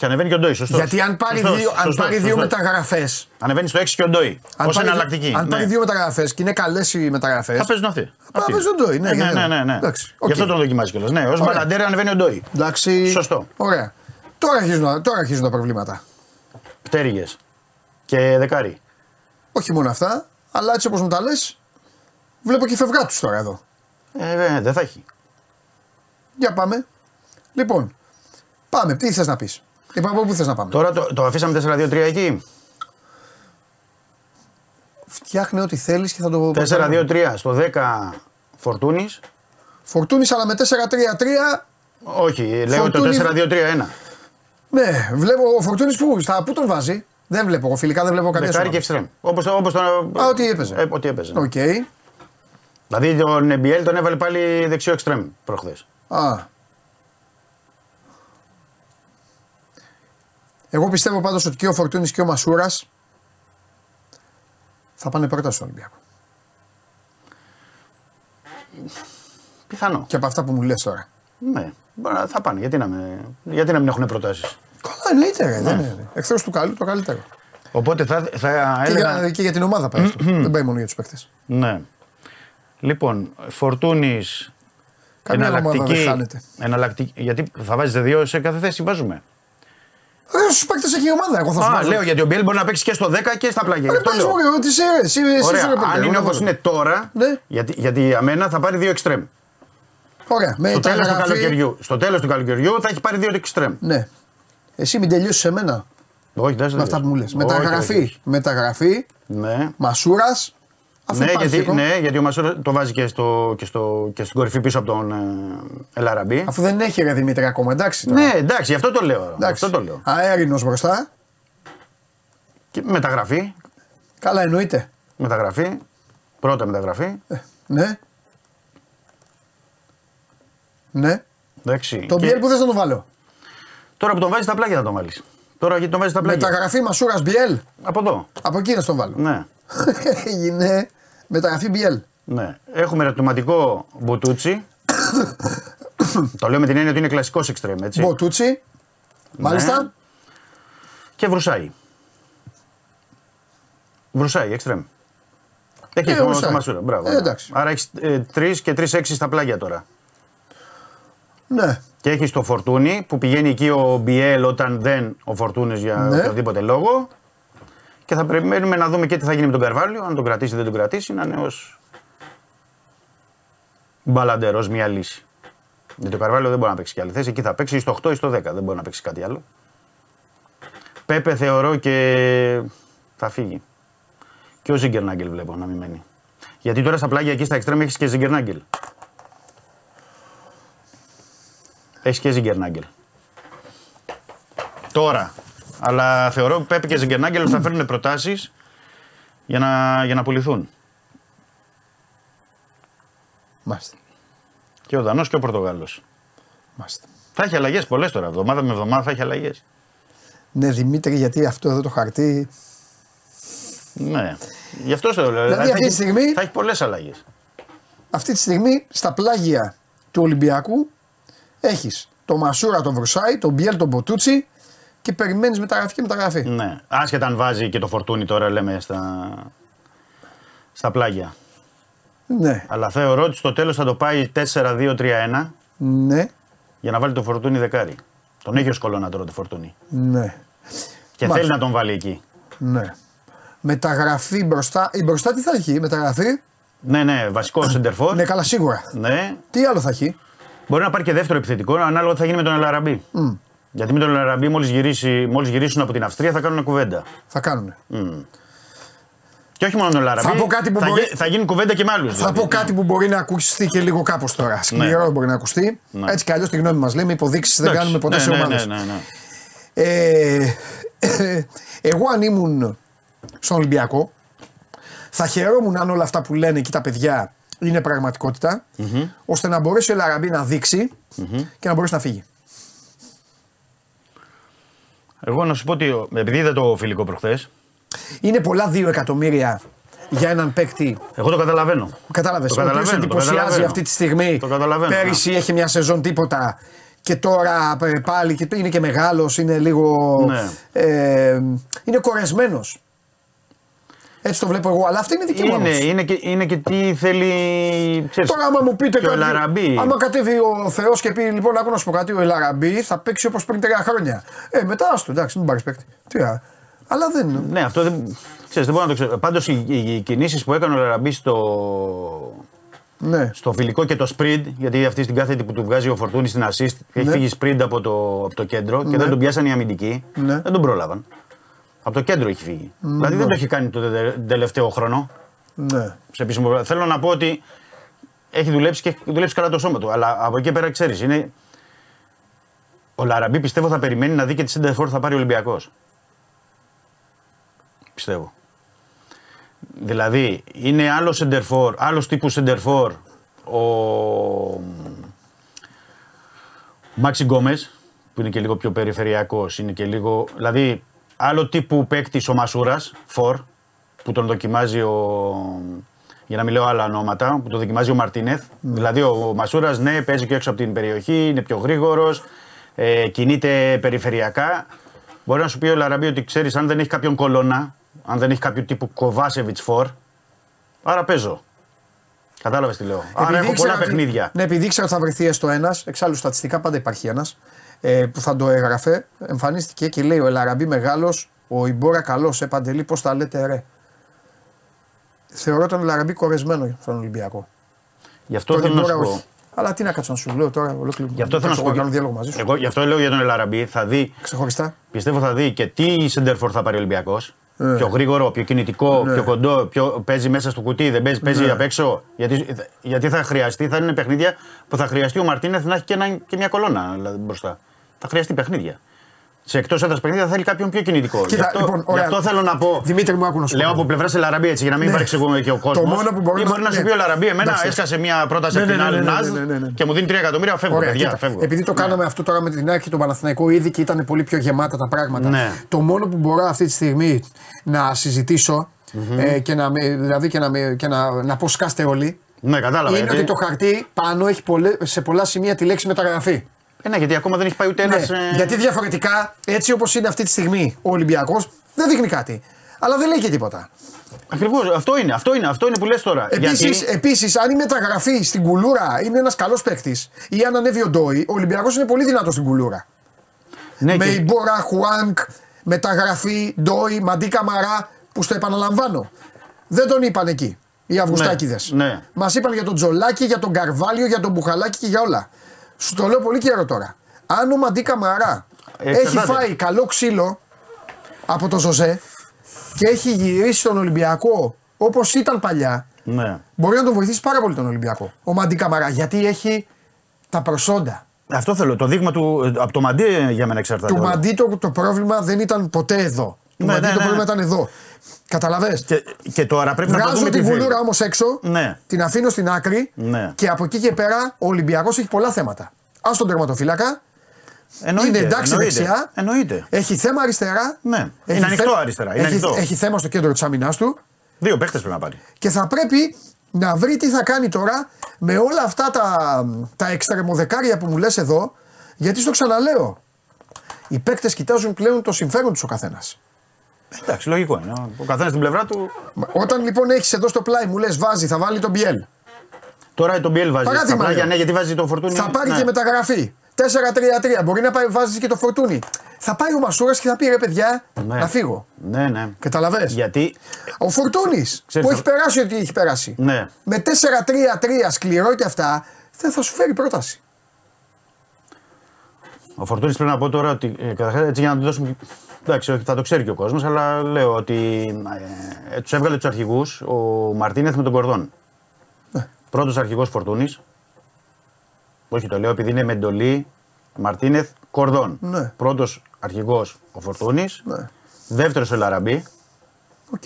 Και ανεβαίνει και ο Ντόι, σωστός. Γιατί αν πάρει δύο, αν πάρει δύο μεταγραφές. Ανεβαίνει στο 6 και ο Ντόι. Ως εναλλακτική. αν ναι. πάρει δύο μεταγραφές και είναι καλές οι μεταγραφές. Θα παίζουν αυτοί. Θα Αυτοί. παίζουν ο Ντόι. Ναι, ναι, γιατί ναι, δεν. ναι, ναι. Εντάξει, Γι' αυτό οκ. τον δοκιμάζει κιόλας. Ναι, ως Ωραία. μπαλαντέρ ανεβαίνει ο Ντόι. Εντάξει. Σωστό. Ωραία. Τώρα αρχίζουν, τώρα αρχίζουν τα προβλήματα. Πτέρυγες. Και δεκάρι. Όχι μόνο αυτά, αλλά έτσι όπως μου τα λες, βλέπω και φευγά τους τώρα εδώ. Ε, ε, δεν θα έχει. Για πάμε. Λοιπόν, πάμε. Τι θες να πεις; Είπαμε από πού θες να πάμε. Τώρα το, το αφήσαμε 4-2-3 εκεί. Φτιάχνε ό,τι θέλεις και θα το. 4-2-3 στο 10 Φορτούνης. Φορτούνης, αλλά με 4-3-3. Όχι, λέω Φορτούνη- το 4-2-3-1. Ναι, βλέπω ο Φορτούνης που, στα, πού τον βάζει. Δεν βλέπω. Εγώ φιλικά δεν βλέπω καμία Δεκάρι και ομάδα. εξτρέμ. Όπως το, όπως το, Α, ό,τι έπαιζε. Ε, ό,τι έπαιζε. Οκ. Δηλαδή τον Μπιέλ τον έβαλε πάλι δεξιό εξτρέμ προχθές. Α. Εγώ πιστεύω πάντως ότι και ο Φορτούνης και ο Μασούρας θα πάνε πρώτα στον Ολυμπιακό. Πιθανό. Και από αυτά που μου λες τώρα. Ναι, μπορεί να- θα πάνε. Γιατί να, με, γιατί να μην έχουν προτάσεις; Καλά, εννοείται. Ρε, δεν είναι. Εχθρός του καλού το καλύτερο. Οπότε θα, θα Και έλεγα. για, και για την ομάδα πάει αυτό. δεν πάει μόνο για τους παίκτες. Ναι. Λοιπόν, Φορτούνης. Καμία ομάδα δεν χάνεται. εναλλακτική. Γιατί θα βάζετε δύο σε κάθε θέση, βάζουμε. Ρε, στους παίκτες έχει η ομάδα. Εγώ θα σου Α, βάζω. λέω γιατί ο Μπιέλ μπορεί να παίξει και στο 10 και στα πλάγια. Γι' Ρε, αυτό πες λέω. μου, ρε, ότι είσαι, εσύ, εσύ, Ωραία, είσαι, ρε, παιδί, αν είναι εγώ όπως θα είναι τώρα, Ναι. γιατί, γιατί για μένα θα πάρει δύο εξτρέμ. Ωραία, με Στο τέλος του, μεταγραφή- καλοκαιριού, στο τέλος του καλοκαιριού θα έχει πάρει δύο εξτρέμ. Ναι. Εσύ μην τελειώσεις σε μένα Όχι, δεν με αυτά που μου λες. Μεταγραφή. Μεταγραφή. Ναι. Μασούρας. Αφού Ναι υπάρχει γιατί, εγώ. ναι, γιατί ο Μασούρα το βάζει και, στο, και, στο, και στην κορυφή πίσω από τον ε, Ελαραμπή. Αφού δεν έχει ρε Δημήτρη ακόμα, εντάξει. τώρα. Ναι, εντάξει, γι' αυτό το λέω. γι' εντάξει. Αυτό το λέω. Αέρινος μπροστά. Και μεταγραφή, Καλά εννοείται. μεταγραφή, πρώτα μεταγραφή. Ε, ναι. Ναι. Εντάξει. Τον Και Μπιέλ που δεν θα τον βάλω. Τώρα που τον βάζεις στα πλάγια θα τον βάλεις. Τώρα γιατί τον βάζεις στα πλάγια. Μεταγραφή Μασούρας Μπιέλ. Από εδώ. Από εκεί να στον βάλω. Ναι. Έγινε μεταγραφή Μπιέλ. ναι. Έχουμε ερωτηματικό Μποτούτσι. το λέω με την έννοια ότι είναι κλασικός εξτρέμ, έτσι. Μποτούτσι. Μάλιστα. Και Βρουσάη. Βρουσάη, εξτρέμ. Εκεί Ε, το, Βρουσάη. το Μασούρα. Μπράβο. Ε, εντάξει. Άρα έχεις ε, τρεις και τρεις έξι στα πλάγια τώρα. Ναι. Και έχεις το Φορτούνι που πηγαίνει εκεί ο Μπιέλ όταν δεν ο Φορτούνης για Ναι. οποιοδήποτε λόγο. Και θα περιμένουμε να δούμε και τι θα γίνει με τον Καρβάλιο. Αν τον κρατήσει ή δεν τον κρατήσει, να είναι ως μπαλαντερός μια λύση. Γιατί το Καρβάλιο δεν μπορεί να παίξει και άλλη θέση. Εκεί θα παίξει ή στο 8 ή στο 10. Δεν μπορεί να παίξει κάτι άλλο. Πέπε θεωρώ και θα φύγει. Και ο Ζιγκερνάγκελ βλέπω να μην μένει. Γιατί τώρα στα πλάγια εκεί στα εξτρέμ έχεις και Ζιγκερνάγκελ. Έχεις και Ζιγκερνάγκελ. Τώρα. Αλλά θεωρώ ότι Πέπε και Ζιγκερνάγκελ θα φέρουν προτάσεις για να, για να πουληθούν. Μάλιστα. Και ο Δανός και ο Πορτογάλος. Μάλιστα. Θα έχει αλλαγές πολλές τώρα. Εβδομάδα με εβδομάδα θα έχει αλλαγές. Ναι, Δημήτρη, γιατί αυτό εδώ το χαρτί. Ναι. Γι' αυτό το λέω. Δηλαδή, θα αυτή τη έχει- στιγμή- Θα έχει πολλές αλλαγές. Αυτή τη στιγμή στα πλάγια του Ολυμπιακού έχεις το Μασούρα, τον Βρουσάη, τον Μπιέλ, τον Μποτούτσι και περιμένεις μεταγραφή και μεταγραφή. Ναι. Άσχετα αν βάζει και το φορτούνι τώρα, λέμε στα, στα πλάγια. Ναι, Αλλά θεωρώ ότι στο τέλος θα το πάει 4-2-3-1 ναι, για να βάλει το φορτούνι δεκάρι. Τον έχει ο Σκολώνα τώρα το φορτούνι. ναι. Και Μάλιστα. θέλει να τον βάλει εκεί. ναι. Μεταγραφή μπροστά. Η μπροστά τι θα έχει, μεταγραφή; Ναι, ναι, βασικό σεντερφόρ. Ναι, καλά, σίγουρα. Ναι. Τι άλλο θα έχει; Μπορεί να πάρει και δεύτερο επιθετικό, ανάλογα τι θα γίνει με τον Ελαραμπή. Γιατί με τον Ελαραμπή, μόλις μόλις γυρίσουν από την Αυστρία, θα κάνουν κουβέντα. Θα κάνουν. Και όχι μόνο τον Ελαραμπή. Θα πω κάτι που θα, μπορεί- γι- θα γίνει κουβέντα και με άλλους. Θα πω κάτι που μπορεί να ακουστεί και λίγο κάπως τώρα. Σκληρό μπορεί να ακουστεί. Ναι. Έτσι κι αλλιώς τη γνώμη μας λέμε. Υποδείξεις δεν κάνουμε ποτέ ναι, σε ναι, ομάδες. ναι, ναι, ναι. Ε, εγώ αν ήμουν στον Ολυμπιακό, θα χαιρόμουν αν όλα αυτά που λένε εκεί τα παιδιά είναι πραγματικότητα, ώστε να μπορέσει ο Ελαραμπή να δειξει και να μπορέσει να φύγει. Εγώ να σου πω ότι επειδή είδα το φιλικό προχθές, Είναι πολλά δύο εκατομμύρια για έναν παίκτη. εγώ το καταλαβαίνω. Κατάλαβες. Το Ο οποίος καταλαβαίνω, το εντυπωσιάζει καταλαβαίνω. αυτή τη στιγμή. Το καταλαβαίνω, Πέρυσι είχε μια σεζόν τίποτα. Και τώρα ε, πάλι και είναι και μεγάλος, είναι λίγο. Ναι. Ε, είναι κορεσμένος. Έτσι το βλέπω εγώ, αλλά αυτή είναι δική μου Είναι, άποψη. είναι, και, είναι και τι θέλει. Ξέρεις, Τώρα, άμα μου πείτε και ο κάτι. Ελαραμπή. Άμα κατέβει ο Θεός και πει: Λοιπόν, άκου να σου πω κάτι, ο Ελαραμπή θα παίξει όπως πριν τρία χρόνια. Ε, μετά άστο, εντάξει, μην πάρεις παίκτη. Τι, α, αλλά δεν. Ναι, αυτό δεν. Ξέρεις, δεν μπορώ να το ξέρω. Πάντως οι, οι, οι κινήσεις που έκανε ο Λαραμπή στο, Ναι. στο φιλικό και το sprint, γιατί αυτή στην κάθετη που του βγάζει ο Φορτούνης στην assist, έχει Ναι. φύγει sprint από το, από το κέντρο και δεν τον πιάσαν οι αμυντικοί. Ναι. Δεν τον πρόλαβαν. Από το κέντρο έχει φύγει. Δηλαδή δεν το έχει κάνει το τε- τελευταίο χρόνο. ναι. Σε επίσημο πρόγραμμα. Θέλω να πω ότι έχει δουλέψει και έχει δουλέψει καλά το σώμα του. Αλλά από εκεί πέρα ξέρεις, είναι. Ο Λαραμπή πιστεύω θα περιμένει να δει και τη Σέντερφορ θα πάρει ο Ολυμπιακός. πιστεύω. Δηλαδή, είναι άλλος σεντερφόρ, άλλος τύπου σεντερφόρ ο Μάξι Γκόμες, που είναι και λίγο πιο περιφερειακός, είναι και λίγο, δηλαδή, άλλο τύπου παίκτη ο Μασούρας, φορ, που τον δοκιμάζει ο, για να μην λέω άλλα ονόματα, που τον δοκιμάζει ο Μαρτίνεθ. Δηλαδή, ο Μασούρας, ναι, παίζει και έξω από την περιοχή, είναι πιο γρήγορος, ε, κινείται περιφερειακά. Μπορεί να σου πει ο Λαραμπή ότι ξέρεις, αν δεν έχει κάποιον κολόνα, αν δεν έχει κάποιο τύπου Κοβάσεβιτς φορ, άρα παίζω. Κατάλαβες τι λέω. Άρα έχω ήξερα πολλά ότι- παιχνίδια. Ναι, επειδή ήξερα ότι θα βρεθεί έστω ένας, εξάλλου στατιστικά πάντα υπάρχει ένας, ε, που θα το έγραφε, εμφανίστηκε και λέει ο Ελαραμπή μεγάλος, ο Ιμπόρα καλός, ε παντελή, πώς τα λέτε ρε. Θεωρώ τον Ελαραμπή κορεσμένο στον Ολυμπιακό. Γι' αυτό Τον θέλω να Ιμπόρα σου πω. όχι. Αλλά τι να κάτσω να σου λέω τώρα, ολόκληρο. Γι' αυτό θέλω να σου πω. να κάνω διάλογο μαζί σου. Εγώ γι' αυτό λέω για τον Ελαραμπή. Θα δει, Ξεχωριστά. πιστεύω θα δει και τι σεντερφόρ θα πάρει ο Ολυμπιακός. Ε. Πιο γρήγορο, πιο κινητικό, Ναι. πιο κοντό, πιο, παίζει μέσα στο κουτί, δεν παίζει, παίζει Ναι. απ' έξω. Γιατί, γιατί θα χρειαστεί, θα είναι παιχνίδια που θα χρειαστεί ο Μαρτίνεθ να έχει και, ένα, και μια κολόνα δηλαδή, μπροστά. Θα χρειαστεί παιχνίδια. Σε εκτός έδρας παιχνίδια θα θέλει κάποιον πιο κινητικό. Κοίτα, γι, αυτό, λοιπόν, γι' ωραία. αυτό θέλω να πω. Δημήτρη μου, άκου να σου Λέω πω. από πλευράς Ελαραμπή έτσι για να μην Ναι. παρεξηγούμε και ο κόσμος. μόνο που μπορεί Ή να- μπορεί να σου ναι. πει ο Λαραμπή, εμένα Εντάξει. έσκασε μια πρόταση Ναι, από την ναι, ναι, άλλη ναι, Ναζ ναι, ναι, ναι. και μου δίνει 3 εκατομμύρια. Φεύγω, Ωραία, παιδιά. κοίτα, Φεύγω. επειδή το κάναμε αυτό τώρα με την άρχη του Παναθηναϊκού ήδη και ήταν πολύ πιο γεμάτα τα πράγματα. Ναι. Το μόνο που μπορώ αυτή τη στιγμή να συζητησω ε, και, να, με- δηλαδή και, να, με- και να, να πω σκάστε όλοι Ναι, κατάλαβα. είναι γιατί- ότι το χαρτί πάνω έχει πολλέ, σε πολλά σημεία τη λέξη μεταγραφή. Ε, ναι, γιατί ακόμα δεν έχει πάει ούτε Ναι, ένας. Γιατί διαφορετικά, έτσι όπως είναι αυτή τη στιγμή ο Ολυμπιακός, δεν δείχνει κάτι. Αλλά δεν λέει και τίποτα. Ακριβώς αυτό είναι, αυτό είναι, αυτό είναι που λες τώρα. Επίσης, Γιατί- επίσης, αν η μεταγραφή στην κουλούρα είναι ένας καλός παίκτης ή αν ανέβει ο Ντόι, ο Ολυμπιακός είναι πολύ δυνατός στην κουλούρα. ναι, με και- Ιμπόρα, Χουάνκ, μεταγραφή, Ντόι, Μαντί Καμαρά, που στο επαναλαμβάνω. Δεν τον είπαν εκεί οι Αυγουστάκηδες. ναι. Μας είπαν για τον Τζολάκη, για τον Καρβάλιο, για τον Μπουχαλάκη και για όλα. Σου το λέω πολύ καιρό τώρα. Αν ο Μαντί Καμαρά Ε, έχει εξαρτάται. φάει καλό ξύλο από τον Ζωζέ και έχει γυρίσει στον Ολυμπιακό όπως ήταν παλιά, ναι. μπορεί να τον βοηθήσει πάρα πολύ τον Ολυμπιακό. Ο Μαντί Καμαρά, γιατί έχει τα προσόντα. Αυτό θέλω. Το δείγμα του. ε, Από το μαντί ε, για μένα εξαρτάται. Του όλο. Μαντί το, το πρόβλημα δεν ήταν ποτέ εδώ. Του Ναι, Μαντί ναι, το ναι. πρόβλημα ήταν εδώ. Καταλαβέ. Και, και τώρα πρέπει να το Βγάζω δούμε την τι θέλει. κουλούρα όμως έξω, Ναι. την αφήνω στην άκρη Ναι. και από εκεί και πέρα ο Ολυμπιακός έχει πολλά θέματα. Α τον τερματοφύλακα, Εννοείται, είναι εντάξει εννοείται. δεξιά. Εννοείται. έχει θέμα αριστερά. Ναι. Έχει Είναι ανοιχτό θέ- αριστερά, είναι έχει, ανοιχτό. έχει θέμα στο κέντρο της άμυνάς του Δύο παίχτε πρέπει να πάρει. και θα πρέπει να βρει τι θα κάνει τώρα με όλα αυτά τα, τα εξτρεμοδεκάρια που μου λες εδώ. Γιατί στο ξαναλέω, οι παίκτες κοιτάζουν πλέον το συμφέρον τους ο καθένας. Εντάξει, λογικό είναι. Ο καθένας στην πλευρά του. Όταν λοιπόν έχεις εδώ στο πλάι μου λες, βάζει, θα βάλει τον Μπιέλ. Τώρα τον Μπιέλ βάζει. Παράδειγμα, Στα πλάγια, λέω. ναι, γιατί βάζει το φορτούνι; Θα πάρει ναι. και μεταγραφή. 4-3-3. Μπορεί να πάει, βάζεις και το φορτούνι. Θα πάει ο Μασούρας και θα πει ρε παιδιά, Ναι. να φύγω. Ναι, ναι. Καταλαβέ. Γιατί; Ο Φορτούνη Ξέρεις, που θα- έχει περάσει ό,τι έχει περάσει. Ναι. Με 4-3-3 σκληρό και αυτά, δεν θα σου φέρει πρόταση. Ο Φορτούνη πρέπει να πω τώρα ότι. Ε, καταρχάς, έτσι για να του δώσουμε. Εντάξει, όχι, θα το ξέρει και ο κόσμος, αλλά λέω ότι ε, τους έβγαλε τους αρχηγούς ο Μαρτίνεθ με τον Κορδόν. Ναι. Πρώτος αρχηγός Φορτούνης. Όχι, το λέω επειδή είναι με εντολή Μαρτίνεθ Κορδόν. Ναι. Πρώτος αρχηγός ο Φορτούνης. Ναι. Δεύτερος ο Ελ Αραμπί. Οκ.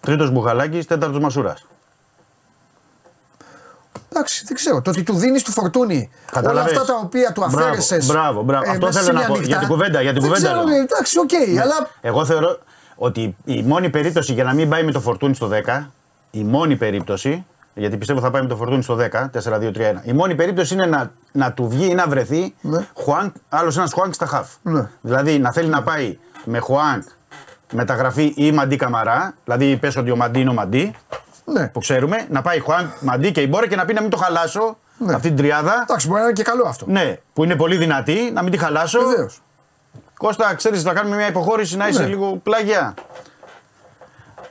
Τρίτος Μπουχαλάκης. Τέταρτος Μασούρας. Εντάξει, δεν ξέρω. Το ότι του δίνεις του Φορτούνη όλα Κατάλαβες. αυτά τα οποία του Μπράβο, αφαίρεσες. μπράβο, μπράβο. Αυτό θέλω να πω, για την κουβέντα, για την δεν κουβέντα Ξέρω, λέω. ναι, εντάξει, οκ, αλλά Εγώ θεωρώ ότι η μόνη περίπτωση για να μην πάει με το φορτούνι στο 10, η μόνη περίπτωση, γιατί πιστεύω θα πάει με το φορτούνι στο 10, 4-2-3-1, η μόνη περίπτωση είναι να, να του βγει ή να βρεθεί Ναι. Χουάνκ, άλλος ένας Χουάνκ στα χαφ. Ναι. Δηλαδή να θέλει να πάει με Χουάνκ μεταγραφή ή Μαντί Καμαρά, δηλαδή πες ότι ο Μαντί είναι ο Μαντί, ναι. που ξέρουμε, να πάει Χουάνκ, Μαντί και η Μπόρα και να πει να μην το χαλάσω, Ναι. αυτή την τριάδα. Εντάξει, μπορεί να είναι και καλό αυτό. Ναι, που είναι πολύ δυνατή, να μην τη χαλάσω. Βεβαίως. Κώστα, ξέρεις, θα κάνουμε μια υποχώρηση να είσαι Ναι. λίγο πλάγια.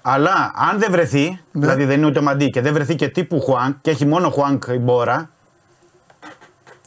Αλλά αν δεν βρεθεί, Ναι. δηλαδή δεν είναι ούτε μαντί και δεν βρεθεί και τύπου Χουάνκ και έχει μόνο Χουάνκ η Μπόρα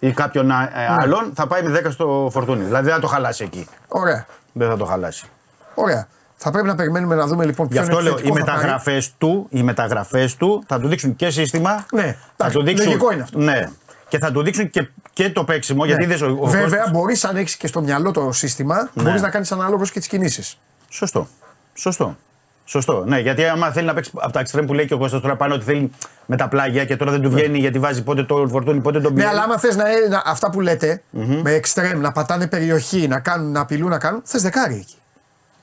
ή κάποιον α- ε, Ναι. άλλον, θα πάει με 10 στο φορτούνι. Δηλαδή δεν θα το χαλάσει εκεί. Ωραία. Δεν θα το χαλάσει. Ωραία. Θα πρέπει να περιμένουμε να δούμε λοιπόν Γι' ποιο αυτό λέω, οι επιθετικό θα πάρει. μεταγραφές του, οι μεταγραφές του θα του δείξουν και σύστημα. Ναι, θα εντάξει, του δείξουν, λογικό είναι αυτό. Ναι. Και θα του δείξουν και, και το παίξιμο. Γιατί Ναι. είδες ο, ο Βέβαια, Κώστας- μπορείς αν έχεις και στο μυαλό το σύστημα, Ναι. μπορείς να κάνεις ανάλογος και τις κινήσεις. Σωστό. Σωστό. Σωστό. Ναι, γιατί άμα θέλει να παίξει από τα εξτρέμ που λέει και ο Κώστας τώρα πάνω ότι θέλει με τα πλάγια και τώρα δεν του βγαίνει γιατί βάζει πότε το φορτούνι, πότε τον Ναι, πιέζει. αλλά άμα θες να, να, αυτά που λέτε με εξτρέμ, να πατάνε περιοχή, να κάνουν, να απειλούν, να κάνουν, θες δεκάρι εκεί.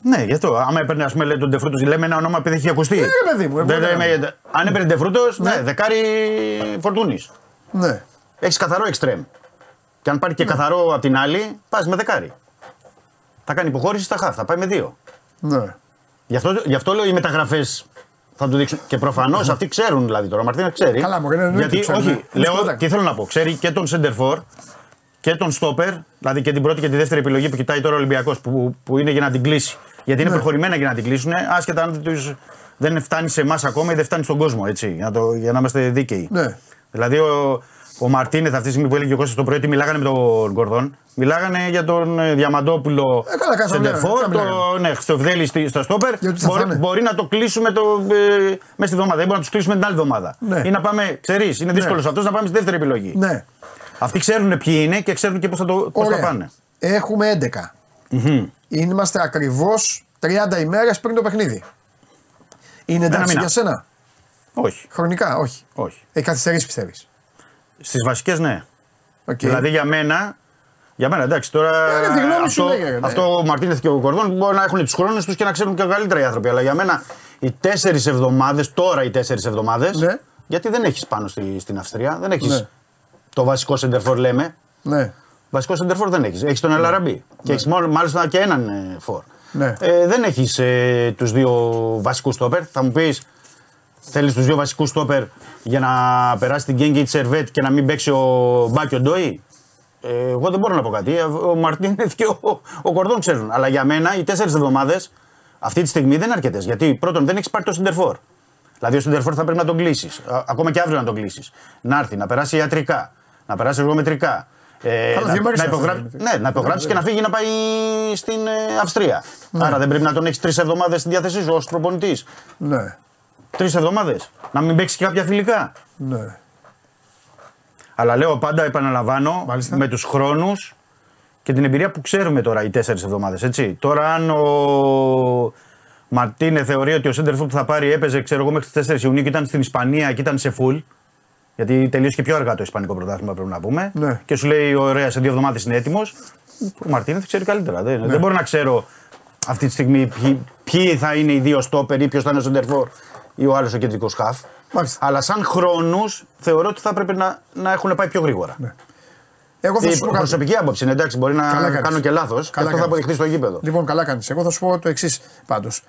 Ναι, γι' αυτό. Άμα έπαιρνε ας πούμε, λέει, τον Ντεφρούτο, λέμε ένα όνομα επειδή έχει ακουστεί. Ναι, ρε παιδί μου, εγώ Δεν δεν λέμε- αν έπαιρνε Ντεφρούτο, ναι, δεκάρι φορτούνης. Ναι. Έχεις καθαρό εξτρέμ. Και αν πάρει και καθαρό απ' την άλλη, πας με δεκάρι. Θα κάνει υποχώρηση στα χαφ, θα πάει με δύο. ναι. Γι' αυτό, γι αυτό λέω οι μεταγραφές θα του δείξουν. Και προφανώς αυτοί ξέρουν δηλαδή τώρα. Ο Μαρτίνα ξέρει. Καλά, μωρέ, εννοείται Γιατί, ξέρουν, όχι, ναι. λέω, Σκότα. τι θέλω να πω. Ξέρει και τον Σεντερφόρ και τον Στόπερ, δηλαδή και την πρώτη και τη δεύτερη επιλογή που κοιτάει τώρα ο Ολυμπιακός, που, που είναι για να την κλείσει. Γιατί είναι Ναι. προχωρημένα για να την κλείσουν, άσχετα αν τους, δεν φτάνει σε εμάς ακόμα ή δεν φτάνει στον κόσμο. Έτσι, για, το, για να είμαστε δίκαιοι. Ναι. Δηλαδή ο, ο Μαρτίνεθ αυτή τη στιγμή που έλεγε ο Κώστας το πρωί ότι μιλάγανε με τον Γκορδόν, μιλάγανε για τον ε, Διαμαντόπουλο Ε, καλά, κάτσε, Σεντερφόρ, ναι, το ναι, Χριστοφιδέλη στη- στο Στόπερ. Γιατί θα Μπορεί, φάνε. μπορεί να το κλείσουμε το, ε, μέσα στη βδομάδα. Δεν μπορεί να τους κλείσουμε την άλλη εβδομάδα. Ναι. Ή να πάμε, ξέρεις, είναι δύσκολος αυτός να πάμε στη δεύτερη επιλογή. ναι. Αυτοί ξέρουν ποιοι είναι και ξέρουν και πώς θα, το, πώς θα Ωραία. πάνε. Έχουμε 11. Είμαστε ακριβώς 30 ημέρες πριν το παιχνίδι. Είναι εντάξει μήνα. για σένα; Όχι. Χρονικά, όχι. όχι. Έχει καθυστερήσεις πιστεύεις; Στις βασικές, ναι. Okay. Δηλαδή για μένα, για μένα εντάξει τώρα. Ε, ρε, τη γνώμη σου αυτό, λέγε, ναι. αυτό ο Μαρτίνεθ και ο Κορδόν μπορεί να έχουν τους χρόνους τους και να ξέρουν και καλύτερα οι άνθρωποι. Αλλά για μένα οι τέσσερις εβδομάδες, τώρα οι τέσσερις εβδομάδες. Ναι. Γιατί δεν έχεις πάνω στη, στην Αυστρία, δεν έχεις Ναι. το βασικό σεντερφόρ, λέμε. Ναι. Βασικός σεντερφόρ δεν έχεις. Έχεις τον Ελαραμπή. Και έχεις μάλιστα και έναν ε, φορ. Ναι. Ε, δεν έχεις ε, τους δύο βασικούς στόπερ. Θα μου πεις, θέλεις τους δύο βασικούς στόπερ για να περάσει την Γκέγκη τη Σερβέτ και να μην παίξει ο Μπάκιο Ντόι; Ε, εγώ δεν μπορώ να πω κάτι. Ο Μαρτίνεθ και ο, ο Κορδόν ξέρουν. Αλλά για μένα οι τέσσερις εβδομάδες αυτή τη στιγμή δεν είναι αρκετές. Γιατί πρώτον δεν έχεις πάρει το σεντερφόρ. Δηλαδή ο σεντερφόρ θα πρέπει να τον κλείσεις. Ακόμα και αύριο να τον κλείσεις. Να έρθει, να περάσει ιατρικά, να περάσει εργομετρικά. Ε, Καλά, να, δύο μέρες να, θα υπογρα... φύγει. ναι, να υπογράψεις και να φύγει να πάει στην ε, Αυστρία. Ναι. Άρα δεν πρέπει να τον έχεις τρεις εβδομάδες στη διάθεσή σου ως προπονητής. Ναι. Τρεις εβδομάδες. Να μην παίξεις και κάποια φιλικά. ναι. Αλλά λέω πάντα, επαναλαμβάνω, Μάλιστα. με τους χρόνους και την εμπειρία που ξέρουμε τώρα οι τέσσερις εβδομάδες. Τώρα, αν ο Μαρτίνε θεωρεί ότι ο Σέντερφορ που θα πάρει έπαιζε ξέρω εγώ, μέχρι τις 4 Ιουνίου και ήταν στην Ισπανία και ήταν σε full. Γιατί τελείωσε και πιο αργά το Ισπανικό πρωτάθλημα, πρέπει να πούμε. Ναι. Και σου λέει: Ωραία, σε δύο εβδομάδες είναι έτοιμος. Ο Μαρτίνε ξέρει καλύτερα. Δεν, Ναι. δεν μπορώ να ξέρω αυτή τη στιγμή ποιοι, ποιοι θα είναι οι δύο στόπερ ή ποιος θα είναι ο Σέντερφορ ή ο άλλος ο κεντρικός χαφ. Μάλιστα. Αλλά σαν χρόνους θεωρώ ότι θα έπρεπε να, να έχουν πάει πιο γρήγορα. Εγώ θα Η σου πω κάτι. προσωπική άποψη είναι εντάξει, μπορεί να Καλά κάνεις. κάνω και λάθος. Και αυτό Καλά θα κάνεις. αποδειχθεί στο γήπεδο. Λοιπόν, καλά κάνεις. Εγώ θα σου πω το εξής πάντως.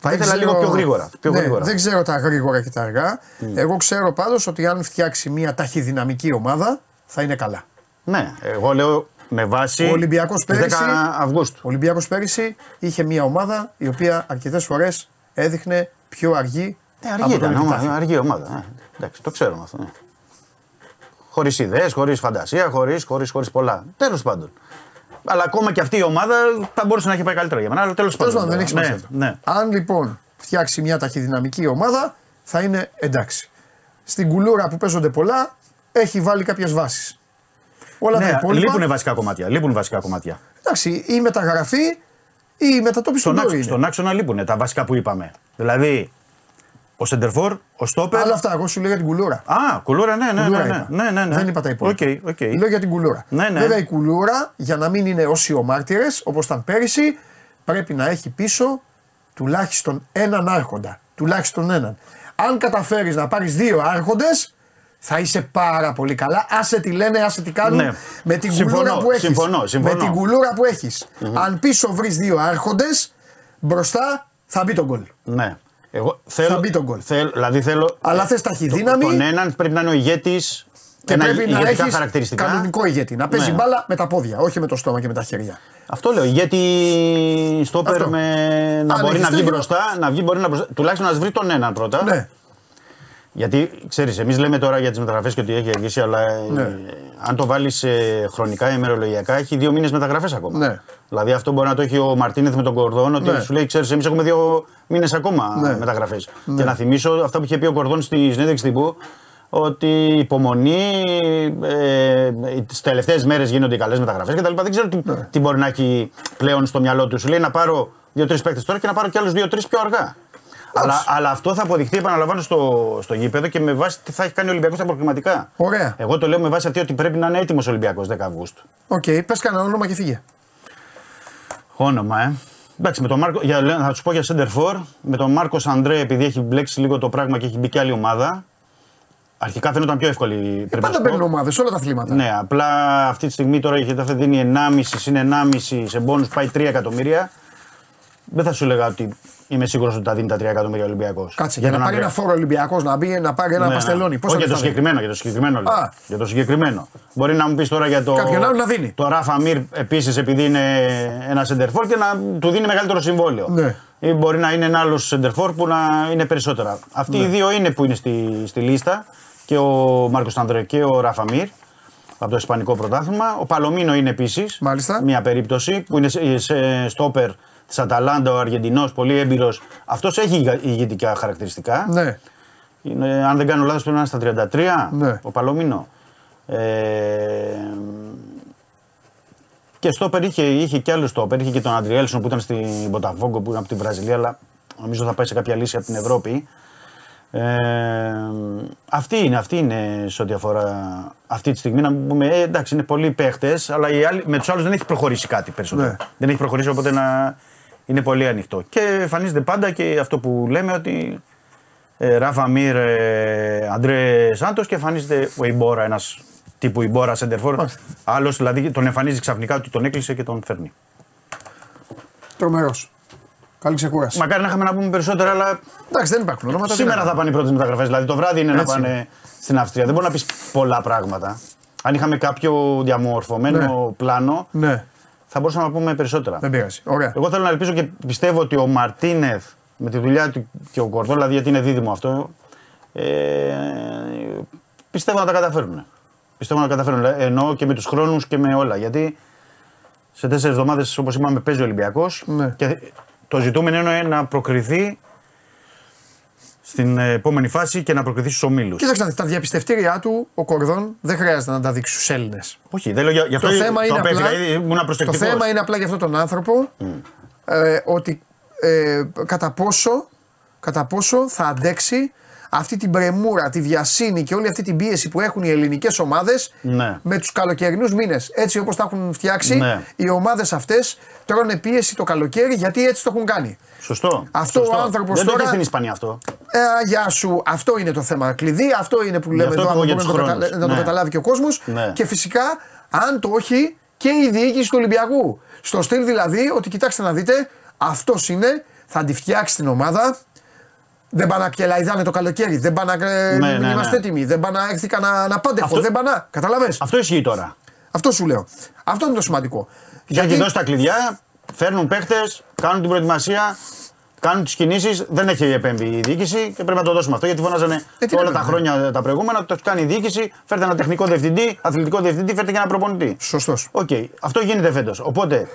Θα ήθελα λίγο πιο γρήγορα. Πιο ναι, γρήγορα. Δεν ξέρω τα γρήγορα και τα αργά. Εγώ ξέρω πάντως ότι αν φτιάξει μια ταχυδυναμική ομάδα θα είναι καλά. Ναι, εγώ λέω με βάση. Ο Ολυμπιακός τις πέρυσι- 10 Αυγούστου. Ο Ολυμπιακός πέρυσι είχε μια ομάδα η οποία αρκετές φορές έδειχνε πιο αργή. Ναι, αργή από ήταν. τον Ομάδα, επιτάφιο. αργή ομάδα. Ναι. Εντάξει, το ξέρουμε αυτό. Ναι. Χωρίς ιδέες, χωρίς φαντασία, χωρίς χωρίς, χωρίς πολλά. Τέλος πάντων. Αλλά ακόμα και αυτή η ομάδα θα μπορούσε να έχει πάει καλύτερα για μένα. Αλλά τέλος Τέλος πάντων. πάντων, δεν έχει ναι, σημασία. αυτό. ναι. Αν λοιπόν φτιάξει μια ταχυδυναμική ομάδα, θα είναι εντάξει. Στην κουλούρα που παίζονται πολλά, έχει βάλει κάποιες βάσεις. Όλα τα Ναι, υπόλοιπα. λείπουν βασικά κομμάτια. Λείπουν βασικά κομμάτια. Εντάξει, η μεταγραφή ή η μετατόπιση του Στον, Ντόι άξονα, είναι. στον άξονα λείπουν τα βασικά που είπαμε. Δηλαδή, ο Σεντερφόρ, ο Στόπερ. Άλλα αυτά, εγώ σου λέω για την κουλούρα. Α, κουλούρα, ναι, ναι, Κουλούρα ναι, ναι, είπα. ναι, ναι, ναι. Δεν είπα τα υπόλοιπα. Οκ, οκ. Λέω για την κουλούρα. Ναι, ναι. Βέβαια η κουλούρα για να μην είναι όσοι ο μάρτυρες, όπως ήταν πέρυσι, πρέπει να έχει πίσω τουλάχιστον έναν άρχοντα. Τουλάχιστον έναν. Αν καταφέρεις να πάρεις δύο άρχοντες, θα είσαι πάρα πολύ καλά. Άσε τι λένε, άσε τι κάνουν. Ναι. Με την Συμφωνώ, κουλούρα που έχεις. συμφωνώ, συμφωνώ. Με την κουλούρα που εχει Αν πίσω βρεις δύο άρχοντες, μπροστά θα μπει τον γκολ. Ναι. Εγώ θέλω, μπει τον γκολ. Θέλω, δηλαδή θέλω. Αλλά θες ταχυδύναμη. Τον έναν πρέπει να είναι ο ηγέτης. Και πρέπει να έχεις χαρακτηριστικά. κανονικό ηγέτη. Να παίζει Ναι. μπάλα με τα πόδια, όχι με το στόμα και με τα χέρια. Αυτό λέω. Ηγέτη στόπερ Αυτό. με να Αν μπορεί έχεις να βγει τέτοιο- μπροστά, να βγει, μπορεί να μπροστά, τουλάχιστον να βρει τον έναν πρώτα. Ναι. Γιατί ξέρεις, εμείς λέμε τώρα για τις μεταγραφές και ότι έχει αργήσει, αλλά ε, Ναι. αν το βάλεις χρονικά, ημερολογιακά, έχει δύο μήνες μεταγραφές ακόμα. Ναι. Δηλαδή αυτό μπορεί να το έχει ο Μαρτίνεθ με τον Κορδόν, ότι Ναι. σου λέει: Ξέρεις, εμείς έχουμε δύο μήνες ακόμα Ναι. μεταγραφές. Και να θυμίσω αυτά που είχε πει ο Κορδόν στη συνέντευξη τύπου. ότι υπομονή, ε, τις τελευταίες μέρες γίνονται οι καλές μεταγραφές κτλ. Δεν ξέρω τι, Ναι. τι μπορεί να έχει πλέον στο μυαλό του. Σου λέει να πάρω δύο-τρεις παίκτες τώρα και να πάρω κι άλλους δύο-τρεις πιο αργά. Αλλά, αλλά αυτό θα αποδειχτεί, επαναλαμβάνω, στο, στο γήπεδο και με βάση τι θα έχει κάνει ο Ολυμπιακός στα προκριματικά. Ωραία. Εγώ το λέω με βάση αυτή ότι πρέπει να είναι έτοιμος ο Ολυμπιακός 10 Αυγούστου. Οκ, πες κανένα όνομα και φύγε. Όνομα, ε. Εντάξει, με τον Μάρκο, για, θα του πω για center for. Με τον Μάρκος Αντρέ, επειδή έχει μπλέξει λίγο το πράγμα και έχει μπει και άλλη ομάδα. Αρχικά φαίνονταν πιο εύκολη η Ε, Πάντα παίρνουν ομάδες, όλα τα αθλήματα. Ναι, απλά αυτή τη στιγμή τώρα η Χετάφε δίνει 1,5 συν 1,5 σε μπόνους πάει 3 εκατομμύρια. Δεν θα σου έλεγα ότι είμαι σίγουρος ότι τα δίνει τα 3 εκατομμύρια Ολυμπιακός. Κάτσε, για, να πάρει ένα φόρο Ολυμπιακός να μπει να πάρει ένα παστελόνι. Πώς Ναι, Όχι θα για το τα δίνει; συγκεκριμένο, για το συγκεκριμένο. λέω. Α. Για το συγκεκριμένο. Μπορεί να μου πεις τώρα για το. Κάποιον άλλο να δίνει. Το Ράφα Μυρ επίσης επειδή είναι ένα σεντερφόρ και να του δίνει μεγαλύτερο συμβόλαιο. Ναι. Ή μπορεί να είναι ένα άλλο σεντερφόρ που να είναι περισσότερα. Αυτοί Ναι. οι δύο είναι που είναι στη, στη λίστα. Και ο Μάρκος Ανδρέ και ο Ράφα Μυρ από το Ισπανικό πρωτάθλημα. Ο Παλομίνο είναι επίσης Μάλιστα. μια περίπτωση που είναι σε, σε στόπερ της Αταλάντα, ο Αργεντινός, πολύ έμπειρος. Αυτός έχει ηγα- ηγετικά χαρακτηριστικά. Ναι. Είναι, αν δεν κάνω λάθος πρέπει να είναι στα 33 Ναι. ο Παλομίνο. Ε, και στόπερ είχε, είχε και άλλο στόπερ, είχε και τον Αντριέλσον που ήταν στην Μποταβόγκο που ήταν από τη Βραζιλία, αλλά νομίζω θα πάει σε κάποια λύση από την Ευρώπη. Ε, αυτή είναι, αυτή είναι σε ό,τι αφορά αυτή τη στιγμή. Να πούμε, ε, εντάξει, είναι πολλοί παίχτες, αλλά οι άλλοι, με τους άλλους δεν έχει προχωρήσει κάτι περισσότερο. Ναι. Δεν έχει προχωρήσει, οπότε να είναι πολύ ανοιχτό. Και εμφανίζεται πάντα και αυτό που λέμε ότι ε, Ράφα Μύρ, ε, Αντρέ Σάντο και εμφανίζεται ο Ιμπόρα, ένας τύπου Ιμπόρα Σεντερφόρ. Άλλος δηλαδή τον εμφανίζει ξαφνικά ότι τον έκλεισε και τον φέρνει. Τρομερός. Καλή ξεκούραση. Μακάρι να είχαμε να πούμε περισσότερα, αλλά Εντάξει, δεν υπάρχουν ονόματα. σήμερα δεν θα πάνε οι πρώτες μεταγραφές. Δηλαδή το βράδυ είναι να Έτσι πάνε στην Αυστρία. Δεν μπορεί να πεις πολλά πράγματα. Αν είχαμε κάποιο διαμορφωμένο πλάνο, Ναι, θα μπορούσαμε να πούμε περισσότερα. δεν πειράζει. Ωραία. Εγώ θέλω να ελπίζω και πιστεύω ότι ο Μαρτίνεθ με τη δουλειά του και ο Κορδό, δηλαδή γιατί είναι δίδυμο αυτό, ε, πιστεύω να τα καταφέρουν. Πιστεύω να τα καταφέρουν. Ε, Εννοώ και με τους χρόνους και με όλα. Γιατί σε τέσσερις εβδομάδες, όπως είπαμε, παίζει ο Ολυμπιακός Ναι. και το ζητούμενο είναι να προκριθεί στην ε, επόμενη φάση και να προκριθεί στους ομίλους. Κοίταξε να δεις, τα διαπιστευτήριά του ο Κορδόν δεν χρειάζεται να τα δείξει στους Έλληνες. Όχι, δεν λέω για, γι' αυτό Το θέμα, είναι απέφυγα, απλά, ήδη ήμουν το προσεκτικός. θέμα είναι απλά για αυτόν τον άνθρωπο ε, ότι ε, κατά, πόσο, κατά πόσο θα αντέξει αυτή την πρεμούρα, τη βιασύνη και όλη αυτή την πίεση που έχουν οι ελληνικές ομάδες Ναι. με τους καλοκαιρινούς μήνες. Έτσι όπως τα έχουν φτιάξει, Ναι. οι ομάδες αυτές τρώνε πίεση το καλοκαίρι γιατί έτσι το έχουν κάνει. Σωστό. Αυτό ο Σωστό. άνθρωπος Δεν το τώρα- έχει στην Ισπανία αυτό. Ε, γεια σου, αυτό είναι το θέμα κλειδί, αυτό είναι που λέμε αυτό εδώ, είπα αν για μπορεί τους να, το, χρόνους. καταλα- να το Ναι. καταλάβει και ο κόσμος. Ναι. Και φυσικά, αν το όχι, και η διοίκηση του Ολυμπιακού. Στο στυλ δηλαδή ότι κοιτάξτε να δείτε, αυτός είναι, θα τη φτιάξει την ομάδα. Δεν πάνε να κελαϊδάνε το καλοκαίρι, δεν πάνε να ε, Ναι, μην ναι, είμαστε ναι. έτοιμοι, δεν πάνε να έρθει κανένα αναπάντεχο, Αυτό- δεν πάνε να. Κατάλαβες; Αυτό ισχύει τώρα. Αυτό σου λέω. Αυτό είναι το σημαντικό. Και έχει δώσει τα κλειδιά, φέρνουν παίχτες, κάνουν την προετοιμασία, κάνουν τις κινήσεις. Δεν έχει επέμβει η διοίκηση και πρέπει να το δώσουμε αυτό γιατί φωνάζανε Ε, τι όλα να τα κάνουμε. χρόνια τα προηγούμενα. Το έχει κάνει η διοίκηση, φέρτε ένα τεχνικό διευθυντή, αθλητικό διευθυντή, φέρτε και ένα προπονητή. Σωστός. Οκ, αυτό γίνεται φέτος. Οπότε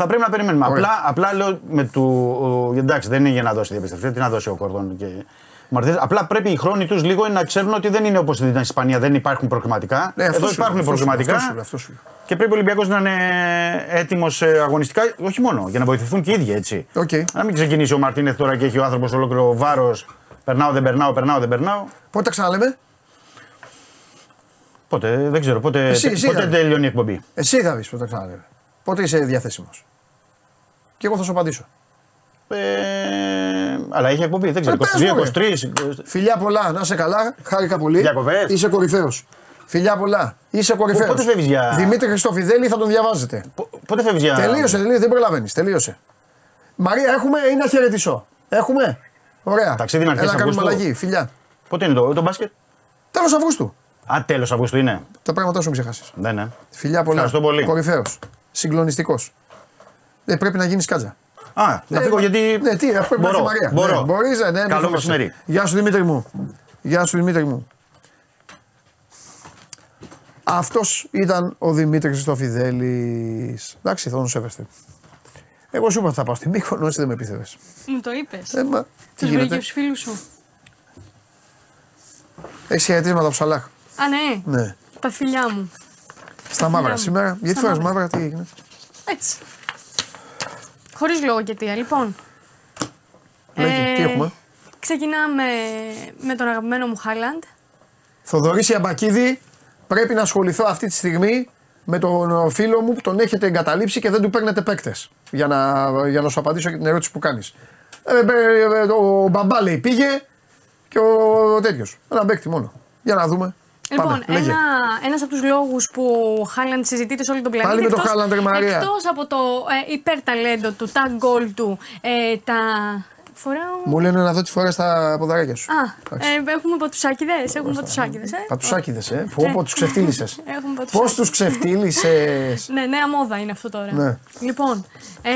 θα πρέπει να περιμένουμε. Ωραία. Απλά, απλά λέω με του. ο- εντάξει, δεν είναι για να δώσει διαπιστευτήρια να δώσει ο Κορδόν και ο Μαρτίνεθ. Απλά πρέπει οι χρόνοι τους λίγο να ξέρουν ότι δεν είναι όπως στην Ισπανία, δεν υπάρχουν προκριματικά. Ναι, αυτός Εδώ σου υπάρχουν λέω, αυτός σου λέω, προκριματικά. αυτός σου λέω, αυτός σου λέω. Και πρέπει ο Ολυμπιακός να είναι έτοιμος αγωνιστικά, όχι μόνο, για να βοηθηθούν και οι ίδιοι έτσι. Οκ. Να μην ξεκινήσει ο Μαρτίνεθ τώρα και έχει ο άνθρωπος ολόκληρο βάρος. Περνάω, δεν περνάω, περνάω, δεν περνάω. Πότε τα ξαναλέμε, Πότε, δεν ξέρω, πότε, Εσύ, εσύ πότε θα- τελειώνει η εκπομπή. εσύ θα δει πότε τα ξαναλέμε. Πότε είσαι διαθέσιμος. Και εγώ θα σου απαντήσω. Ε, αλλά έχει εκπομπή, δεν ξέρω. Ε, πες μου, 22, 23. Φιλιά πολλά, να είσαι καλά. Χάρηκα πολύ. Διακοπές. Είσαι κορυφαίος. Φιλιά πολλά. Είσαι κορυφαίος. πότε φεύγεις για- Δημήτρη Χριστοφιδέλη θα τον διαβάζετε. Πο- Πότε φεύγεις για. Τελείωσε, τελείωσε, δεν προλαβαίνεις. Τελείωσε. Μαρία, έχουμε ή να χαιρετήσω. Έχουμε; Ωραία. Ταξίδι είναι αρχές Έλα, κάνουμε Αυγούστου. αλλαγή. Φιλιά. Πότε είναι το, το μπάσκετ; Τέλος Αυγούστου. Α, τέλος Αυγούστου είναι. Τα πράγματα σου μην ξεχάσεις. Ναι, ναι. Φιλιά πολλά. Ευχαριστώ πολύ. Κορυφαίος. Συγκλονιστικός. Ε, πρέπει να γίνεις κάτζα. Α, να φύγω γιατί. Ναι, τι, αφού πρέπει να μπορώ. έρθει η Μαρία. μπορώ. Ναι, μπορείς, ναι, ναι, μην Καλό φοβάσαι. μεσημέρι. Γεια σου Δημήτρη μου. Γεια σου Δημήτρη μου. Αυτός ήταν ο Δημήτρης Χριστοφιδέλης. Εντάξει, θα τον σέβεστε. Εγώ σου είπα ότι θα πάω στην Μύκονο, εσύ δεν με πίστευες. Μου το είπες. Ε, μα, τι Τους βρήκε γίνεται; του φίλους σου. Έχεις χαιρετίσματα από Σαλάχ. Α, ναι. Ναι. Τα φιλιά μου. Στα μαύρα μου. σήμερα. Γιατί Στα φοράς μαύρα. μαύρα, τι έγινε; Έτσι. Χωρίς λόγο και αιτία. Λοιπόν. Λέγε, τι έχουμε; Ξεκινάμε με τον αγαπημένο μου Χάλαντ. Θοδωρή Ιαμπακίδη, πρέπει να ασχοληθώ αυτή τη στιγμή με τον φίλο μου που τον έχετε εγκαταλείψει και δεν του παίρνετε παίκτες. Για να, για να σου απαντήσω και την ερώτηση που κάνεις. Ε, ε, ε, ο μπαμπά λέει πήγε και ο τέτοιος. Ένα παίκτη μόνο. Για να δούμε. Λοιπόν, Πάμε, λέγε. ένα, ένας από τους λόγους που ο Χάλαντ συζητείται σε όλο τον πλανήτη. Πάλι με τον εκτός- Χάλαντ, ρε Μαρία. Εκτός από το ε, υπερταλέντο του, τα γκολ του, ε, τα... Φοράω... Μου λένε να δω τις φορά στα ποδαράκια σου. Α, ε, έχουμε πατουσάκιδες, έχουμε πατουσάκιδες, ε. Πατουσάκιδες, ε. Πω, πω τους ξεφτύλισε. Έχουμε Πώς πατουσάκιδες. τους ξεφτύλισε. Ναι, νέα μόδα είναι αυτό τώρα. Ναι. Λοιπόν, ε,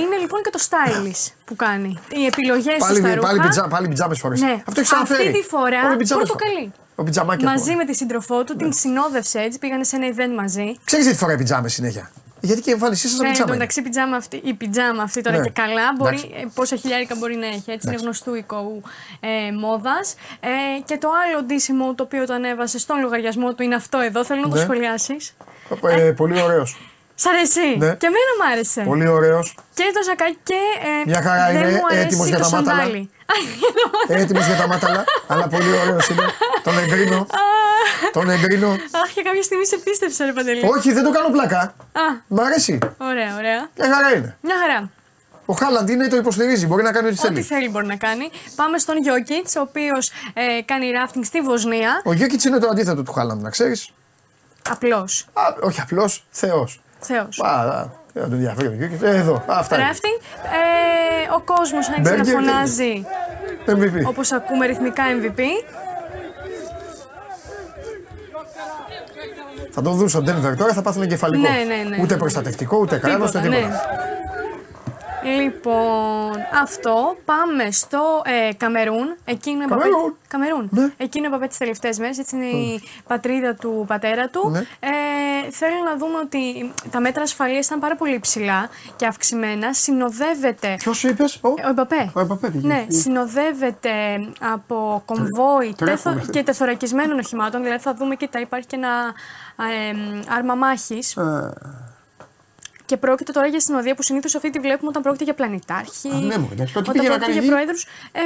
είναι λοιπόν και το stylish που κάνει. Οι επιλογές του πάλι, στα ρούχα. πάλι, πιτζά, πάλι πιτζάμε φορές. Ναι. Αυτό έχει ξαναφέρει. Αυτή τη φορά Όλοι πιτζάμες πορτοκαλί. Ο πιτζαμάκι Ναι. Μαζί με τη σύντροφό του, την συνόδευσε έτσι, πήγανε σε ένα event μαζί. Ξέρεις γιατί φοράει πιτζάμε συνέχεια; Γιατί και η εμφάνισή σας Ε, εν τω πιτζάμε. είναι. μεταξύ, πιτζάμα αυτή, η πιτζάμα αυτή τώρα Ναι. και καλά, μπορεί, Εντάξει. ε, πόσα χιλιάρικα μπορεί να έχει. Έτσι είναι γνωστού οικού ε, μόδας. Ε, και το άλλο ντύσιμο το οποίο το ανέβασε στον λογαριασμό του είναι αυτό εδώ. Θέλω να το Ναι. σχολιάσεις. Ε, πολύ ωραίος. Σ' αρέσει. Ναι. Και εμένα μου άρεσε. Πολύ ωραίος. Και το ζακάκι και. Ε, Μια χαρά δεν είναι, μου αρέσει έτοιμος για το τα μάταλα. σαντάλι. Έτοιμος για τα μάταλα. αλλά πολύ ωραίος είναι. Τον εγκρίνω. Τον εγκρίνω. Αχ, και κάποια στιγμή σε πίστεψα, ρε Παντελή. Όχι, δεν το κάνω πλάκα. Α, Μ' αρέσει. ωραία, ωραία. Μια χαρά είναι. Μια χαρά. Ο Χάλαντ είναι, το υποστηρίζει. Μπορεί να κάνει ό,τι Ό,τι θέλει. θέλει μπορεί να κάνει. Πάμε στον Γιώκητς, ο οποίος ε, κάνει ράφτινγκ στη Βοσνία. Ο Γιώκητς είναι το αντίθετο του Χάλαντ, να ξέρεις. Απλώ. Όχι απλώ, Θεός. Θεός. Α, δεν τον ενδιαφέρει ο Γιώκητ. Ε, εδώ, αυτά είναι. Ράφτινγκ. Ε, ο κόσμος άρχισε να Μπέργκερ, φωνάζει MVP. όπως ακούμε ρυθμικά MVP. Θα το δουν στον Denver τώρα, θα πάθουν εγκεφαλικό. Ναι, ναι, ναι. Ούτε προστατευτικό, ούτε κράνος, ούτε Τίποτα, τίποτα. ναι. Λοιπόν, αυτό πάμε στο ε, Καμερούν. Εκεί είναι Καμερούν. Παπέ... Καμερούν. Ναι. Εκεί είναι ο Παπέ τις τελευταίες μέρες. Έτσι είναι η πατρίδα του πατέρα του. Ναι. Ε, θέλω να δούμε ότι τα μέτρα ασφαλείας ήταν πάρα πολύ ψηλά και αυξημένα. Συνοδεύεται. Ποιος είπες, ο. Ο Εμπαπέ. Ο Εμπαπέ πήγε. Ναι, συνοδεύεται από κομβόι τρέχουμε. τεθο- και τεθωρακισμένων οχημάτων. Δηλαδή θα δούμε και τα υπάρχει και ένα ε, άρμα μάχης. Ε, Και πρόκειται τώρα για συνοδεία που συνήθως αυτή τη βλέπουμε όταν πρόκειται για πλανητάρχη. Α, ναι, μωρέ, εντάξει, τότε όταν πήγε να πρόκειται κάνει για γη. πρόεδρους. Ε,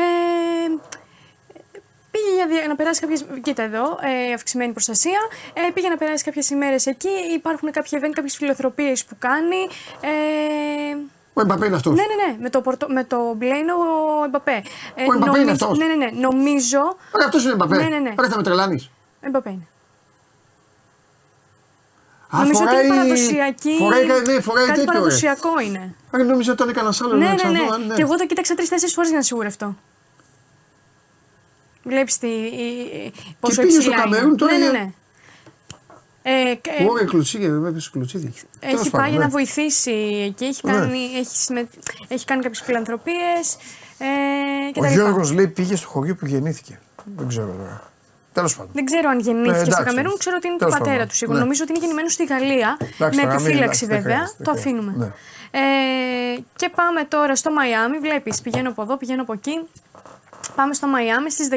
πήγε για δια- να περάσει κάποιε. Κοίτα εδώ, ε, αυξημένη προστασία. Ε, πήγε να περάσει κάποιες ημέρες εκεί. Υπάρχουν κάποια event, κάποιες φιλοθροπείε που κάνει. Ε, Ο Εμπαπέ είναι αυτός. ναι, ναι, ναι. Με το, πορτο, με το μπλε είναι ο Εμπαπέ. Ε, Ο Εμπαπέ είναι αυτός. Ναι, ναι, ναι. Νομίζω. Ωραία, αυτός είναι ο Εμπαπέ. Ναι, ναι, ναι. Ωραία, θα με τρελάνεις. Εμπαπέ είναι. Νομίζω ότι είναι παραδοσιακή. Φοράει, κα- ναι, φοράει κάτι τέτοιο. ρε. παραδοσιακό είναι. Αν νόμιζα ότι ήταν κανένας άλλος. Ναι, να ναι, ξαναδώ, ναι. αν ναι. Και εγώ το κοίταξα τρει-τέσσερι φορές για να σιγουρευτώ. Βλέπεις τη. η- πόσο πήγε στο υψηλά είναι. Καμερούν τώρα Ναι, ναι, για- ναι. Ε, και- ε, Ωραία, κλουτσίδι, βέβαια, κλουτσίδι. Τέλος έχει πάντων, πάει ναι. να βοηθήσει εκεί, έχει Ναι. κάνει, έχει συμμε... έχει κάνει κάποιες φιλανθρωπίες ε, και Ο τα λοιπά. Γιώργος λέει πήγε στο χωριό που γεννήθηκε. Δεν ξέρω τώρα. Τέλος πάντων. Δεν ξέρω αν γεννήθηκε Ε, στο εντάξει. Καμερούν, ξέρω ότι είναι του Τέλος πατέρα πάντων. τους σίγουρα. Ναι. Νομίζω ότι είναι γεννημένος στη Γαλλία. Εντάξει, με τώρα, μην- επιφύλαξη εντάξει, δεν βέβαια. χρειάζεται, το δεν αφήνουμε. χρειάζεται. Ε, και πάμε τώρα στο Μαϊάμι. Βλέπεις, πηγαίνω από εδώ, πηγαίνω από εκεί. Πάμε στο Μαϊάμι. Στις 16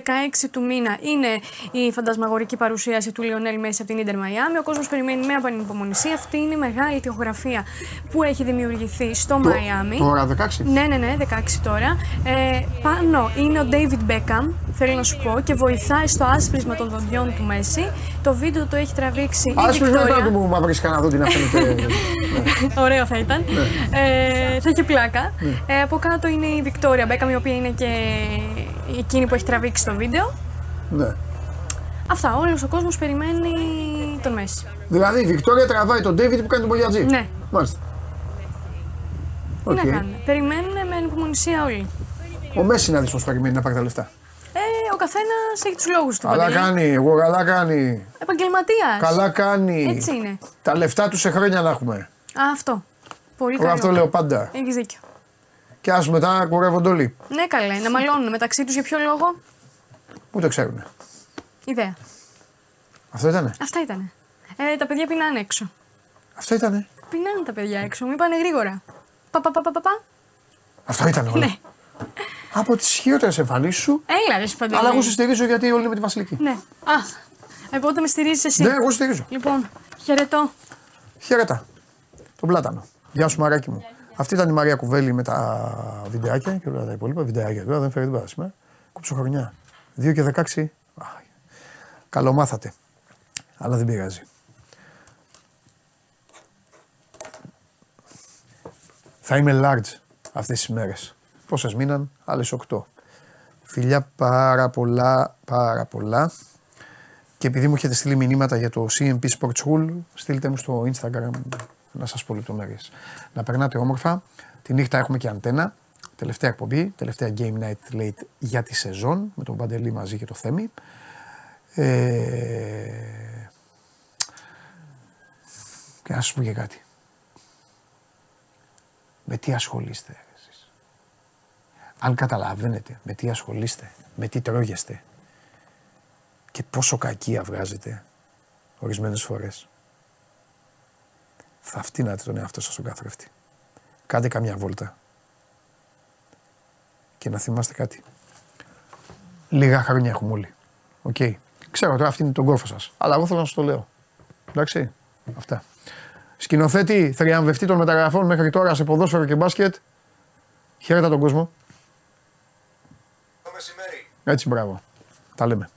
του μήνα είναι η φαντασμαγορική παρουσίαση του Λιονέλ Μέση από την Ιντερ Μαϊάμι. Ο κόσμος περιμένει με ανυπομονησία. Αυτή είναι η μεγάλη τοιχογραφία που έχει δημιουργηθεί στο Μαϊάμι. Τώρα 16. Ναι, ναι, ναι, 16 τώρα. Ε, πάνω είναι ο David Beckham, θέλω να σου πω, και βοηθάει στο άσπρισμα των δοντιών του Μέση. Το βίντεο το έχει τραβήξει η Α πούμε Βικτόρια. πέρα του μου μαύρισκα να δω την αφήνεται. Ωραίο θα ήταν. Ναι. Ε, θα έχει πλάκα. Ε, από κάτω είναι η Βικτόρια Beckham, η οποία είναι και εκείνη που έχει τραβήξει το βίντεο. Ναι. Αυτά, όλος ο κόσμος περιμένει τον Μέσι. Δηλαδή η Βικτόρια τραβάει τον Ντέιβιντ που κάνει τον μπογιατζή. Ναι. Μάλιστα. Τι Οκ. να κάνουν. Περιμένουν με ανυπομονησία όλοι. Ο Μέσι να δει πώς περιμένει να πάρει τα λεφτά. Ε, ο καθένας έχει τους λόγους του. Καλά Παντελή. κάνει, εγώ καλά κάνει. Επαγγελματίας. Καλά κάνει. Έτσι είναι. Τα λεφτά του σε χρόνια να έχουμε. Α, αυτό. Πολύ Εγώ καλό. αυτό λέω πάντα. Έχεις δίκιο. Και ας μετά κουρεύονται όλοι. Ναι, καλέ, να μαλώνουν μεταξύ τους για ποιο λόγο; Ούτε ξέρουν. Ιδέα. Αυτό ήτανε; Αυτά ήταν. Ε, τα παιδιά πεινάνε έξω. Αυτό ήτανε; Πεινάνε τα παιδιά έξω, μην πάνε γρήγορα. Πα, πα, πα, πα, πα, πα. Αυτό ήταν όλο. Ναι. Από τις χειρότερες εμφανίσεις σου. Έλα, ρε Σπαντελή. Αλλά εγώ σε στηρίζω γιατί όλοι είναι με τη Βασιλική. Ναι. Α, οπότε με στηρίζεις εσύ. Ναι, εγώ σε στηρίζω. Λοιπόν, χαιρετώ. Χαιρετά. Τον πλάτανο. Γεια σου, μαράκι μου. Αυτή ήταν η Μαρία Κουβέλη με τα βιντεάκια και όλα τα υπόλοιπα. Βιντεάκια τώρα δεν φέρει τίποτα σήμερα. Κόψω χρονιά. 2 και 16. Α, Καλομάθατε. Αλλά δεν πειράζει. Θα είμαι large αυτές τις μέρες. Πόσες μείναν, άλλες 8. Φιλιά πάρα πολλά, πάρα πολλά. Και επειδή μου έχετε στείλει μηνύματα για το CMP Sport School, στείλτε μου στο Instagram να σας πω λεπτομέρειες. Να περνάτε όμορφα. Τη νύχτα έχουμε και αντένα. Τελευταία εκπομπή, τελευταία Game Night Late για τη σεζόν, με τον Παντελή μαζί και το Θέμη. Ε... Και να σας πω και κάτι. Με τι ασχολείστε ρε, εσείς; Αν καταλαβαίνετε με τι ασχολείστε, με τι τρώγεστε και πόσο κακία βγάζετε ορισμένες φορές, θα φτύνατε τον εαυτό σας στον καθρέφτη. Κάντε καμιά βόλτα. Και να θυμάστε κάτι. Λίγα χρόνια έχουμε όλοι. Οκ. Ξέρω τώρα αυτή είναι τον κόφο σας. Αλλά εγώ θέλω να σας το λέω. Εντάξει. Αυτά. Σκηνοθέτη, θριαμβευτή των μεταγραφών μέχρι τώρα σε ποδόσφαιρο και μπάσκετ. Χαίρετα τον κόσμο. Το μεσημέρι. Έτσι, μπράβο. Τα λέμε.